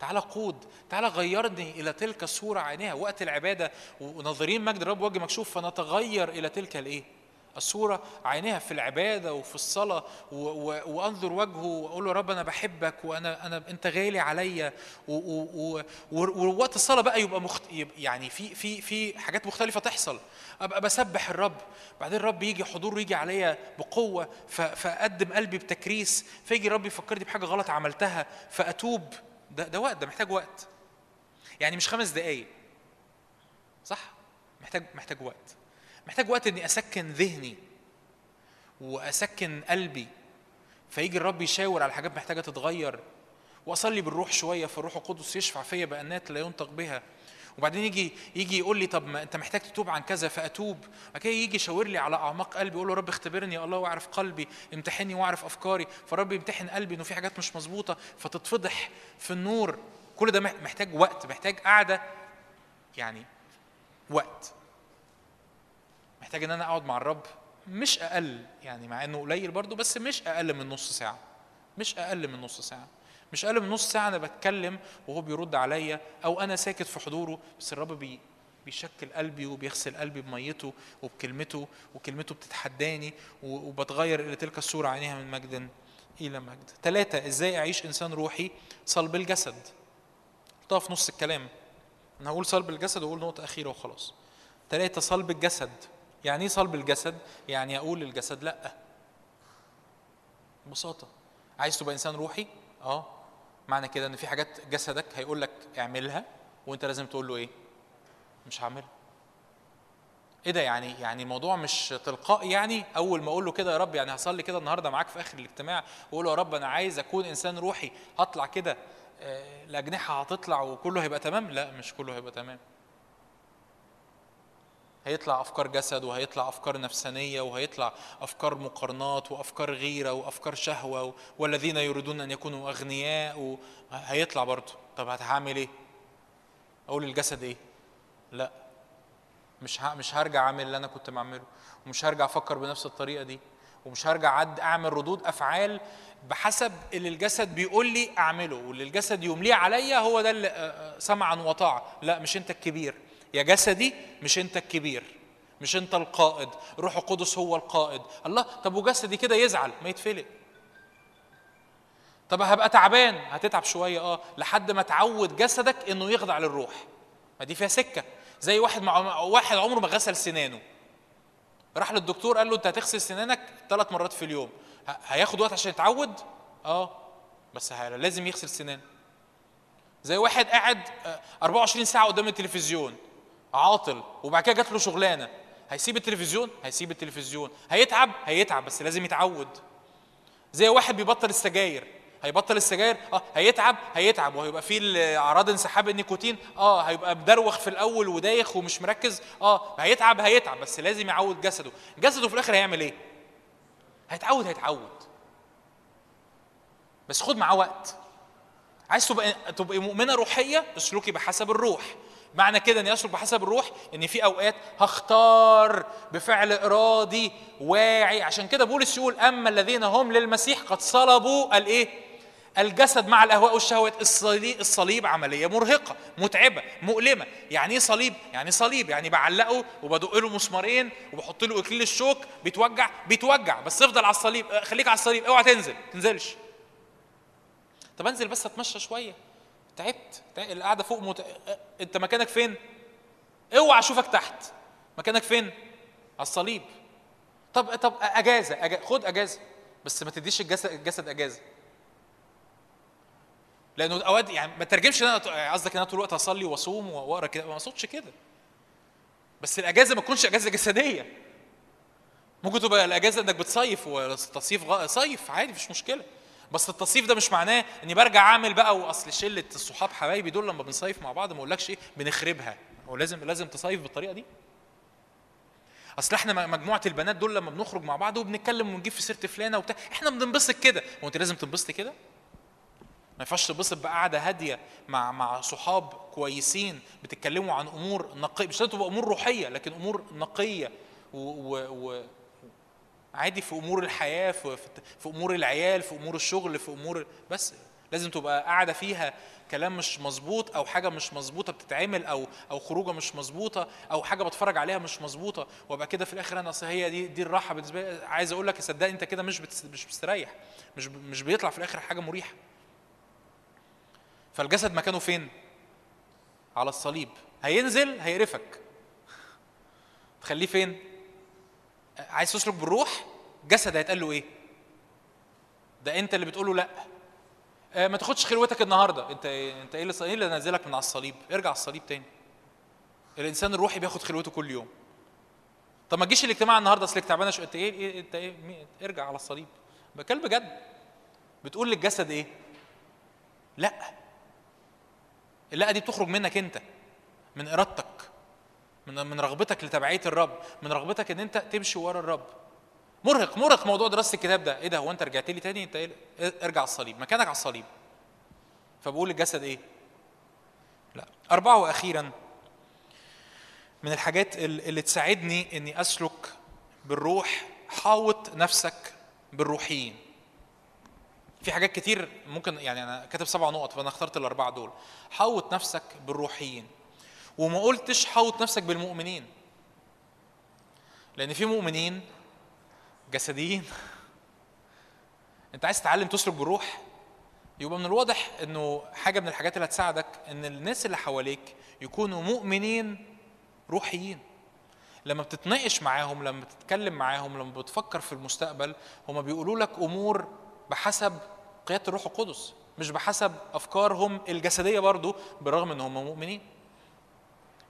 تعالى قود تعالى غيرني إلى تلك الصورة عينها وقت العبادة وناظرين مجد الرب وجه مكشوف فنتغير إلى تلك الإيه؟ الصورة عينها في العبادة وفي الصلاة. و- و- وأنظر وجهه وأقول له رب أنا بحبك وأنا أنا أنت غالي عليا. ووقت الصلاة بقى يبقى مخت... يبقى يعني في في في حاجات مختلفة تحصل. أبقى بسبح الرب. بعدين الرب يجي حضوره يجي عليا بقوة. ف... فأقدم قلبي بتكريس. فيجي الرب يفكرني بحاجة غلط عملتها فأتوب. ده ده وقت ده محتاج وقت. يعني مش خمس دقايق. صح؟ محتاج محتاج وقت. محتاج وقت إني أسكن ذهني وأسكن قلبي فيجي الرب يشاور على حاجات محتاجة تتغير وأصلي بالروح شوية فالروح القدس يشفع فيا بأنات لا ينطق بها. وبعدين يجي يجي يقول لي طب ما انت محتاج تتوب عن كذا فأتوب. بعد كده يجي يشاور لي على أعماق قلبي يقول له رب اختبرني يا الله واعرف قلبي امتحني وأعرف أفكاري. فالرب يمتحن قلبي إنه في حاجات مش مظبوطة فتتفضح في النور. كل ده محتاج وقت محتاج قعدة. يعني وقت. محتاج إن أنا أقعد مع الرب مش أقل يعني مع إنه قليل برضه بس مش أقل من نص ساعة. مش أقل من نص ساعة. مش أقل من نص ساعة أنا بتكلم وهو بيرد عليا أو أنا ساكت في حضوره بس الرب بي بيشكل قلبي وبيغسل قلبي بميته وبكلمته وكلمته بتتحداني وبتغير إلى تلك الصورة عينيها من مجد إلى مجد. ثلاثة إزاي أعيش إنسان روحي صلب الجسد؟ حطها في نص الكلام. أنا هقول صلب الجسد وأقول نقطة أخيرة وخلاص. ثلاثة صلب الجسد. يعني إيه صلب الجسد؟ يعني أقول للجسد لأ. ببساطة. عايز تبقى إنسان روحي؟ آه. معنى كده إن في حاجات جسدك هيقول لك اعملها وأنت لازم تقول له إيه؟ مش هعملها. إيه ده يعني؟ يعني الموضوع مش تلقائي يعني؟ أول ما أقول له كده يا رب يعني هصلي كده النهارده معاك في آخر الاجتماع وأقول له يا رب أنا عايز أكون إنسان روحي هطلع كده آه، الاجنحه هتطلع وكله هيبقى تمام؟ لا مش كله هيبقى تمام. هيطلع أفكار جسد وهيطلع أفكار نفسانية وهيطلع أفكار مقارنات وأفكار غيرة وأفكار شهوة والذين يريدون أن يكونوا أغنياء هيطلع برضه. طب هتعمل إيه؟ أقول للجسد إيه؟ لا. مش مش هرجع أعمل اللي أنا كنت بعمله. ومش هرجع أفكر بنفس الطريقة دي. ومش هرجع عد أعمل ردود أفعال بحسب اللي الجسد بيقول لي أعمله. واللي الجسد يمليه عليا هو ده اللي آه، آه، سمعا وطاعة. لا مش أنت الكبير. يا جسدي مش انت الكبير مش انت القائد روح القدس هو القائد. الله طب وجسدي كده يزعل ما يتفلق. طب هبقى تعبان هتتعب شوية آه لحد ما تعود جسدك إنه يخضع للروح. ما دي فيها سكة. زي واحد مع واحد عمره ما غسل سنانه. راح للدكتور قال له أنت هتغسل سنانك ثلاث مرات في اليوم. هياخد وقت عشان يتعود؟ آه بس لازم يغسل سنانه. زي واحد قاعد آه، 24 ساعة قدام التلفزيون. عاطل وبعد كده جات له شغلانة. هيسيب التلفزيون؟ هيسيب التلفزيون. هيتعب؟ هيتعب بس لازم يتعود. زي واحد بيبطل السجاير. هيبطل السجاير؟ آه. هيتعب؟ هيتعب. وهيبقى فيه أعراض انسحاب النيكوتين؟ آه. هيبقى مدروخ في الأول ودايخ ومش مركز؟ آه. هيتعب؟ هيتعب بس لازم يعود جسده. جسده في الآخر هيعمل إيه؟ هيتعود هيتعود. بس خد معاه وقت. عايز تبقى تبقى مؤمنة روحية؟ اسلكي بحسب الروح. معنى كده اني اسلك بحسب الروح إن في أوقات هختار بفعل إرادي واعي. عشان كده بولس يقول أما الذين هم للمسيح قد صلبوا الإيه؟ الجسد مع الأهواء والشهوات. الصليب, الصليب عملية مرهقة متعبة مؤلمة. يعني إيه صليب؟ يعني صليب. يعني بعلقه وبدق له مسمارين وبحط له إكليل الشوك بيتوجع؟ بيتوجع. بس افضل على الصليب خليك على الصليب اوعى تنزل تنزلش. طب أنزل بس أتمشى شوية. تعبت. القعدة فوق مت... انت مكانك فين؟ اوعى اشوفك تحت. مكانك فين؟ على الصليب. طب طب أجازة, أجازة. خد أجازة. بس ما تديش الجسد الجسد أجازة. لأنه أوقات يعني ما ترجمش إن أنا قصدك إن أنا طول الوقت اصلي وأصوم وأقرأ كده ما أقصدش كده. بس الأجازة ما تكونش أجازة جسدية. ممكن تبقى الأجازة إنك بتصيف والتصيف غ... صيف عادي مفيش مشكلة. بس التصيف ده مش معناه اني برجع اعمل بقى واصل شلة الصحاب حبايبي دول لما بنصيف مع بعض ما اقولكش إيه بنخربها. هو لازم لازم تصيف بالطريقة دي؟ اصل إحنا مجموعة البنات دول لما بنخرج مع بعض وبنتكلم ونجيب في سيرة فلانة وبتاع إحنا بننبسط كده. هو انت لازم تنبسطي كده؟ ما ينفعش تنبسط بقعدة هادية مع مع صحاب كويسين بتتكلموا عن أمور نقية مش لازم تبقى أمور روحية لكن أمور نقية و, و, و عادي في أمور الحياة في, في أمور العيال في أمور الشغل في أمور بس لازم تبقى قاعدة فيها كلام مش مظبوط أو حاجة مش مظبوطة بتتعمل أو أو خروجة مش مظبوطة أو حاجة بتفرج عليها مش مظبوطة وأبقى كده في الآخر أنا هي دي دي الراحة بالنسبة لي. عايز أقول لك صدقني أنت كده مش مش مستريح مش مش بيطلع في الآخر حاجة مريحة. فالجسد مكانه فين؟ على الصليب. هينزل هيقرفك. تخليه فين؟ عايز تسلك بالروح جسد هيتقال له إيه؟ ده أنت اللي بتقول له لأ. آه ما تاخدش خلوتك النهارده. أنت أنت إيه اللي إيه اللي نازلك من على الصليب؟ ارجع على الصليب تاني. الإنسان الروحي بياخد خلوته كل يوم. طب ما تجيش الاجتماع النهارده اصلك تعبانه أنت إيه, إيه أنت إيه. ارجع على الصليب. بكلم بجد. بتقول للجسد إيه؟ لأ. اللأ دي بتخرج منك أنت من إرادتك. من من رغبتك لتبعية الرب من رغبتك إن أنت تمشي ورا الرب. مرهق مرهق موضوع دراسة الكتاب ده. إيه ده؟ هو أنت رجعت لي تاني؟ أنت إيه؟ ارجع على الصليب. مكانك على الصليب. فبقول للجسد إيه؟ لا. أربعة وأخيرا من الحاجات اللي تساعدني إني أسلك بالروح حاوط نفسك بالروحيين. في حاجات كتير ممكن يعني أنا كاتب سبع نقط فأنا اخترت الأربعة دول. حوط نفسك بالروحيين. وما قلتش حوط نفسك بالمؤمنين. لأن في مؤمنين جسديين. أنت عايز تتعلم تسلك بالروح يبقى من الواضح إنه حاجة من الحاجات اللي هتساعدك إن الناس اللي حواليك يكونوا مؤمنين روحيين. لما بتتناقش معاهم لما بتتكلم معاهم لما بتفكر في المستقبل هما بيقولوا لك أمور بحسب قيادة الروح القدس مش بحسب أفكارهم الجسدية برضو بالرغم إن هم مؤمنين.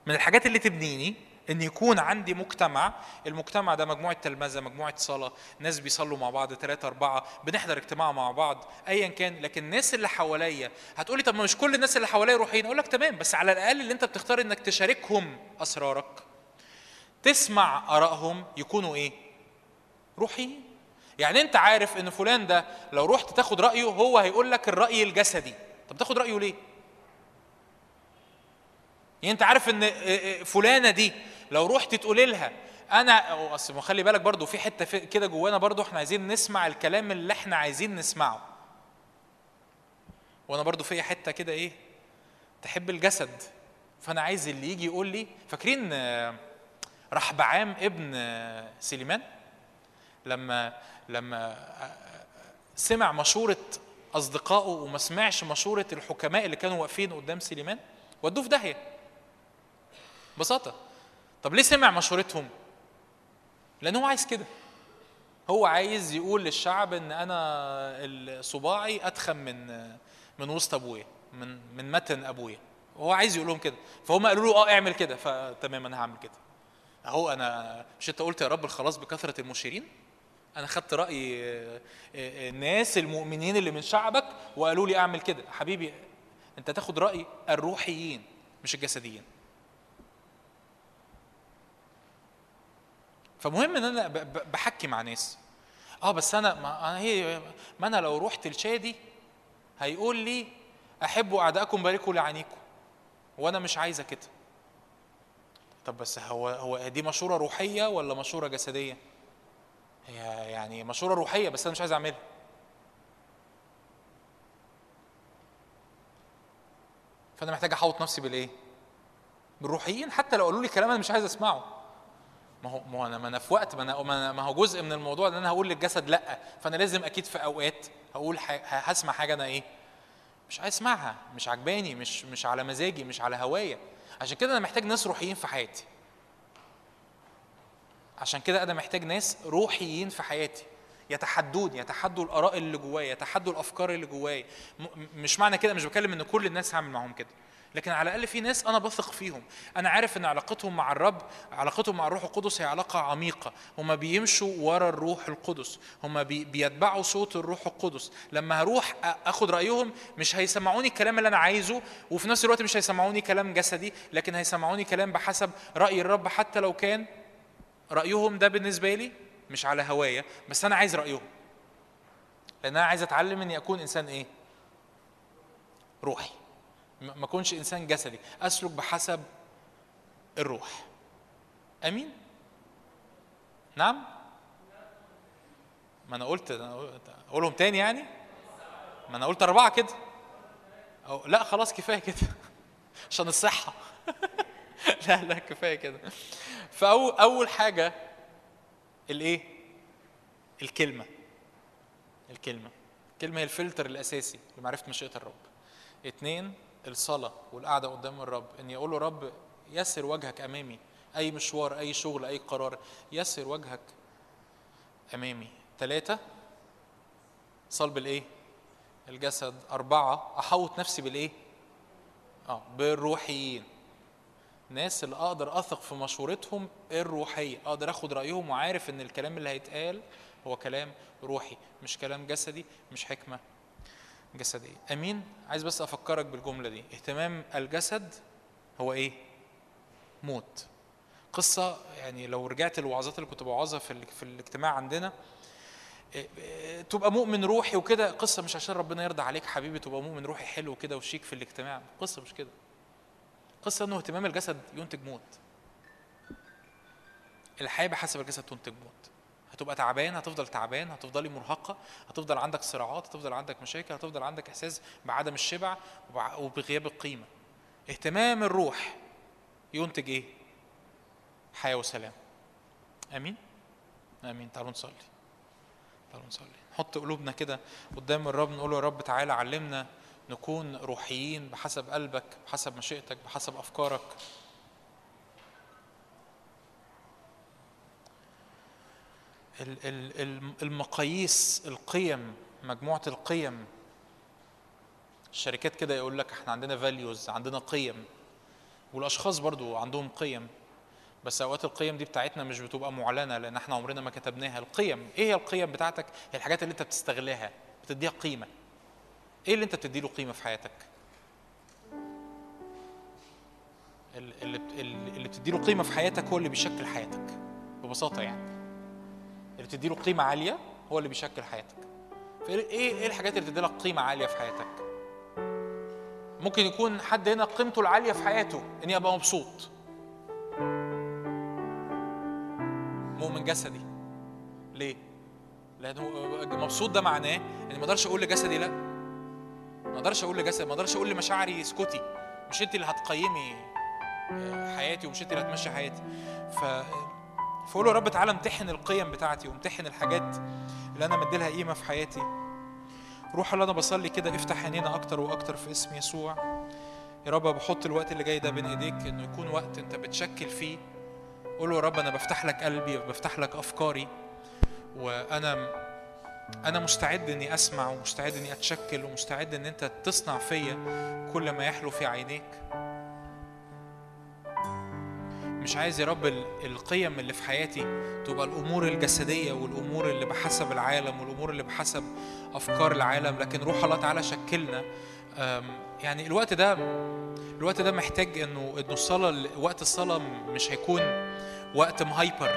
من الحاجات اللي تبنيني إن يكون عندي مجتمع المجتمع ده مجموعة تلمذة مجموعة صلاة ناس بيصلوا مع بعض ثلاثة أربعة بنحضر اجتماع مع بعض ايا كان لكن الناس اللي حواليا هتقولي طب ما مش كل الناس اللي حواليا روحيين؟ أقول لك تمام بس على الأقل اللي أنت بتختار إنك تشاركهم أسرارك. تسمع آرائهم يكونوا إيه؟ روحيين. يعني أنت عارف إن فلان ده لو رحت تاخد رأيه هو هيقول لك الرأي الجسدي. طب تاخد رأيه ليه؟ يعني انت عارف ان فلانة دي لو رحت تقول لها أنا اصل خلي بالك برضو في حتة كده جوانا برضو إحنا عايزين نسمع الكلام اللي إحنا عايزين نسمعه. وأنا برضو في حتة كده إيه تحب الجسد فانا عايز اللي يجي يقول لي فاكرين رحبعام ابن سليمان؟ لما لما سمع مشورة أصدقائه وما سمعش مشورة الحكماء اللي كانوا واقفين قدام سليمان ودوه في داهية. ببساطة. طب ليه سمع مشورتهم؟ لأن هو عايز كده. هو عايز يقول للشعب إن أنا صباعي أتخن من من وسط أبويا من من متن أبويا. وهو عايز يقول لهم كده. فهم قالوا له آه اعمل كده. فتمام أنا هعمل كده. أهو أنا مش أنت قلت يا رب الخلاص بكثرة المشيرين؟ أنا خدت رأي الناس المؤمنين اللي من شعبك وقالوا لي أعمل كده. حبيبي أنت تاخد رأي الروحيين مش الجسديين. فمهم إن أنا بحكي مع ناس. آه بس أنا ما أنا هي ما أنا لو رحت لشادي هيقول لي أحبوا أعدائكم باركوا لعينيكم وأنا مش عايزة كده. طب بس هو هو دي مشورة روحية ولا مشورة جسدية؟ هي يعني مشورة روحية بس أنا مش عايز أعملها. فأنا محتاج أحوط نفسي بالإيه؟ بالروحيين. حتى لو قالوا لي كلام أنا مش عايز أسمعه. ما هو ما أنا ما أنا في وقت ما أنا ما هو جزء من الموضوع إن أنا هقول للجسد لأ. فأنا لازم أكيد في أوقات هقول هسمع حاجة أنا إيه مش عايز أسمعها مش عجباني مش مش على مزاجي مش على هوايا. عشان كده أنا محتاج ناس روحيين في حياتي. عشان كده أنا محتاج ناس روحيين في حياتي. يتحدوني يتحدوا الآراء اللي جوايا يتحدوا الأفكار اللي جوايا. مش معنى كده مش بتكلم إن كل الناس هعمل معاهم كده. لكن على الأقل في ناس أنا بثق فيهم. أنا عارف إن علاقتهم مع الرب علاقتهم مع الروح القدس هي علاقة عميقة. هم بيمشوا ورا الروح القدس. هم بي بيتبعوا صوت الروح القدس. لما هروح آخد رأيهم مش هيسمعوني الكلام اللي أنا عايزه وفي نفس الوقت مش هيسمعوني كلام جسدي لكن هيسمعوني كلام بحسب رأي الرب. حتى لو كان رأيهم ده بالنسبة لي مش على هوايا بس أنا عايز رأيهم. لأن أنا عايز أتعلم إني أكون إنسان إيه؟ روحي. ما أكونش إنسان جسدي أسلك بحسب الروح. آمين؟ نعم؟ ما أنا قلت- أقولهم تاني يعني؟ ما أنا قلت أربعة كده. أو لا خلاص كفاية كده. عشان الصحة. لا لا كفاية كده. فاول أول حاجة الإيه؟ الكلمة. الكلمة. الكلمة هي الفلتر الأساسي لمعرفة مشيئة الرب. اتنين الصلاة والقعدة قدام الرب اني أقول له رب يسر وجهك أمامي أي مشوار أي شغل أي قرار يسر وجهك أمامي. ثلاثة صلب الإيه؟ الجسد. أربعة أحوط نفسي بالإيه؟ آه بالروحيين. ناس اللي أقدر أثق في مشورتهم الروحية أقدر أخد رأيهم وعارف إن الكلام اللي هيتقال هو كلام روحي مش كلام جسدي مش حكمة. جسدية. أمين عايز بس أفكرك بالجملة دي. اهتمام الجسد هو إيه؟ موت. قصة يعني لو رجعت الوعظات اللي كنت بوعظها في في الاجتماع عندنا إيه، إيه، تبقى مؤمن روحي وكده. قصة مش عشان ربنا يرضى عليك حبيبي تبقى مؤمن روحي حلو كده وشيك في الاجتماع. قصة مش كده. قصة إنه اهتمام الجسد ينتج موت. الحياة بحسب الجسد تنتج موت. هتبقى تعبان هتفضل تعبان هتفضلي مرهقة هتفضل عندك صراعات هتفضل عندك مشاكل هتفضل عندك إحساس بعدم الشبع وبغياب القيمة. اهتمام الروح ينتج إيه؟ حياة وسلام. آمين؟ آمين. تعالوا نصلي. تعالوا نصلي. نحط قلوبنا كده قدام الرب نقول يا رب تعالى علمنا نكون روحيين بحسب قلبك بحسب مشيئتك بحسب أفكارك ال- ال- الم- المقاييس القيم مجموعة القيم. الشركات كده يقول لك إحنا عندنا فاليوز عندنا قيم. والأشخاص برضو عندهم قيم. بس أوقات القيم دي بتاعتنا مش بتبقى معلنة لأن إحنا عمرنا ما كتبناها. القيم إيه هي القيم بتاعتك؟ هي الحاجات اللي أنت بتستغلها بتديها قيمة. إيه اللي أنت بتديله قيمة في حياتك؟ ال- اللي اللي بتديله قيمة في حياتك هو اللي بيشكل حياتك ببساطة يعني. اللي بتديله قيمة عالية هو اللي بيشكل حياتك. فإيه إيه إيه الحاجات اللي بتدي لك قيمة عالية في حياتك؟ ممكن يكون حد هنا قيمته العالية في حياته اني ابقى مبسوط. مؤمن جسدي. ليه؟ لأنه مبسوط ده معناه اني ما أقدرش أقول لجسدي لأ. ما أقدرش أقول لجسدي ما أقدرش أقول لمشاعري اسكتي مش أنت اللي هتقيمي آه، حياتي ومش أنت اللي هتمشي حياتي. ف فقول له يا رب تعالى امتحن القيم بتاعتي وامتحن الحاجات اللي أنا مديلها قيمة في حياتي. روح الله أنا بصلي كده افتح عينينا أكتر وأكتر في اسم يسوع. يا رب بحط الوقت اللي جاي ده بين إيديك إنه يكون وقت أنت بتشكل فيه. قول له يا رب أنا بفتح لك قلبي بفتح لك أفكاري. وأنا أنا مستعد إني أسمع ومستعد إني أتشكل ومستعد إن أنت تصنع فيا كل ما يحلو في عينيك. مش عايز يا رب ال- القيم اللي في حياتي تبقى الأمور الجسدية والأمور اللي بحسب العالم والأمور اللي بحسب أفكار العالم لكن روح الله تعالى شكلنا. يعني الوقت ده الوقت ده محتاج إنه إنه الصلاة وقت الصلاة مش هيكون وقت مهايبر.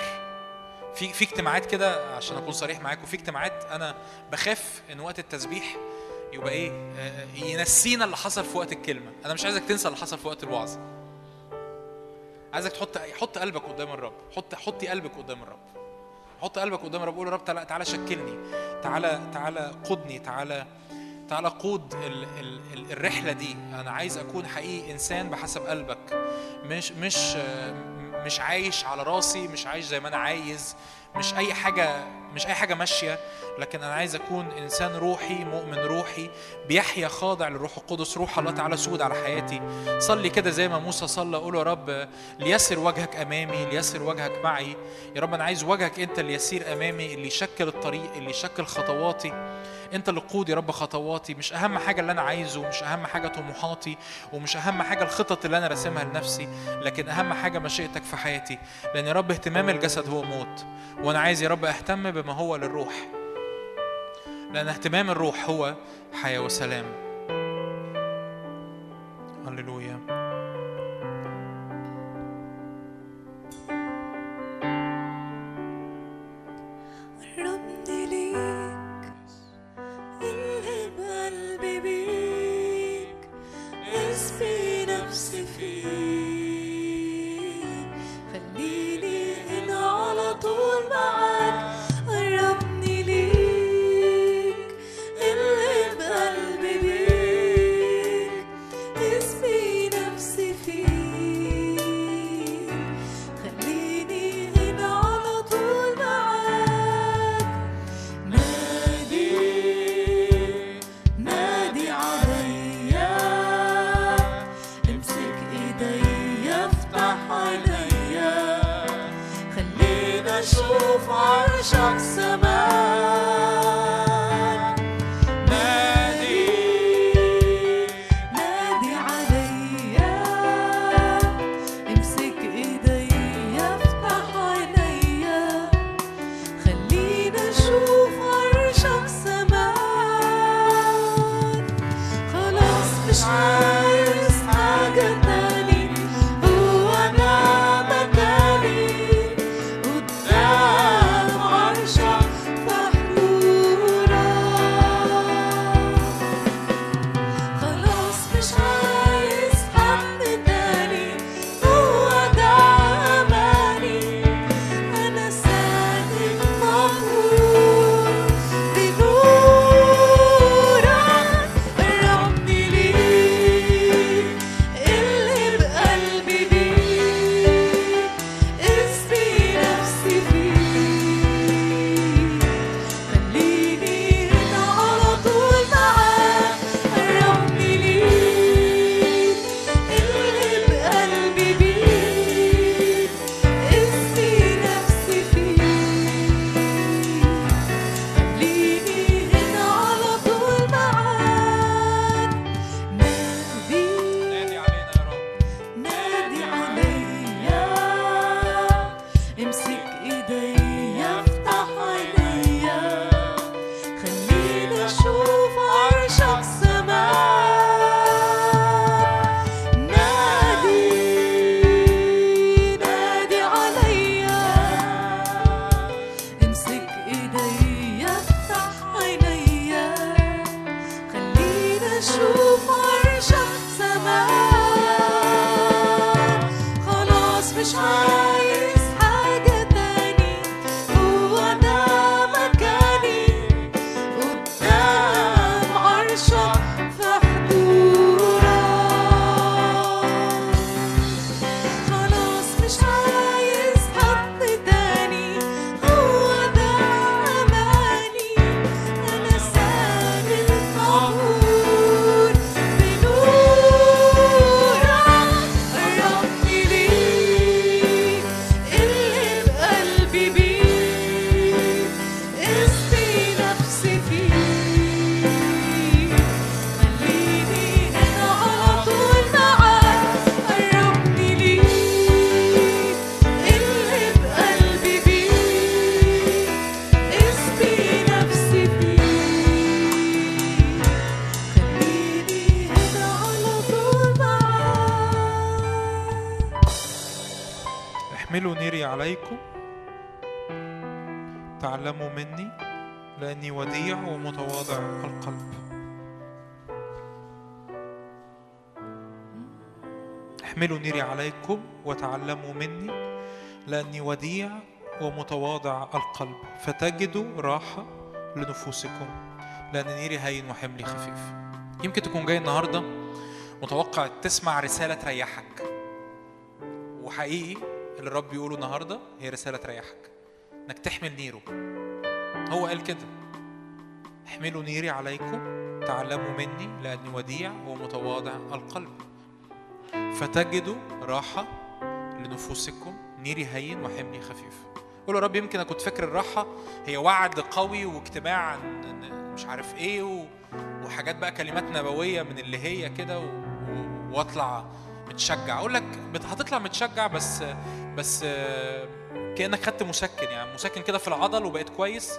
في في اجتماعات كده عشان أكون صريح معاكم في اجتماعات أنا بخاف إن وقت التسبيح يبقى إيه ينسينا اللي حصل في وقت الكلمة. أنا مش عايزك تنسى اللي حصل في وقت الوعظ. عايزك تحط حط قلبك قدام الرب. حط حطي قلبك قدام الرب. حط قلبك قدام الرب. قول يا رب تعالى تعالى شكلني. تعالى تعالى قدني تعالى تعالى قود ال ال ال الرحلة دي. أنا عايز أكون حقيقي إنسان بحسب قلبك. مش مش مش عايش على راسي مش عايش زي ما أنا عايز. مش أي حاجة مش أي حاجة ماشية لكن أنا عايز أكون إنسان روحي مؤمن روحي بيحيا خاضع للروح القدس روح الله تعالى سود على حياتي. صلي كده زي ما موسى صلى قول يا رب ليسر وجهك أمامي ليسر وجهك معي. يا رب أنا عايز وجهك أنت اللي يسير أمامي اللي يشكل الطريق اللي يشكل خطواتي. أنت اللي قود يا رب خطواتي. مش أهم حاجة اللي أنا عايزه مش أهم حاجة طموحاتي ومش أهم حاجة الخطط اللي أنا راسمها لنفسي لكن أهم حاجة مشيئتك في حياتي. لأن يا رب اهتمام الجسد هو موت. وأنا عايز يا رب أهتم بما هو للروح. لأن اهتمام الروح هو حياة وسلام. عليكم وتعلموا مني لأني وديع ومتواضع القلب. فتجدوا راحة لنفوسكم لأن نيري هين وحملي خفيف. يمكن تكون جاي النهاردة متوقع تسمع رسالة تريحك. وحقيقي اللي الرب بيقوله النهاردة هي رسالة تريحك. إنك تحمل نيره. هو قال كده. احملوا نيري عليكم تعلموا مني لأني وديع ومتواضع القلب. فتجدوا راحة لنفوسكم نيري هين وحملي خفيف قول يا رب يمكن أنا كنت فاكر الراحة هي وعد قوي واجتماع عن مش عارف إيه. وحاجات بقى كلمات نبوية من اللي هي كده. واطلع متشجع أقول لك هتطلع متشجع بس بس كأنك خدت مسكن يعني مسكن كده في العضل وبقيت كويس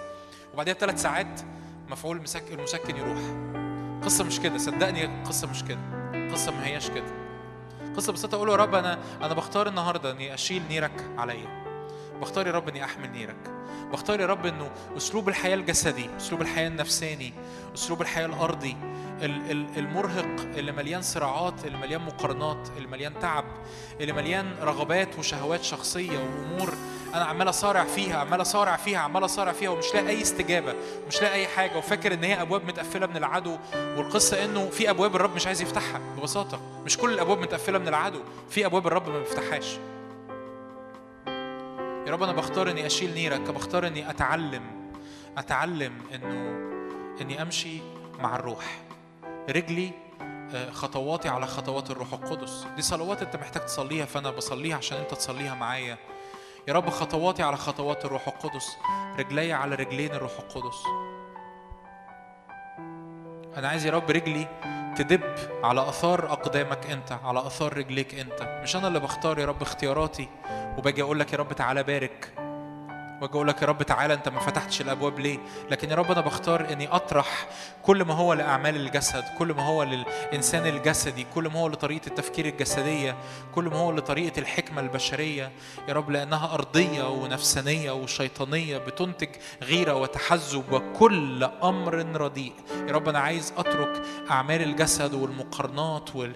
وبعدها بثلاث ساعات مفعول المسكن يروح قصة مش كده صدقني القصة مش كده القصة ما هياش كده قصه ببساطه أقول يا رب أنا أنا بختار النهارده إني أشيل نيرك عليا. بختار يا رب إني احمل نيرك. بختار يا رب إنه أسلوب الحياة الجسدي أسلوب الحياة النفساني أسلوب الحياة الأرضي ال- ال- المرهق اللي مليان صراعات اللي مليان مقارنات اللي مليان تعب اللي مليان رغبات وشهوات شخصية وأمور أنا عمال اصارع فيها عمال اصارع فيها عمال اصارع فيها ومش لاقي أي استجابة مش لاقي أي حاجة. وفاكر إن هي أبواب متقفلة من العدو. والقصة إنه في أبواب الرب مش عايز يفتحها ببساطة. مش كل الأبواب متقفلة من العدو في أبواب الرب ما بيفتحهاش. يا رب أنا بختار إني أشيل نيرك بختار إني أتعلم أتعلم إنه إني أمشي مع الروح. رجلي آه، خطواتي على خطوات الروح القدس. دي صلوات أنت محتاج تصليها فأنا بصليها عشان أنت تصليها معايا. يا رب خطواتي على خطوات الروح القدس. رجلي على رجلين الروح القدس. أنا عايز يا رب رجلي تدب على آثار أقدامك أنت على آثار رجليك أنت. مش أنا اللي بختار يا رب اختياراتي وباجي أقول لك يا رب تعالى بارك. وأجي أقول لك يا رب تعالى أنت ما فتحتش الأبواب ليه؟ لكن يا رب أنا بختار إني أطرح كل ما هو لأعمال الجسد كل ما هو للإنسان الجسدي كل ما هو لطريقة التفكير الجسدية كل ما هو لطريقة الحكمة البشرية. يا رب لأنها أرضية ونفسانية وشيطانية بتنتج غيرة وتحزب وكل أمر رديء. يا رب أنا عايز أترك أعمال الجسد والمقارنات وال وال-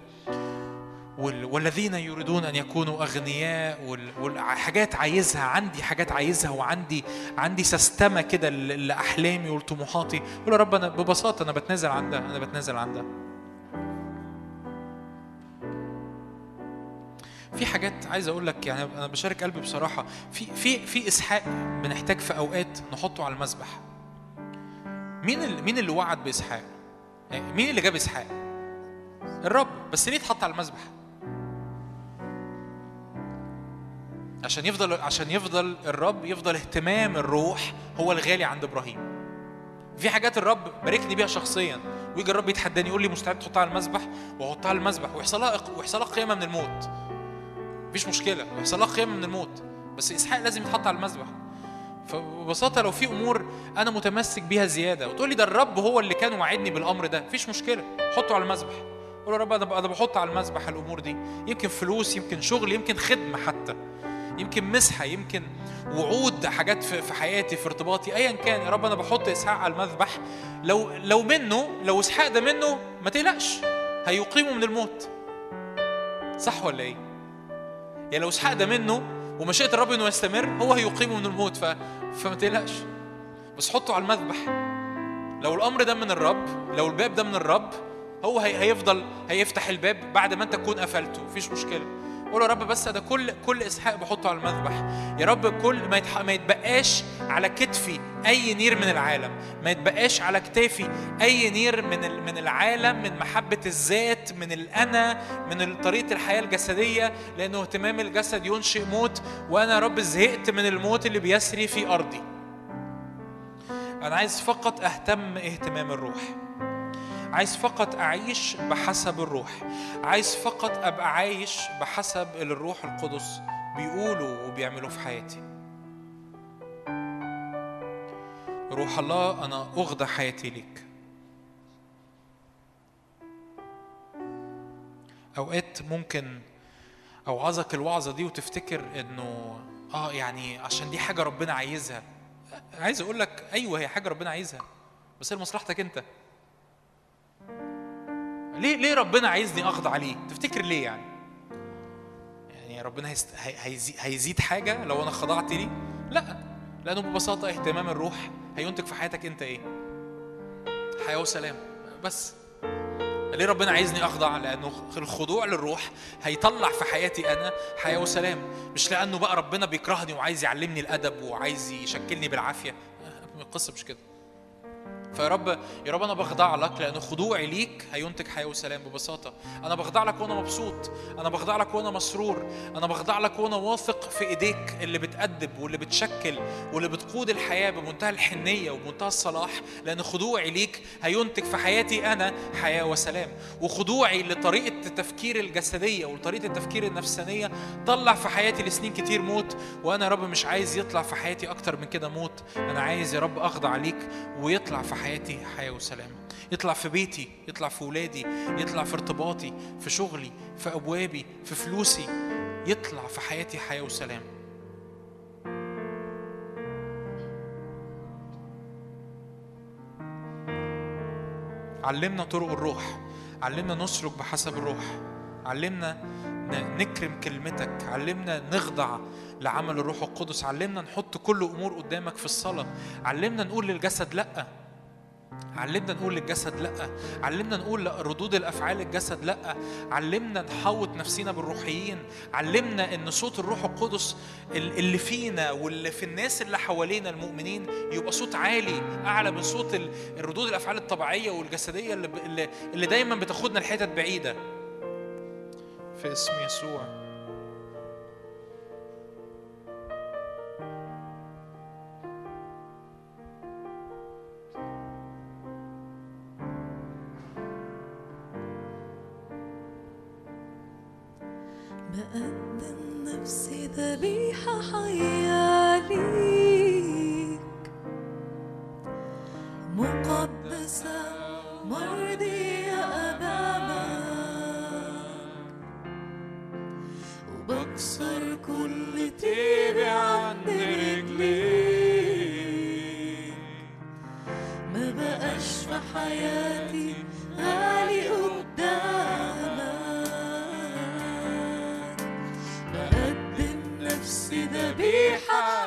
والذين يريدون أن يكونوا أغنياء وال- والحاجات عايزها عندي حاجات عايزها وعندي عندي سستمة كده لأحلامي ولطموحاتي. قول يا رب أنا ببساطة أنا بتنازل عن ده أنا بتنازل عن ده في حاجات عايز أقول لك يعني أنا بشارك قلبي بصراحة. في في في إسحاق بنحتاج في أوقات نحطه على المذبح. مين اللي مين اللي وعد بإسحاق؟ يعني مين اللي جاب إسحاق؟ الرب. بس ليه اتحط على المذبح؟ عشان يفضل عشان يفضل الرب يفضل اهتمام الروح هو الغالي عند إبراهيم. في حاجات الرب باركني بيها شخصيا. ويجي الرب يتحداني يقول لي مستعد تحطها على المذبح؟ واحطها على المذبح. ويحصل لها ويحصل لها قيامه من الموت. مفيش مشكلة. ويحصل لها قيامه من الموت. بس إسحاق لازم يتحط على المذبح. فببساطة لو في أمور أنا متمسك بيها زيادة وتقول لي ده الرب هو اللي كان وعدني بالأمر ده مفيش مشكلة. حطه على المذبح. قول يا رب أنا أنا بحط على المذبح الأمور دي. يمكن فلوس يمكن شغل يمكن خدمة حتى. يمكن مسحة يمكن وعود حاجات في حياتي في ارتباطي ايا كان. يا رب أنا بحط إسحاق على المذبح. لو لو منه لو إسحاق ده منه ما تقلقش. هيقيمه من الموت. صح ولا إيه؟ يعني لو إسحاق ده منه ومشيئة الرب إنه يستمر هو هيقيمه من الموت. ف... فما تقلقش. بس حطه على المذبح. لو الأمر ده من الرب لو الباب ده من الرب هو هي... هيفضل هيفتح الباب بعد ما أنت تكون قفلته. مفيش مشكلة. قول يا رب بس ده كل كل إسحاق بحطه على المذبح يا رب كل ما. ما يتبقاش على كتفي أي نير من العالم ما يتبقاش على كتافي أي نير من. من العالم من محبة الذات من الأنا من طريقة الحياة الجسدية لأنه اهتمام الجسد ينشئ موت وأنا يا رب زهقت من الموت اللي بيسري في أرضي أنا عايز فقط أهتم اهتمام الروح عايز فقط أعيش بحسب الروح. عايز فقط أبقى عايش بحسب اللي الروح القدس بيقوله وبيعمله في حياتي. روح الله أنا أخضع حياتي ليك. أوقات ممكن أوعظك الوعظة دي وتفتكر إنه آه يعني عشان دي حاجة ربنا عايزها. عايز أقول لك أيوه هي حاجة ربنا عايزها. بس هي لمصلحتك أنت. ليه ليه ربنا عايزني أخضع ليه؟ تفتكر ليه يعني؟ يعني ربنا. هيزيد حاجة لو أنا خضعت ليه؟ لا لأنه ببساطة اهتمام الروح هينتج في حياتك أنت إيه؟ حياة وسلام بس ليه ربنا عايزني أخضع لأنه الخضوع للروح هيطلع في حياتي أنا حياة وسلام مش لأنه بقى ربنا بيكرهني وعايز يعلمني الأدب وعايز يشكلني بالعافية القصة مش كده فيا رب يا رب أنا بخضع لك لأن خضوعي ليك هينتج حياة وسلام ببساطة. أنا بخضع لك وأنا مبسوط. أنا بخضع لك وأنا مسرور. أنا بخضع لك وأنا واثق في إيديك اللي بتأدب واللي بتشكل واللي بتقود الحياة بمنتهى الحنية وبمنتهى الصلاح لأن خضوعي ليك هينتج في حياتي أنا حياة وسلام. وخضوعي لطريقة التفكير الجسدية ولطريقه التفكير النفسانية طلع في حياتي لسنين كتير موت وأنا يا رب مش عايز يطلع في حياتي أكتر من كده موت. أنا عايز يا رب أخضع ليك ويطلع في حياتي حياة وسلام. يطلع في بيتي يطلع في ولادي يطلع في ارتباطي في شغلي في أبوابي في فلوسي. يطلع في حياتي حياة وسلام. علمنا طرق الروح. علمنا نسلك بحسب الروح. علمنا نكرم كلمتك. علمنا نخضع لعمل الروح القدس. علمنا نحط كل أمور قدامك في الصلاة. علمنا نقول للجسد لأ. علمنا نقول للجسد لأ. علمنا نقول لردود الأفعال الجسد لأ. علمنا نحوط نفسينا بالروحيين. علمنا إن صوت الروح القدس ال- اللي فينا واللي في الناس اللي حوالينا المؤمنين يبقى صوت عالي أعلى من صوت ال- الردود الأفعال الطبيعية والجسدية اللي, اللي, دايما بتاخدنا لحتت بعيدة. في اسم يسوع. بقدم نفسي ذبيحة حية ليك مقدسة مرضية أمامك. وبكسر كل طيب عند رجليك. ما بقاش في حياتي غالي قدامك. نفسي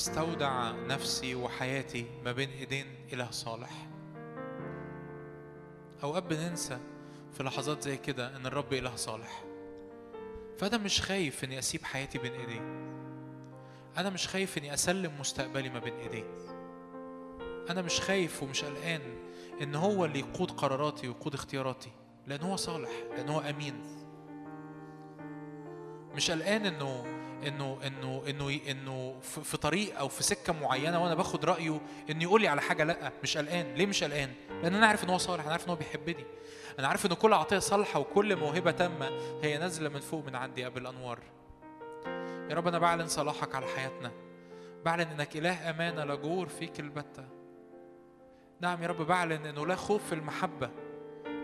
بستودع نفسي وحياتي ما بين إيدين إله صالح. أوقات بننسى في لحظات زي كده إن الرب إله صالح. فأنا مش خايف إني أسيب حياتي بين إيديه أنا مش خايف إني أسلم مستقبلي ما بين إيديه أنا مش خايف ومش قلقان إن هو اللي يقود قراراتي ويقود اختياراتي لأن هو صالح لأن هو أمين. مش قلقان إنه إنه إنه إنه إنه في طريق أو في سكة معينة وأنا باخد رأيه إنه يقول لي على حاجة لأ مش قلقان. ليه مش قلقان؟ لأن أنا عارف إن هو صالح أنا عارف إن هو بيحبني. أنا عارف إن كل عطية صالحة وكل موهبة تامة هي نازلة من فوق من عندي قبل الأنوار. يا رب أنا بعلن صلاحك على حياتنا. بعلن إنك إله امانه لا جور فيك البتة. نعم يا رب بعلن إنه لا خوف في المحبة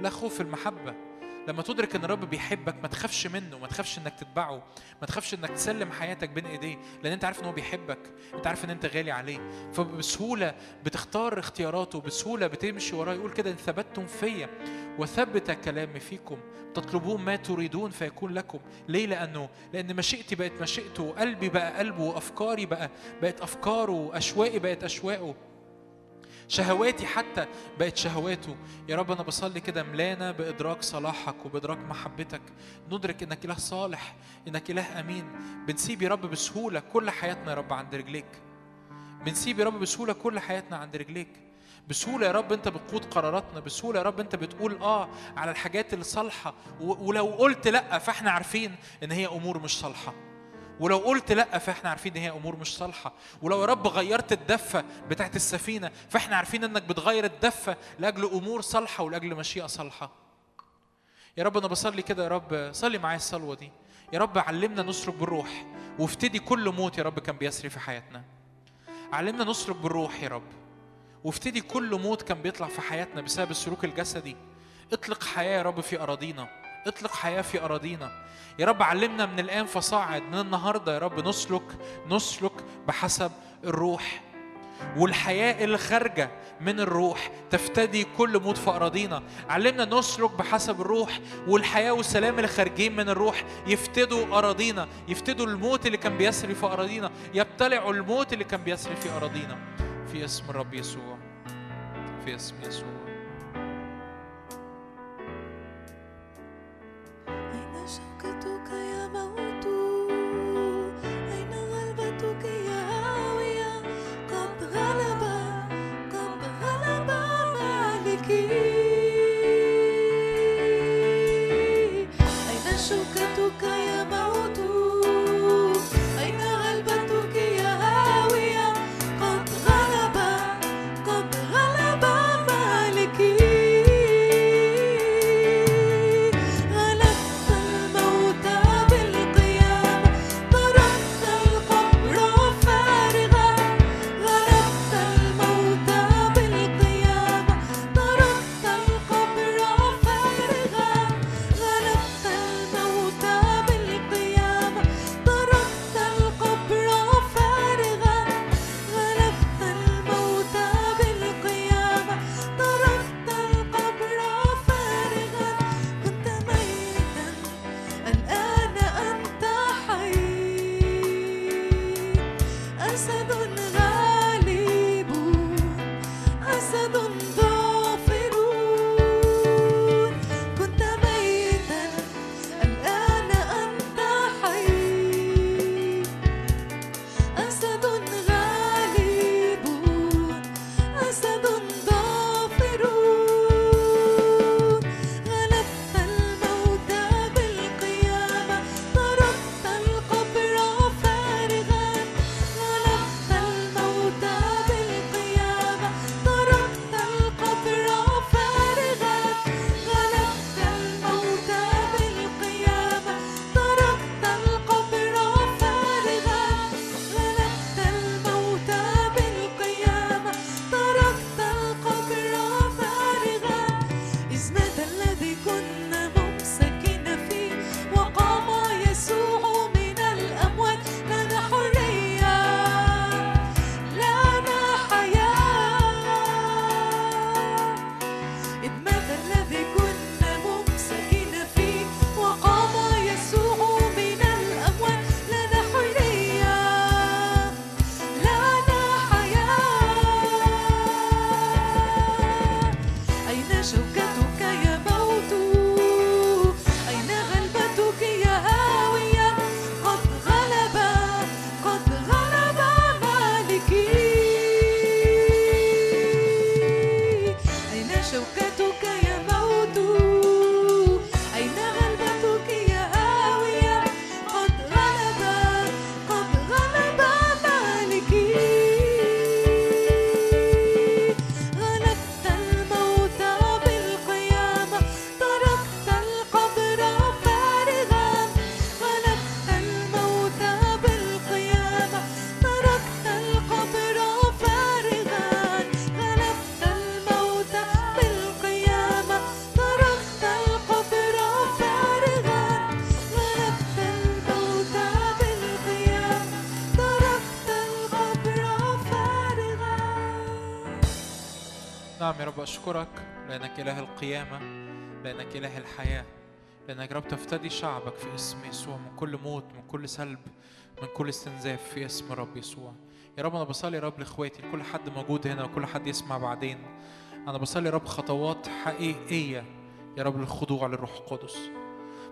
لا خوف في المحبة. لما تدرك إن الرب بيحبك ما تخافش منه ما تخافش إنك تتبعه ما تخافش إنك تسلم حياتك بين إيديه لأن أنت عارف إن هو بيحبك أنت عارف إن أنت غالي عليه. فبسهولة بتختار اختياراته بسهولة بتمشي وراه يقول كده إن ثبتتم فيا وثبت كلامي فيكم. تطلبون ما تريدون فيكون لكم. ليه؟ لأنه لأن مشيئتي بقت مشيئته وقلبي بقى قلبه وأفكاري بقى بقت أفكاره واشواقي بقت اشواقه شهواتي حتى بقت شهواته. يا رب أنا بصلي كده ملانا بإدراك صلاحك وبإدراك محبتك. ندرك إنك إله صالح إنك إله أمين. بنسيب يا رب بسهولة كل حياتنا يا رب عند رجليك. بنسيب يا رب بسهولة كل حياتنا عند رجليك. بسهولة يا رب أنت بتقود قراراتنا. بسهولة يا رب أنت بتقول آه على الحاجات اللي صالحة و- ولو قلت لأ فإحنا عارفين إن هي أمور مش صالحة. ولو قلت لأ فإحنا عارفين إن هي أمور مش صالحة. ولو يا رب غيرت الدفة بتاعت السفينة فإحنا عارفين إنك بتغير الدفة لأجل أمور صالحة ولأجل مشيئة صالحة. يا رب أنا بصلي كده يا رب صلي معايا الصلوة دي. يا رب علمنا نسلك بالروح وافتدي كل موت يا رب كان بيسري في حياتنا. علمنا نسلك بالروح يا رب وافتدي كل موت كان بيطلع في حياتنا بسبب السلوك الجسدي. اطلق حياة يا رب في أراضينا. اطلق حياة في أراضينا. يا رب علمنا من الآن فصاعد من النهارده يا رب نسلك نسلك بحسب الروح. والحياة اللي خارجة من الروح تفتدي كل موت في أراضينا. علمنا نسلك بحسب الروح والحياة والسلام اللي خارجين من الروح يفتدوا أراضينا يفتدوا الموت اللي كان بيسري في أراضينا يبتلعوا الموت اللي كان بيسري في أراضينا. في اسم الرب يسوع في اسم يسوع. أشكرك لأنك إله القيامة لأنك إله الحياة لأنك رب تفتدي شعبك في اسم يسوع من كل موت من كل سلب من كل استنزاف في اسم رب يسوع. يا رب أنا بصلي رب لإخواتي لكل حد موجود هنا وكل حد يسمع بعدين. أنا بصلي رب خطوات حقيقية يا رب للخضوع للروح القدس.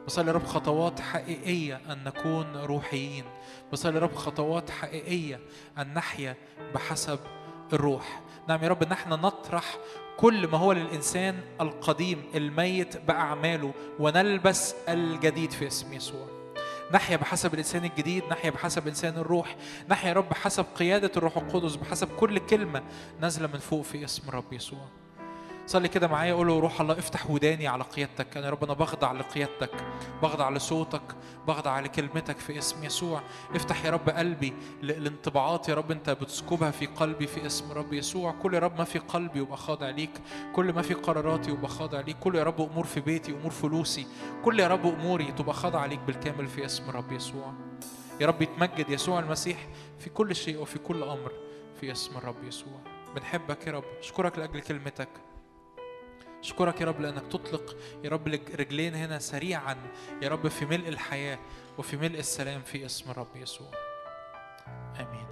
بصلي رب خطوات حقيقية أن نكون روحيين. بصلي رب خطوات حقيقية أن نحيا بحسب الروح. نعم يا رب إن إحنا نطرح كل ما هو للإنسان القديم الميت بأعماله ونلبس الجديد في اسم يسوع. نحيا بحسب الإنسان الجديد نحيا بحسب إنسان الروح. نحيا يا رب بحسب قيادة الروح القدس بحسب كل كلمة نازلة من فوق في اسم رب يسوع. صلي كده معايا قول له روح الله افتح وداني على قيادتك. أنا يا رب أنا بخضع لقيادتك بخضع لصوتك بخضع لكلمتك في اسم يسوع. افتح يا رب قلبي لانطباعات يا رب أنت بتسكبها في قلبي في اسم رب يسوع. كل يا رب ما في قلبي يبقى خاضع ليك كل ما في قراراتي يبقى خاضع ليك. كل يا رب أمور في بيتي أمور فلوسي كل يا رب أموري تبقى خاضعة ليك بالكامل في اسم رب يسوع. يا رب يتمجد يسوع المسيح في كل شيء وفي كل أمر في اسم الرب يسوع. بنحبك يا رب أشكرك لأجل كلمتك. اشكرك يا رب لأنك تطلق يا رب رجلين هنا سريعا يا رب في ملء الحياة وفي ملء السلام في اسم الرب يسوع. آمين.